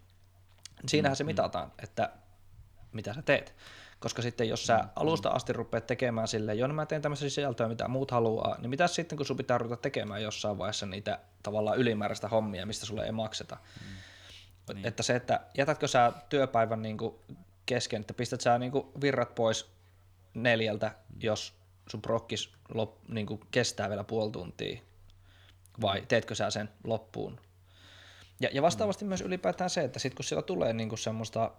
niin siinähän mm, se mitataan, että mitä sä teet. Koska sitten jos sä mm, alusta asti rupeat tekemään silleen, joo, no mä teen tämmöisiä sisältöä, mitä muut haluaa, niin mitä sitten, kun sun pitää ruveta tekemään jossain vaiheessa niitä tavallaan ylimääräistä hommia, mistä sulle ei makseta. Mm. Niin. Että se, että jätätkö sä työpäivän niin kuin kesken, että pistät sä niin kuin virrat pois neljältä, mm. jos sun prokkis lop, niin kuin kestää vielä puoli tuntia, vai teetkö sä sen loppuun? Ja, ja vastaavasti mm. myös ylipäätään se, että sit kun siellä tulee niin kuin semmoista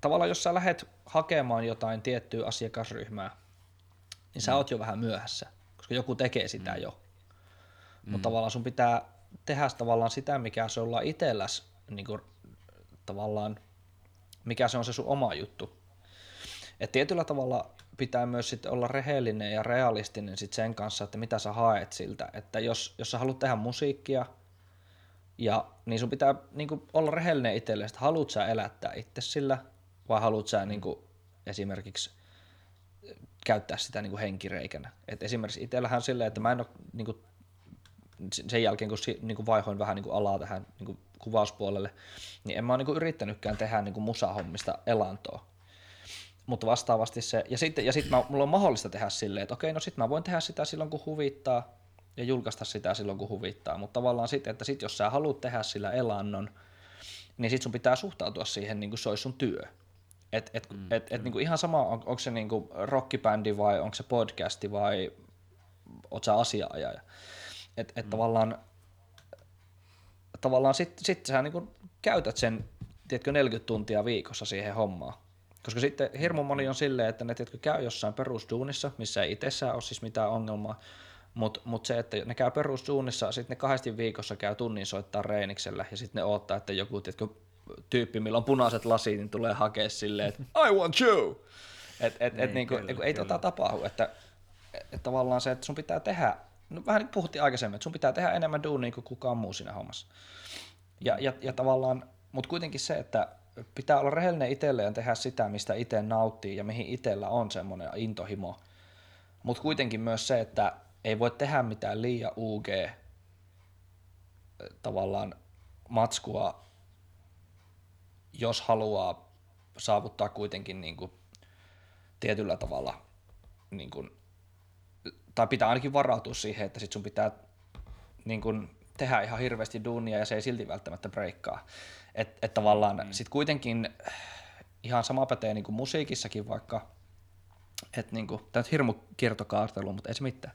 tavallaan jos sä lähdet hakemaan jotain tiettyä asiakasryhmää, niin sä mm. oot jo vähän myöhässä, koska joku tekee sitä mm. jo. Mm. Mutta tavallaan sun pitää tehdä tavallaan sitä, mikä se olla itselläs, niin kuin, tavallaan, mikä se on se sun oma juttu. Et tietyllä tavalla pitää myös sit olla rehellinen ja realistinen sit sen kanssa, että mitä sä haet siltä. Että jos, jos sä haluat tehdä musiikkia, ja, niin sun pitää niin kuin, olla rehellinen itselle, että haluat sä elättää itse sillä, vai haluat sä niin kuin, esimerkiksi käyttää sitä niin kuin henkireikänä. Et esimerkiksi itsellähän silleen, että mä en ole niin kuin, sen jälkeen, kun niin kuin vaihoin vähän niin kuin alaa tähän niin kuin kuvauspuolelle, niin en mä ole niin kuin yrittänytkään tehdä niin kuin musahommista elantoa. Mutta vastaavasti se, ja sitten ja sit mä, mulla on mahdollista tehdä silleen, että okei, no sitten mä voin tehdä sitä silloin kun huvittaa, ja julkaista sitä silloin kun huvittaa, mutta tavallaan sitten, että sit jos sä haluat tehdä sillä elannon, niin sit sun pitää suhtautua siihen niin kuin se olisi sun työ. Et, et, mm, et, et niinku ihan sama, on, onko se niinku rockibändi vai onko se podcasti vai oot sä asiaajaja. Et, et mm. tavallaan, tavallaan sitten sit sä niinku käytät sen tiedätkö, 40 tuntia viikossa siihen hommaan. Koska sitten hirmu moni on silleen, että ne tiedätkö, käy jossain perusduunissa, missä ei itsessään ole siis mitään ongelmaa, mutta mut se, että ne käy perusduunissa, sitten ne kahdesti viikossa käy tunnin soittaa reeniksellä ja sitten ne odottaa, että joku tiedätkö, tyyppi, millä on punaiset lasit, niin tulee hakea silleen, että I want you! Et, et, niin, et niinku, kyllä, ei kyllä. tota tapahdu, että et tavallaan se, että sun pitää tehdä, no vähän niin kuin puhuttiin aikaisemmin, että sun pitää tehdä enemmän duunia kuin kukaan muu siinä hommassa. Ja, ja, ja tavallaan, mutta kuitenkin se, että pitää olla rehellinen itselleen ja tehdä sitä, mistä itse nauttii ja mihin itsellä on semmoinen intohimo. Mutta kuitenkin myös se, että ei voi tehdä mitään liian UG tavallaan matskua jos haluaa saavuttaa kuitenkin niin kuin tietyllä tavalla, niin kuin, tai pitää ainakin varautua siihen, että sit sun pitää niin kuin, tehdä ihan hirveästi duunia ja se ei silti välttämättä breikkaa. Että et tavallaan mm. sit kuitenkin ihan sama pätee niin kuin musiikissakin vaikka, että niin kuin, tämä on hirmu kiertokaartelu, mutta ei se mitään.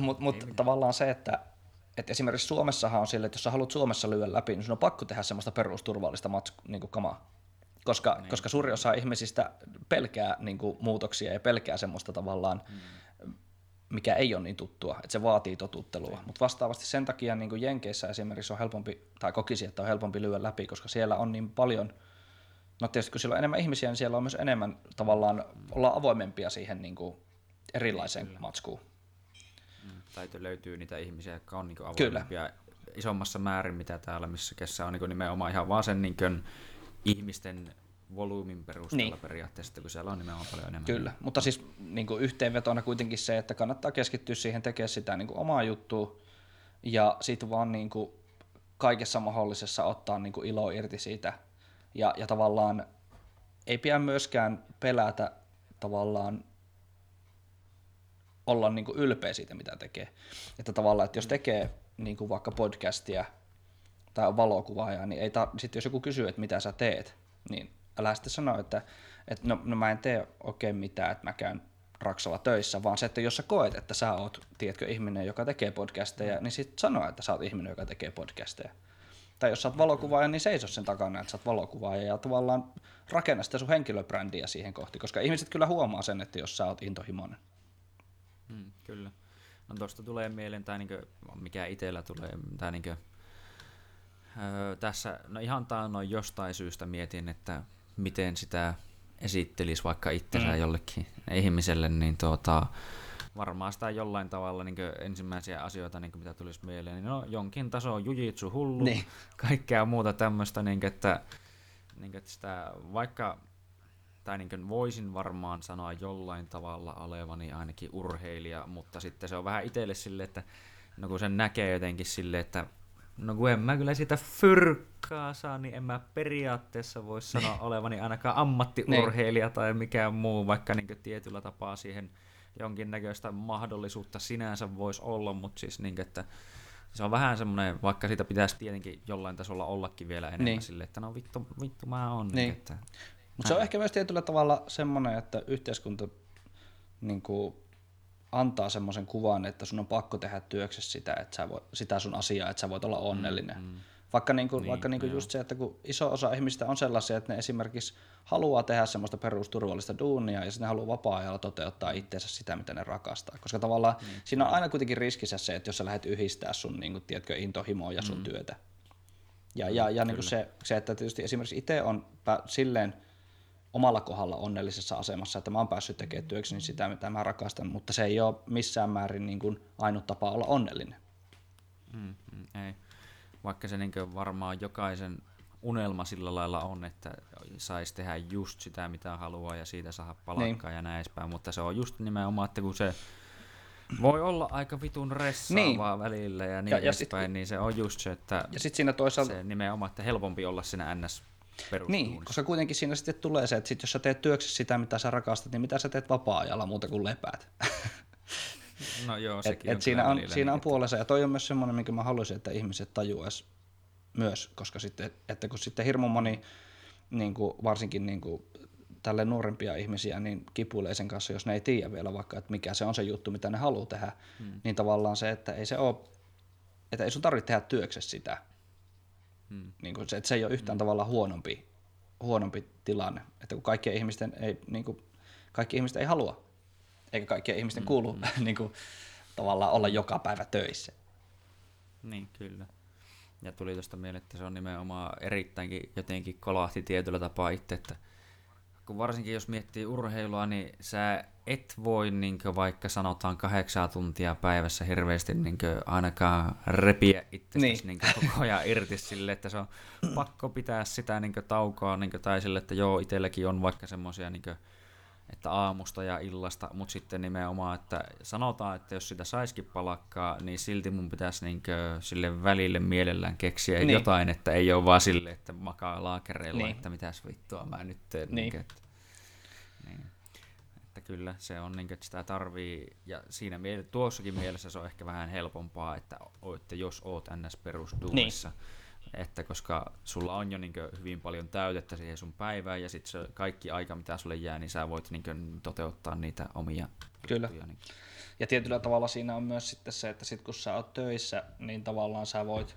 Mutta mut, tavallaan se, että et esimerkiksi Suomessahan on sille, että jos sä haluat Suomessa lyödä läpi, niin sun on pakko tehdä semmoista perusturvallista matsku, niin kamaa. Koska, niin. koska suuri osa ihmisistä pelkää niin kuin, muutoksia ja pelkää semmoista tavallaan, mm. Mikä ei ole niin tuttua, että se vaatii totuttelua. Mutta vastaavasti sen takia niin kuin Jenkeissä esimerkiksi on helpompi, tai kokisi, että on helpompi lyödä läpi, koska siellä on niin paljon, no tietysti kun siellä on enemmän ihmisiä, niin siellä on myös enemmän tavallaan, olla avoimempia siihen niin kuin, erilaiseen Kyllä. matskuun tai löytyy niitä ihmisiä, jotka on niin avoimempia isommassa määrin, mitä täällä, missä kesä on niin nimenomaan ihan vaan sen niin kuin, ihmisten volyymin perusteella niin. periaatteessa, kun siellä on nimenomaan paljon enemmän. Kyllä, mutta siis niin kuin yhteenvetona kuitenkin se, että kannattaa keskittyä siihen tekemään sitä niin kuin omaa juttua ja sitten vaan niin kuin kaikessa mahdollisessa ottaa niin kuin ilo irti siitä ja, ja tavallaan ei pidä myöskään pelätä tavallaan olla niin kuin ylpeä siitä, mitä tekee. Että tavallaan, että jos tekee niin kuin vaikka podcastia tai on valokuvaaja, niin ei ta- sit jos joku kysyy, että mitä sä teet, niin älä sitten sano, että, että no, no mä en tee oikein mitään, että mä käyn raksalla töissä, vaan se, että jos sä koet, että sä oot, tiedätkö, ihminen, joka tekee podcasteja, niin sit sano, että sä oot ihminen, joka tekee podcasteja. Tai jos sä oot valokuvaaja, niin seiso sen takana, että sä oot valokuvaaja ja tavallaan rakenna sitä sun henkilöbrändiä siihen kohti, koska ihmiset kyllä huomaa sen, että jos sä oot intohimoinen. Mm, kyllä. No tuosta tulee mieleen, tai niinku, mikä itsellä tulee, tai niinku, öö, tässä, no ihan taannoin jostain syystä mietin, että miten sitä esittelisi vaikka itsensä mm. jollekin ihmiselle, niin tuota, varmaan sitä jollain tavalla niin ensimmäisiä asioita, niin mitä tulisi mieleen, niin no jonkin taso jujitsu hullu, niin. kaikkea muuta tämmöistä, niin että, niin että sitä, vaikka tai niin voisin varmaan sanoa jollain tavalla olevani ainakin urheilija, mutta sitten se on vähän itselle sille, että no kun sen näkee jotenkin sille, että no kun en mä kyllä sitä fyrkkaa saa, niin en mä periaatteessa voi sanoa olevani ainakaan ammattiurheilija tai mikään muu, vaikka niin tietyllä tapaa siihen jonkinnäköistä mahdollisuutta sinänsä voisi olla, mutta siis niin, että se on vähän semmoinen, vaikka siitä pitäisi tietenkin jollain tasolla ollakin vielä enemmän niin. sille, että no vittu, vittu mä oon. Niin. Että, Mutta se on ehkä myös tietyllä tavalla semmoinen, että yhteiskunta niin kuin, antaa semmoisen kuvan, että sun on pakko tehdä työksessä sitä, että sä voi, sitä sun asiaa, että sä voit olla onnellinen. Mm, mm. Vaikka, niin kuin, niin, vaikka niin kuin just se, että kun iso osa ihmistä on sellaisia, että ne esimerkiksi haluaa tehdä semmoista perusturvallista duunia ja sitten ne haluaa vapaa-ajalla toteuttaa itseensä sitä, mitä ne rakastaa. Koska tavallaan mm. siinä on aina kuitenkin riskissä se, että jos sä lähdet yhdistää sun niin kuin, tiedätkö, intohimoa ja sun mm. työtä. Ja, ja, ja niin kuin se, se, että tietysti esimerkiksi itse on silleen omalla kohdalla onnellisessa asemassa, että mä oon päässyt tekemään työkseni sitä, mitä mä rakastan, mutta se ei ole missään määrin niin kuin ainut tapa olla onnellinen. Mm, mm, ei vaikka se niin varmaan jokaisen unelma sillä lailla on, että saisi tehdä just sitä, mitä haluaa ja siitä saada palkkaa niin. ja näin edespäin, mutta se on just nimenomaan, että kun se voi olla aika vitun ressaavaa niin. välillä ja niin ja, edespäin, sit, niin se on just se, että ja sit siinä toisaalta... se nimenomaan, että helpompi olla siinä ns niin, koska kuitenkin siinä sitten tulee se, että sit jos sä teet työksessä sitä, mitä sä rakastat, niin mitä sä teet vapaa-ajalla muuta kuin lepäät. No joo, sekin et, et siinä on, siinä on puolensa, ja toi on myös semmoinen, minkä mä haluaisin, että ihmiset tajuaisi myös, koska sitten, että kun sitten hirmu moni, niin kuin, varsinkin niin kuin, tälle nuorempia ihmisiä, niin kipuilee sen kanssa, jos ne ei tiedä vielä vaikka, että mikä se on se juttu, mitä ne haluaa tehdä, hmm. niin tavallaan se, että ei se ole, että ei sun tarvitse tehdä työksessä sitä. Hmm. Niin kuin se, että se ei ole yhtään hmm. tavallaan huonompi, huonompi tilanne, että kun kaikkien ihmisten ei, niin kuin, kaikki ihmiset ei halua eikä kaikkien ihmisten mm, kuulu mm. niin kuin, tavallaan olla joka päivä töissä. Niin, kyllä. Ja tuli tuosta mieleen, että se on nimenomaan erittäinkin jotenkin kolahti tietyllä tapaa itse, että kun varsinkin jos miettii urheilua, niin sä et voi niin vaikka sanotaan kahdeksan tuntia päivässä hirveästi niin ainakaan repiä itsestäsi niin. niin koko ajan irti sille, että se on pakko pitää sitä niin taukoa niin tai sille, että joo, itselläkin on vaikka semmoisia niin että aamusta ja illasta, mutta sitten nimenomaan, että sanotaan, että jos sitä saisikin palakkaa, niin silti mun pitäisi niinkö sille välille mielellään keksiä niin. jotain, että ei ole vaan sille, että makaa laakereilla, niin. että mitäs vittua mä nyt teen. Niin. Niinkö, että, niin. että kyllä se on, niinkö, että sitä tarvii, ja siinä miele- tuossakin mielessä se on ehkä vähän helpompaa, että, että jos oot ns. perusduunissa, niin että koska sulla on jo niin hyvin paljon täytettä siihen sun päivään ja sitten se kaikki aika, mitä sulle jää, niin sä voit niin toteuttaa niitä omia Kyllä. Juttuja, niin. Ja tietyllä tavalla siinä on myös sitten se, että sit kun sä oot töissä, niin tavallaan sä voit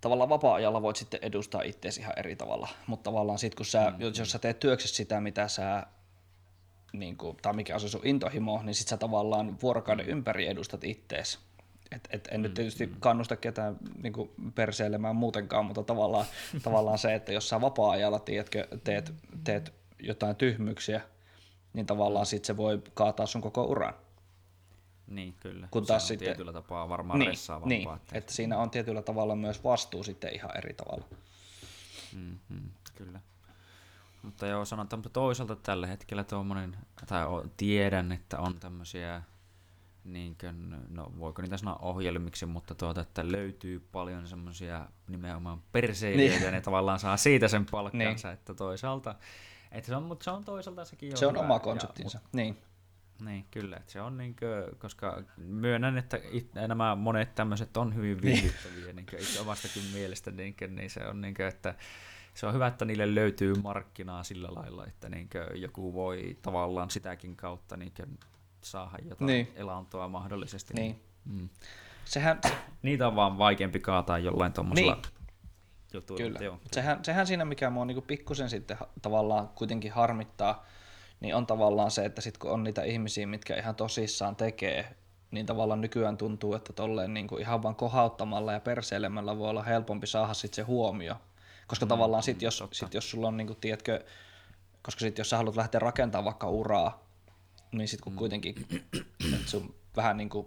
tavallaan vapaa-ajalla voit sitten edustaa itseäsi ihan eri tavalla, mutta tavallaan sitten kun sä, mm. jos sä teet työksessä sitä, mitä sä niin kuin, tai mikä on se sun intohimo, niin sit sä tavallaan vuorokauden ympäri edustat ittees. Et, et en nyt mm, tietysti mm. kannusta ketään niin kuin perseilemään muutenkaan, mutta tavallaan, tavallaan se, että jos sä vapaa-ajalla tiedätkö, teet, teet jotain tyhmyksiä, niin tavallaan sit se voi kaataa sun koko uran. Niin, kyllä. Kun taas sitten, tietyllä tapaa varmaan niin, Niin, että... että siinä on tietyllä tavalla myös vastuu sitten ihan eri tavalla. Mm-hmm, kyllä. Mutta joo, sanotaan, mutta toisaalta tällä hetkellä tuommoinen, tai tiedän, että on tämmöisiä niin kuin, no voiko niitä sanoa ohjelmiksi, mutta tuota, että löytyy paljon semmoisia nimenomaan perseilijöitä, niin. ja ne tavallaan saa siitä sen palkkansa, niin. että toisaalta, että se on, mutta se on toisaalta sekin Se on hyvä. oma konseptinsa, ja, niin. Niin, kyllä. Että se on niin kuin, koska myönnän, että it, nämä monet tämmöiset on hyvin niin. viihdyttäviä niin itse omastakin mielestä, niin, kuin, niin se on niin kuin, että se on hyvä, että niille löytyy markkinaa sillä lailla, että niin kuin, joku voi tavallaan sitäkin kautta niin kuin, saada jotain niin. elantoa mahdollisesti. Niin. Mm. Sehän... Niitä on vaan vaikeampi kaataa jollain tuommoisella niin. jutuilla. Kyllä. Joo. Sehän, sehän siinä, mikä mua niinku pikkusen sitten tavallaan kuitenkin harmittaa, niin on tavallaan se, että sit kun on niitä ihmisiä, mitkä ihan tosissaan tekee, niin tavallaan nykyään tuntuu, että tolleen niin kuin ihan vaan kohauttamalla ja perseilemällä voi olla helpompi saada sit se huomio. Koska mm, tavallaan sit jos, sit jos sulla on, niin kuin, tiedätkö, koska sit jos sä haluat lähteä rakentamaan vaikka uraa, niin sitten kun mm. kuitenkin että sun vähän niin kuin,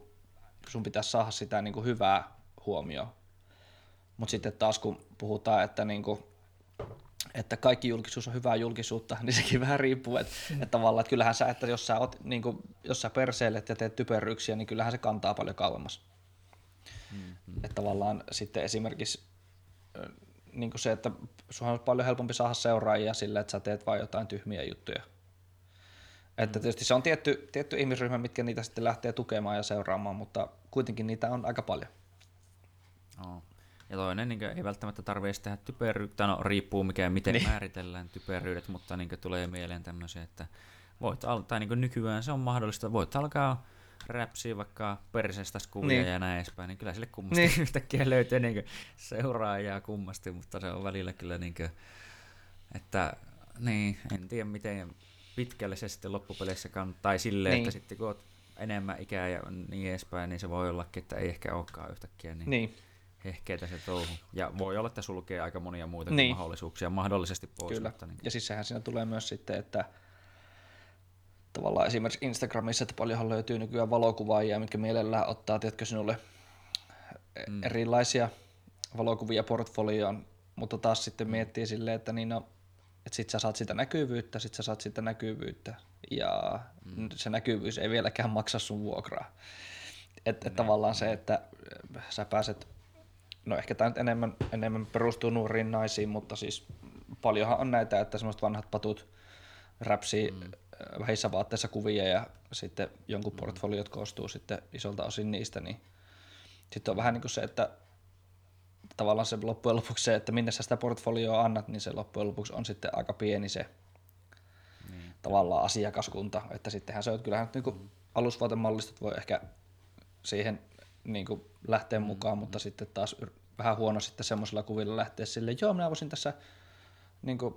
sun pitäisi saada sitä niin kuin hyvää huomioon. Mutta sitten taas kun puhutaan, että niin kuin, että kaikki julkisuus on hyvää julkisuutta, niin sekin vähän riippuu, että, että tavallaan, että kyllähän sä, että jos sä, oot, niin kuin, jos sä perseilet ja teet typeryksiä, niin kyllähän se kantaa paljon kauemmas. Mm-hmm. Että tavallaan sitten esimerkiksi niin kuin se, että sunhan on paljon helpompi saada seuraajia sillä, että sä teet vain jotain tyhmiä juttuja. Että tietysti se on tietty, tietty ihmisryhmä, mitkä niitä sitten lähtee tukemaan ja seuraamaan, mutta kuitenkin niitä on aika paljon. Oh. Ja toinen niin ei välttämättä tarvitse tehdä typeryyttä, no riippuu mikä, miten niin. määritellään typeryydet, mutta niin tulee mieleen tämmöisiä, että voit, al- tai niin nykyään se on mahdollista, voit alkaa räpsiä vaikka perseestä kuvia niin. ja näin edespäin, niin kyllä sille kummasti niin. yhtäkkiä löytyy niin seuraajaa kummasti, mutta se on välillä kyllä niin kuin, että niin, en tiedä miten pitkälle se sitten loppupeleissä kannattaa, tai silleen, niin. että sitten kun oot enemmän ikää ja niin edespäin, niin se voi ollakin, että ei ehkä olekaan yhtäkkiä niin, niin. hehkeetä se touhu. Ja voi olla, että sulkee aika monia muita niin. mahdollisuuksia mahdollisesti pois. Kyllä. Mutta niin. Ja siis sehän siinä tulee myös sitten, että tavallaan esimerkiksi Instagramissa, että paljonhan löytyy nykyään valokuvaajia, mitkä mielellään ottaa, tiedätkö, sinulle mm. erilaisia valokuvia portfolioon, mutta taas sitten miettii silleen, että niin no, että sit sä saat sitä näkyvyyttä, sit sä saat sitä näkyvyyttä, ja mm. se näkyvyys ei vieläkään maksa sun vuokraa. Että et tavallaan se, että sä pääset, no ehkä tämä nyt enemmän, enemmän perustuu nuoriin naisiin, mutta siis paljonhan on näitä, että semmoiset vanhat patut räpsii mm. vähissä vaatteissa kuvia ja sitten jonkun mm. portfoliot koostuu sitten isolta osin niistä, niin sitten on vähän niin kuin se, että tavallaan se loppujen lopuksi se, että minne sä sitä portfolioa annat, niin se loppujen lopuksi on sitten aika pieni se niin. tavallaan asiakaskunta, että sittenhän se on, kyllähän niin kuin alusvaatemallistot voi ehkä siihen niin kuin lähteä mm. mukaan, mutta sitten taas vähän huono sitten semmoisella kuvilla lähteä sille, joo minä voisin tässä niin kuin,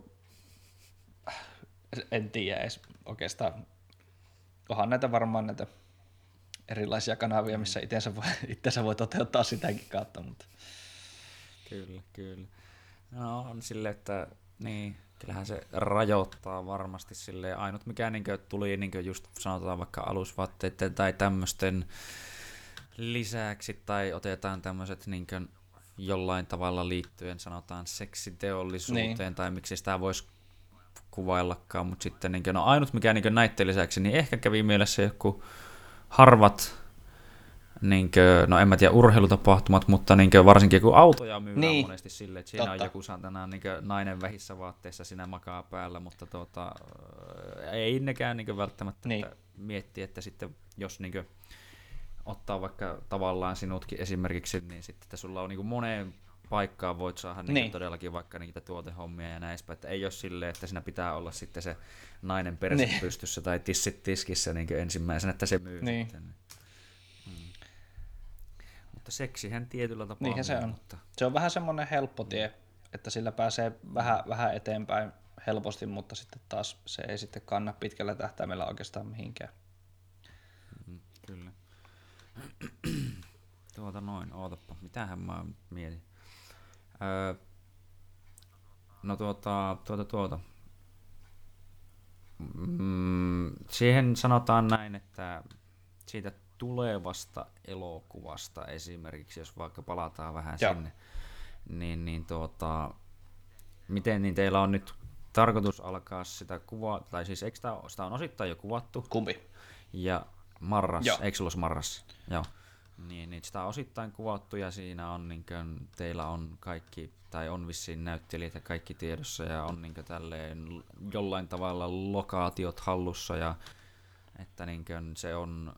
en tiedä edes oikeastaan, onhan näitä varmaan näitä erilaisia kanavia, missä itsensä voi, itsensä voi toteuttaa sitäkin kautta, mutta Kyllä, kyllä. No on sille, että niin, kyllähän se rajoittaa varmasti sille ainut mikä niin tuli niin just sanotaan vaikka alusvaatteiden tai tämmöisten lisäksi tai otetaan tämmöiset niin jollain tavalla liittyen sanotaan seksiteollisuuteen niin. tai miksi sitä voisi kuvaillakaan, mutta sitten niin kuin, no ainut mikä niin näiden lisäksi, niin ehkä kävi mielessä joku harvat niin kuin, no en mä tiedä urheilutapahtumat, mutta niin kuin, varsinkin kun autoja myydään niin. monesti sille, että siinä Totta. on joku saatana niin nainen vähissä vaatteissa, sinä makaa päällä, mutta tuota, ei nekään niin välttämättä niin. että miettiä, että sitten jos niin kuin, ottaa vaikka tavallaan sinutkin esimerkiksi, niin sitten että sulla on niin kuin moneen paikkaan voit saada niin. Niin todellakin vaikka niitä tuotehommia ja näin että ei ole silleen, että siinä pitää olla sitten se nainen perse niin. pystyssä tai tissit tiskissä niin ensimmäisenä, että se myy niin. sitten. Mutta seksihän tietyllä tapaa Niinhän se on. Mutta... Se on vähän semmoinen helppo tie, että sillä pääsee vähän, vähän eteenpäin helposti, mutta sitten taas se ei sitten kanna pitkällä tähtäimellä oikeastaan mihinkään. Mm, kyllä. tuota noin, ootappa. Mitähän mä mietin? Öö, no tuota, tuota, tuota. Mm, siihen sanotaan näin, että siitä tulevasta elokuvasta esimerkiksi, jos vaikka palataan vähän Joo. sinne, niin, niin tuota, miten niin teillä on nyt tarkoitus alkaa sitä kuvaa, tai siis eikö sitä, sitä on osittain jo kuvattu? Kumpi? Ja Marras, Joo. eikö sulla Marras? Joo. Niin, niin sitä on osittain kuvattu ja siinä on niin kuin, teillä on kaikki, tai on vissiin näyttelijät ja kaikki tiedossa ja on niin kuin, tälleen jollain tavalla lokaatiot hallussa ja että niin kuin, se on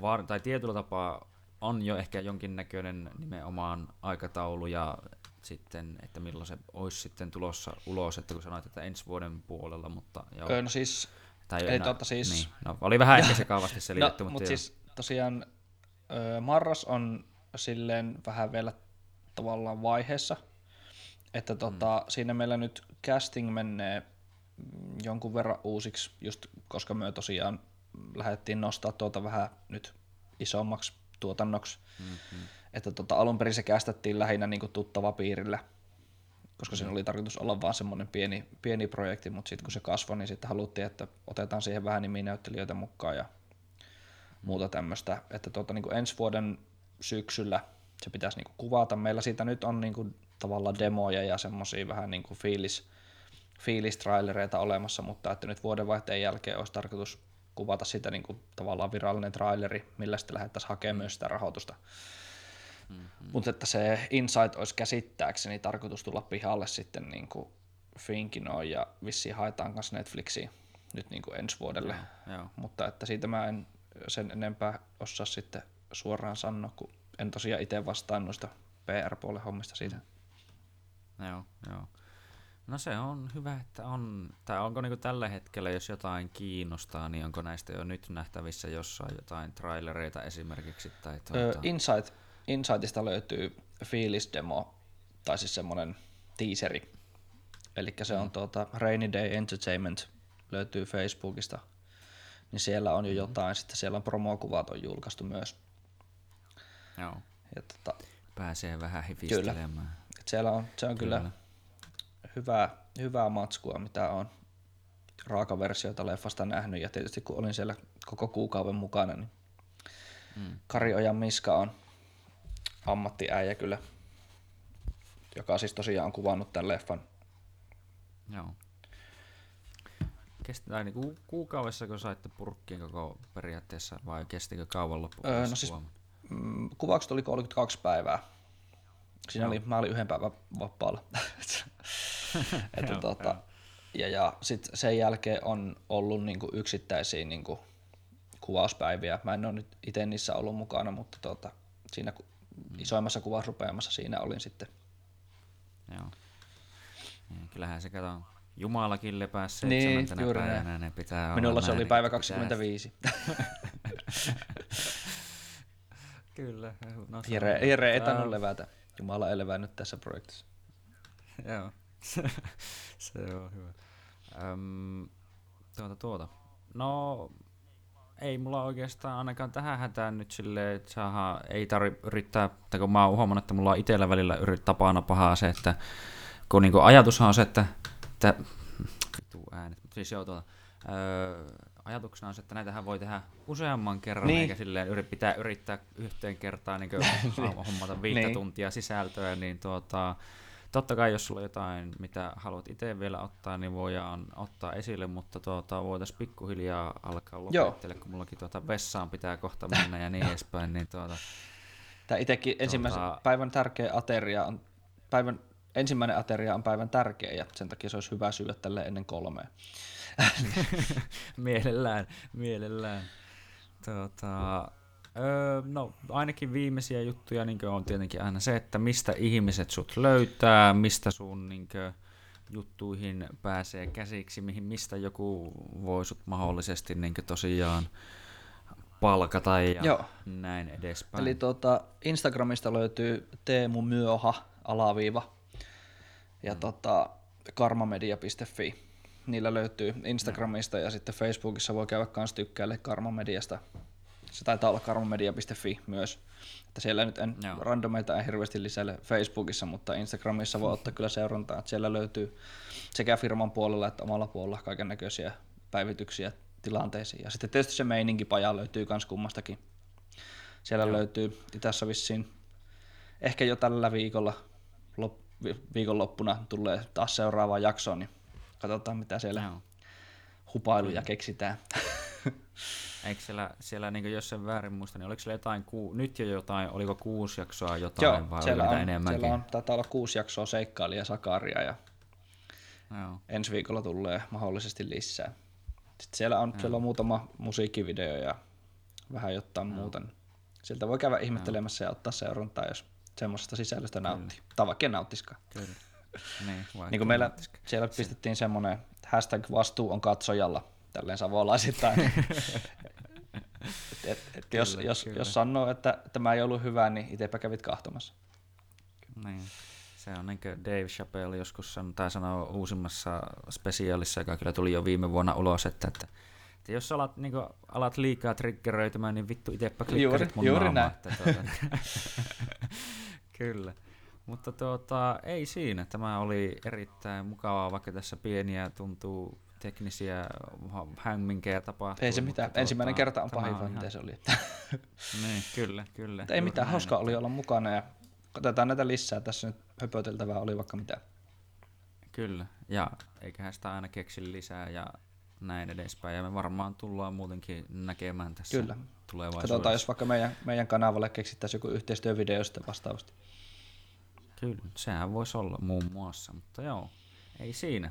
var, tai tietyllä tapaa on jo ehkä jonkinnäköinen nimenomaan aikataulu ja sitten, että milloin se olisi sitten tulossa ulos, että kun sanoit, että ensi vuoden puolella, mutta joo. Öö, no siis, tai ei no, totta siis... Niin, no, oli vähän ehkä sekavasti selitetty, no, mutta, mutta siis tosiaan öö, Marras on silleen vähän vielä tavallaan vaiheessa, että tota, mm. siinä meillä nyt casting menee jonkun verran uusiksi, just koska me tosiaan lähdettiin nostaa tuota vähän nyt isommaksi tuotannoksi. Mm-hmm. Että tota, alun perin se kästettiin lähinnä niin tuttava piirillä, koska mm-hmm. oli tarkoitus olla vaan semmoinen pieni, pieni projekti, mutta sitten kun se kasvoi, niin sitten haluttiin, että otetaan siihen vähän niminäyttelijöitä mukaan ja muuta tämmöistä. Että tota, niin ensi vuoden syksyllä se pitäisi niin kuvata. Meillä siitä nyt on niin tavallaan demoja ja semmoisia vähän niin kuin fiilis, fiilistrailereita olemassa, mutta että nyt vuodenvaihteen jälkeen olisi tarkoitus kuvata sitä niin kuin tavallaan virallinen traileri, millä sitten lähdettäisiin hakemaan myös sitä rahoitusta. Mm-hmm. Mutta että se Insight olisi käsittääkseni tarkoitus tulla pihalle sitten niin kuin Finkinoon ja vissiin haetaan kanssa Netflixiin nyt niin kuin ensi vuodelle. Joo, joo. Mutta että siitä mä en sen enempää osaa sitten suoraan sanoa, kun en tosiaan itse vastaan noista PR-puolen hommista siitä. Joo, joo. No se on hyvä, että on, tai onko niinku tällä hetkellä, jos jotain kiinnostaa, niin onko näistä jo nyt nähtävissä jossain jotain trailereita esimerkiksi? Tai tuota... Insight, Insightista löytyy fiilisdemo, tai siis semmoinen teaseri. Eli se on mm. tuota Rainy Day Entertainment, löytyy Facebookista. Niin siellä on jo mm. jotain, sitten siellä on promokuvat on julkaistu myös. Joo. Ja tota, Pääsee vähän hifistelemään. Kyllä. Et siellä on, se on kyllä, kyllä hyvää, hyvää matskua, mitä on raakaversioita leffasta nähnyt. Ja tietysti kun olin siellä koko kuukauden mukana, niin mm. Kari Ojan Miska on ammattiäijä kyllä, joka siis tosiaan on kuvannut tämän leffan. Joo. Kesti, tai niin kuukaudessa, kun saitte purkkiin koko periaatteessa, vai kestikö kauan loppuun? Öö, no siis, mm, kuvaukset oli 32 päivää. Siinä oli, mä olin yhden päivän vapaalla. että tota, ja, ja sit sen jälkeen on ollut niinku yksittäisiä niinku kuvauspäiviä. Mä en ole nyt itse niissä ollut mukana, mutta tota, siinä mm. isoimmassa kuvausrupeamassa siinä olin sitten. Joo. Niin, kyllähän se kato, Jumalakin lepää niin, päivänä, ne pitää Minulla se oli päivä 25. Kyllä. No, Jere, Jere ei tainnut levätä. Jumala ei levännyt tässä projektissa. Joo, se on hyvä. Öm, tuota, tuota. No, ei mulla oikeastaan ainakaan tähän hätään nyt silleen, että saha, ei tarvi yrittää, että kun mä oon huomannut, että mulla on itsellä välillä yrit, tapana pahaa se, että kun niinku ajatushan on se, että, että vitu äänet, siis joo tuota, öö, ajatuksena on se, että näitähän voi tehdä useamman kerran, niin. eikä silleen yrit, pitää yrittää yhteen kertaan niin hommata viittä niin. tuntia sisältöä, niin tuota, totta kai jos sulla on jotain, mitä haluat itse vielä ottaa, niin voidaan ottaa esille, mutta tuota, voitaisiin pikkuhiljaa alkaa lopettele, kun mullakin tuota vessaan pitää kohta mennä ja niin edespäin. Niin tuota, Tämä itsekin tuota... ensimmäisen päivän tärkeä ateria on, päivän, ensimmäinen ateria on päivän tärkeä ja sen takia se olisi hyvä syödä tälle ennen kolmea. mielellään, mielellään. Tuota, Öö, no ainakin viimeisiä juttuja niin on tietenkin aina se, että mistä ihmiset sut löytää, mistä sun niin kuin, juttuihin pääsee käsiksi, mihin, mistä joku voi sut mahdollisesti niin kuin, tosiaan palkata ja Joo. näin edespäin. Eli tuota, Instagramista löytyy Teemu Myöha alaviiva ja mm. tota, karmamedia.fi. Niillä löytyy Instagramista ja sitten Facebookissa voi käydä kans tykkäille Karmamediasta se taitaa olla karmamedia.fi myös. Että siellä nyt en Joo. randomeita en hirveästi lisäile Facebookissa, mutta Instagramissa voi ottaa kyllä seurantaa. Että siellä löytyy sekä firman puolella että omalla puolella kaiken näköisiä päivityksiä tilanteisiin. Ja sitten tietysti se meininkipaja löytyy myös kummastakin. Siellä Joo. löytyy tässä vissiin ehkä jo tällä viikolla lop, viikonloppuna tulee taas seuraava jakso, niin katsotaan mitä siellä Joo. hupailuja keksitään. Eikö siellä, siellä niin jos sen väärin muista, niin oliko siellä jotain, ku, nyt jo jotain, oliko kuusi jaksoa jotain Joo, vai siellä on, enemmänkin? Siellä on, taitaa olla kuusi jaksoa seikkailija Sakaria ja Joo. ensi viikolla tulee mahdollisesti lisää. Sitten siellä on, siellä on muutama musiikkivideo ja vähän jotain Joo. muuta. Sieltä voi käydä ihmettelemässä Joo. ja ottaa seurantaa, jos semmoisesta sisällöstä nauttii. Tai vaikka nauttiskaan. Kyllä. Niin, niin kuin meillä siellä pistettiin semmoinen hashtag vastuu on katsojalla tälleen savolaisittain. et, et kyllä, jos, jos, jos sanoo, että tämä ei ollut hyvä, niin itsepä kävit kahtomassa. Niin. Se on niin kuin Dave Chappelle joskus sanoi, tai sanoo uusimmassa spesiaalissa, joka kyllä tuli jo viime vuonna ulos, että, että, että jos alat, niin kuin, alat liikaa triggeröitymään, niin vittu itsepä klikkasit mun juuri näin. Että, tuota, kyllä. Mutta tuota, ei siinä. Tämä oli erittäin mukavaa, vaikka tässä pieniä tuntuu teknisiä hämminkejä tapahtuu. Ei se mitään. Tuota, Ensimmäinen kerta on pahin, vaan se oli. niin, kyllä, kyllä. Mutta ei mitään, hauskaa oli olla mukana ja Otetaan näitä lisää. Tässä nyt höpöteltävää oli vaikka mitä. Kyllä, ja eiköhän sitä aina keksi lisää ja näin edespäin. Ja me varmaan tullaan muutenkin näkemään tässä Kyllä. tulevaisuudessa. Katsotaan, jos vaikka meidän, meidän kanavalle keksittäisiin joku yhteistyövideo sitten vastaavasti. Kyllä, sehän voisi olla muun muassa, mutta joo, ei siinä.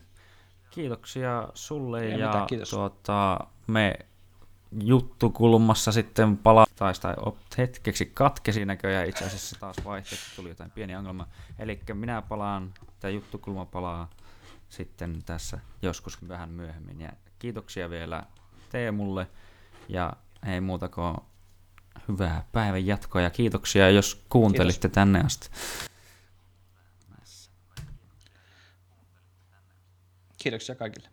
Kiitoksia sulle Ei ja mitään, kiitos. tuota, me juttukulmassa sitten pala tai, hetkeksi katkesi näköjään itse asiassa taas vaihteeksi, tuli jotain pieni ongelma. Eli minä palaan, tämä juttukulma palaa sitten tässä joskus vähän myöhemmin. Ja kiitoksia vielä Teemulle ja ei muuta kuin hyvää päivän jatkoa ja kiitoksia, jos kuuntelitte Kiitos. tänne asti. Kiitoksia kaikille.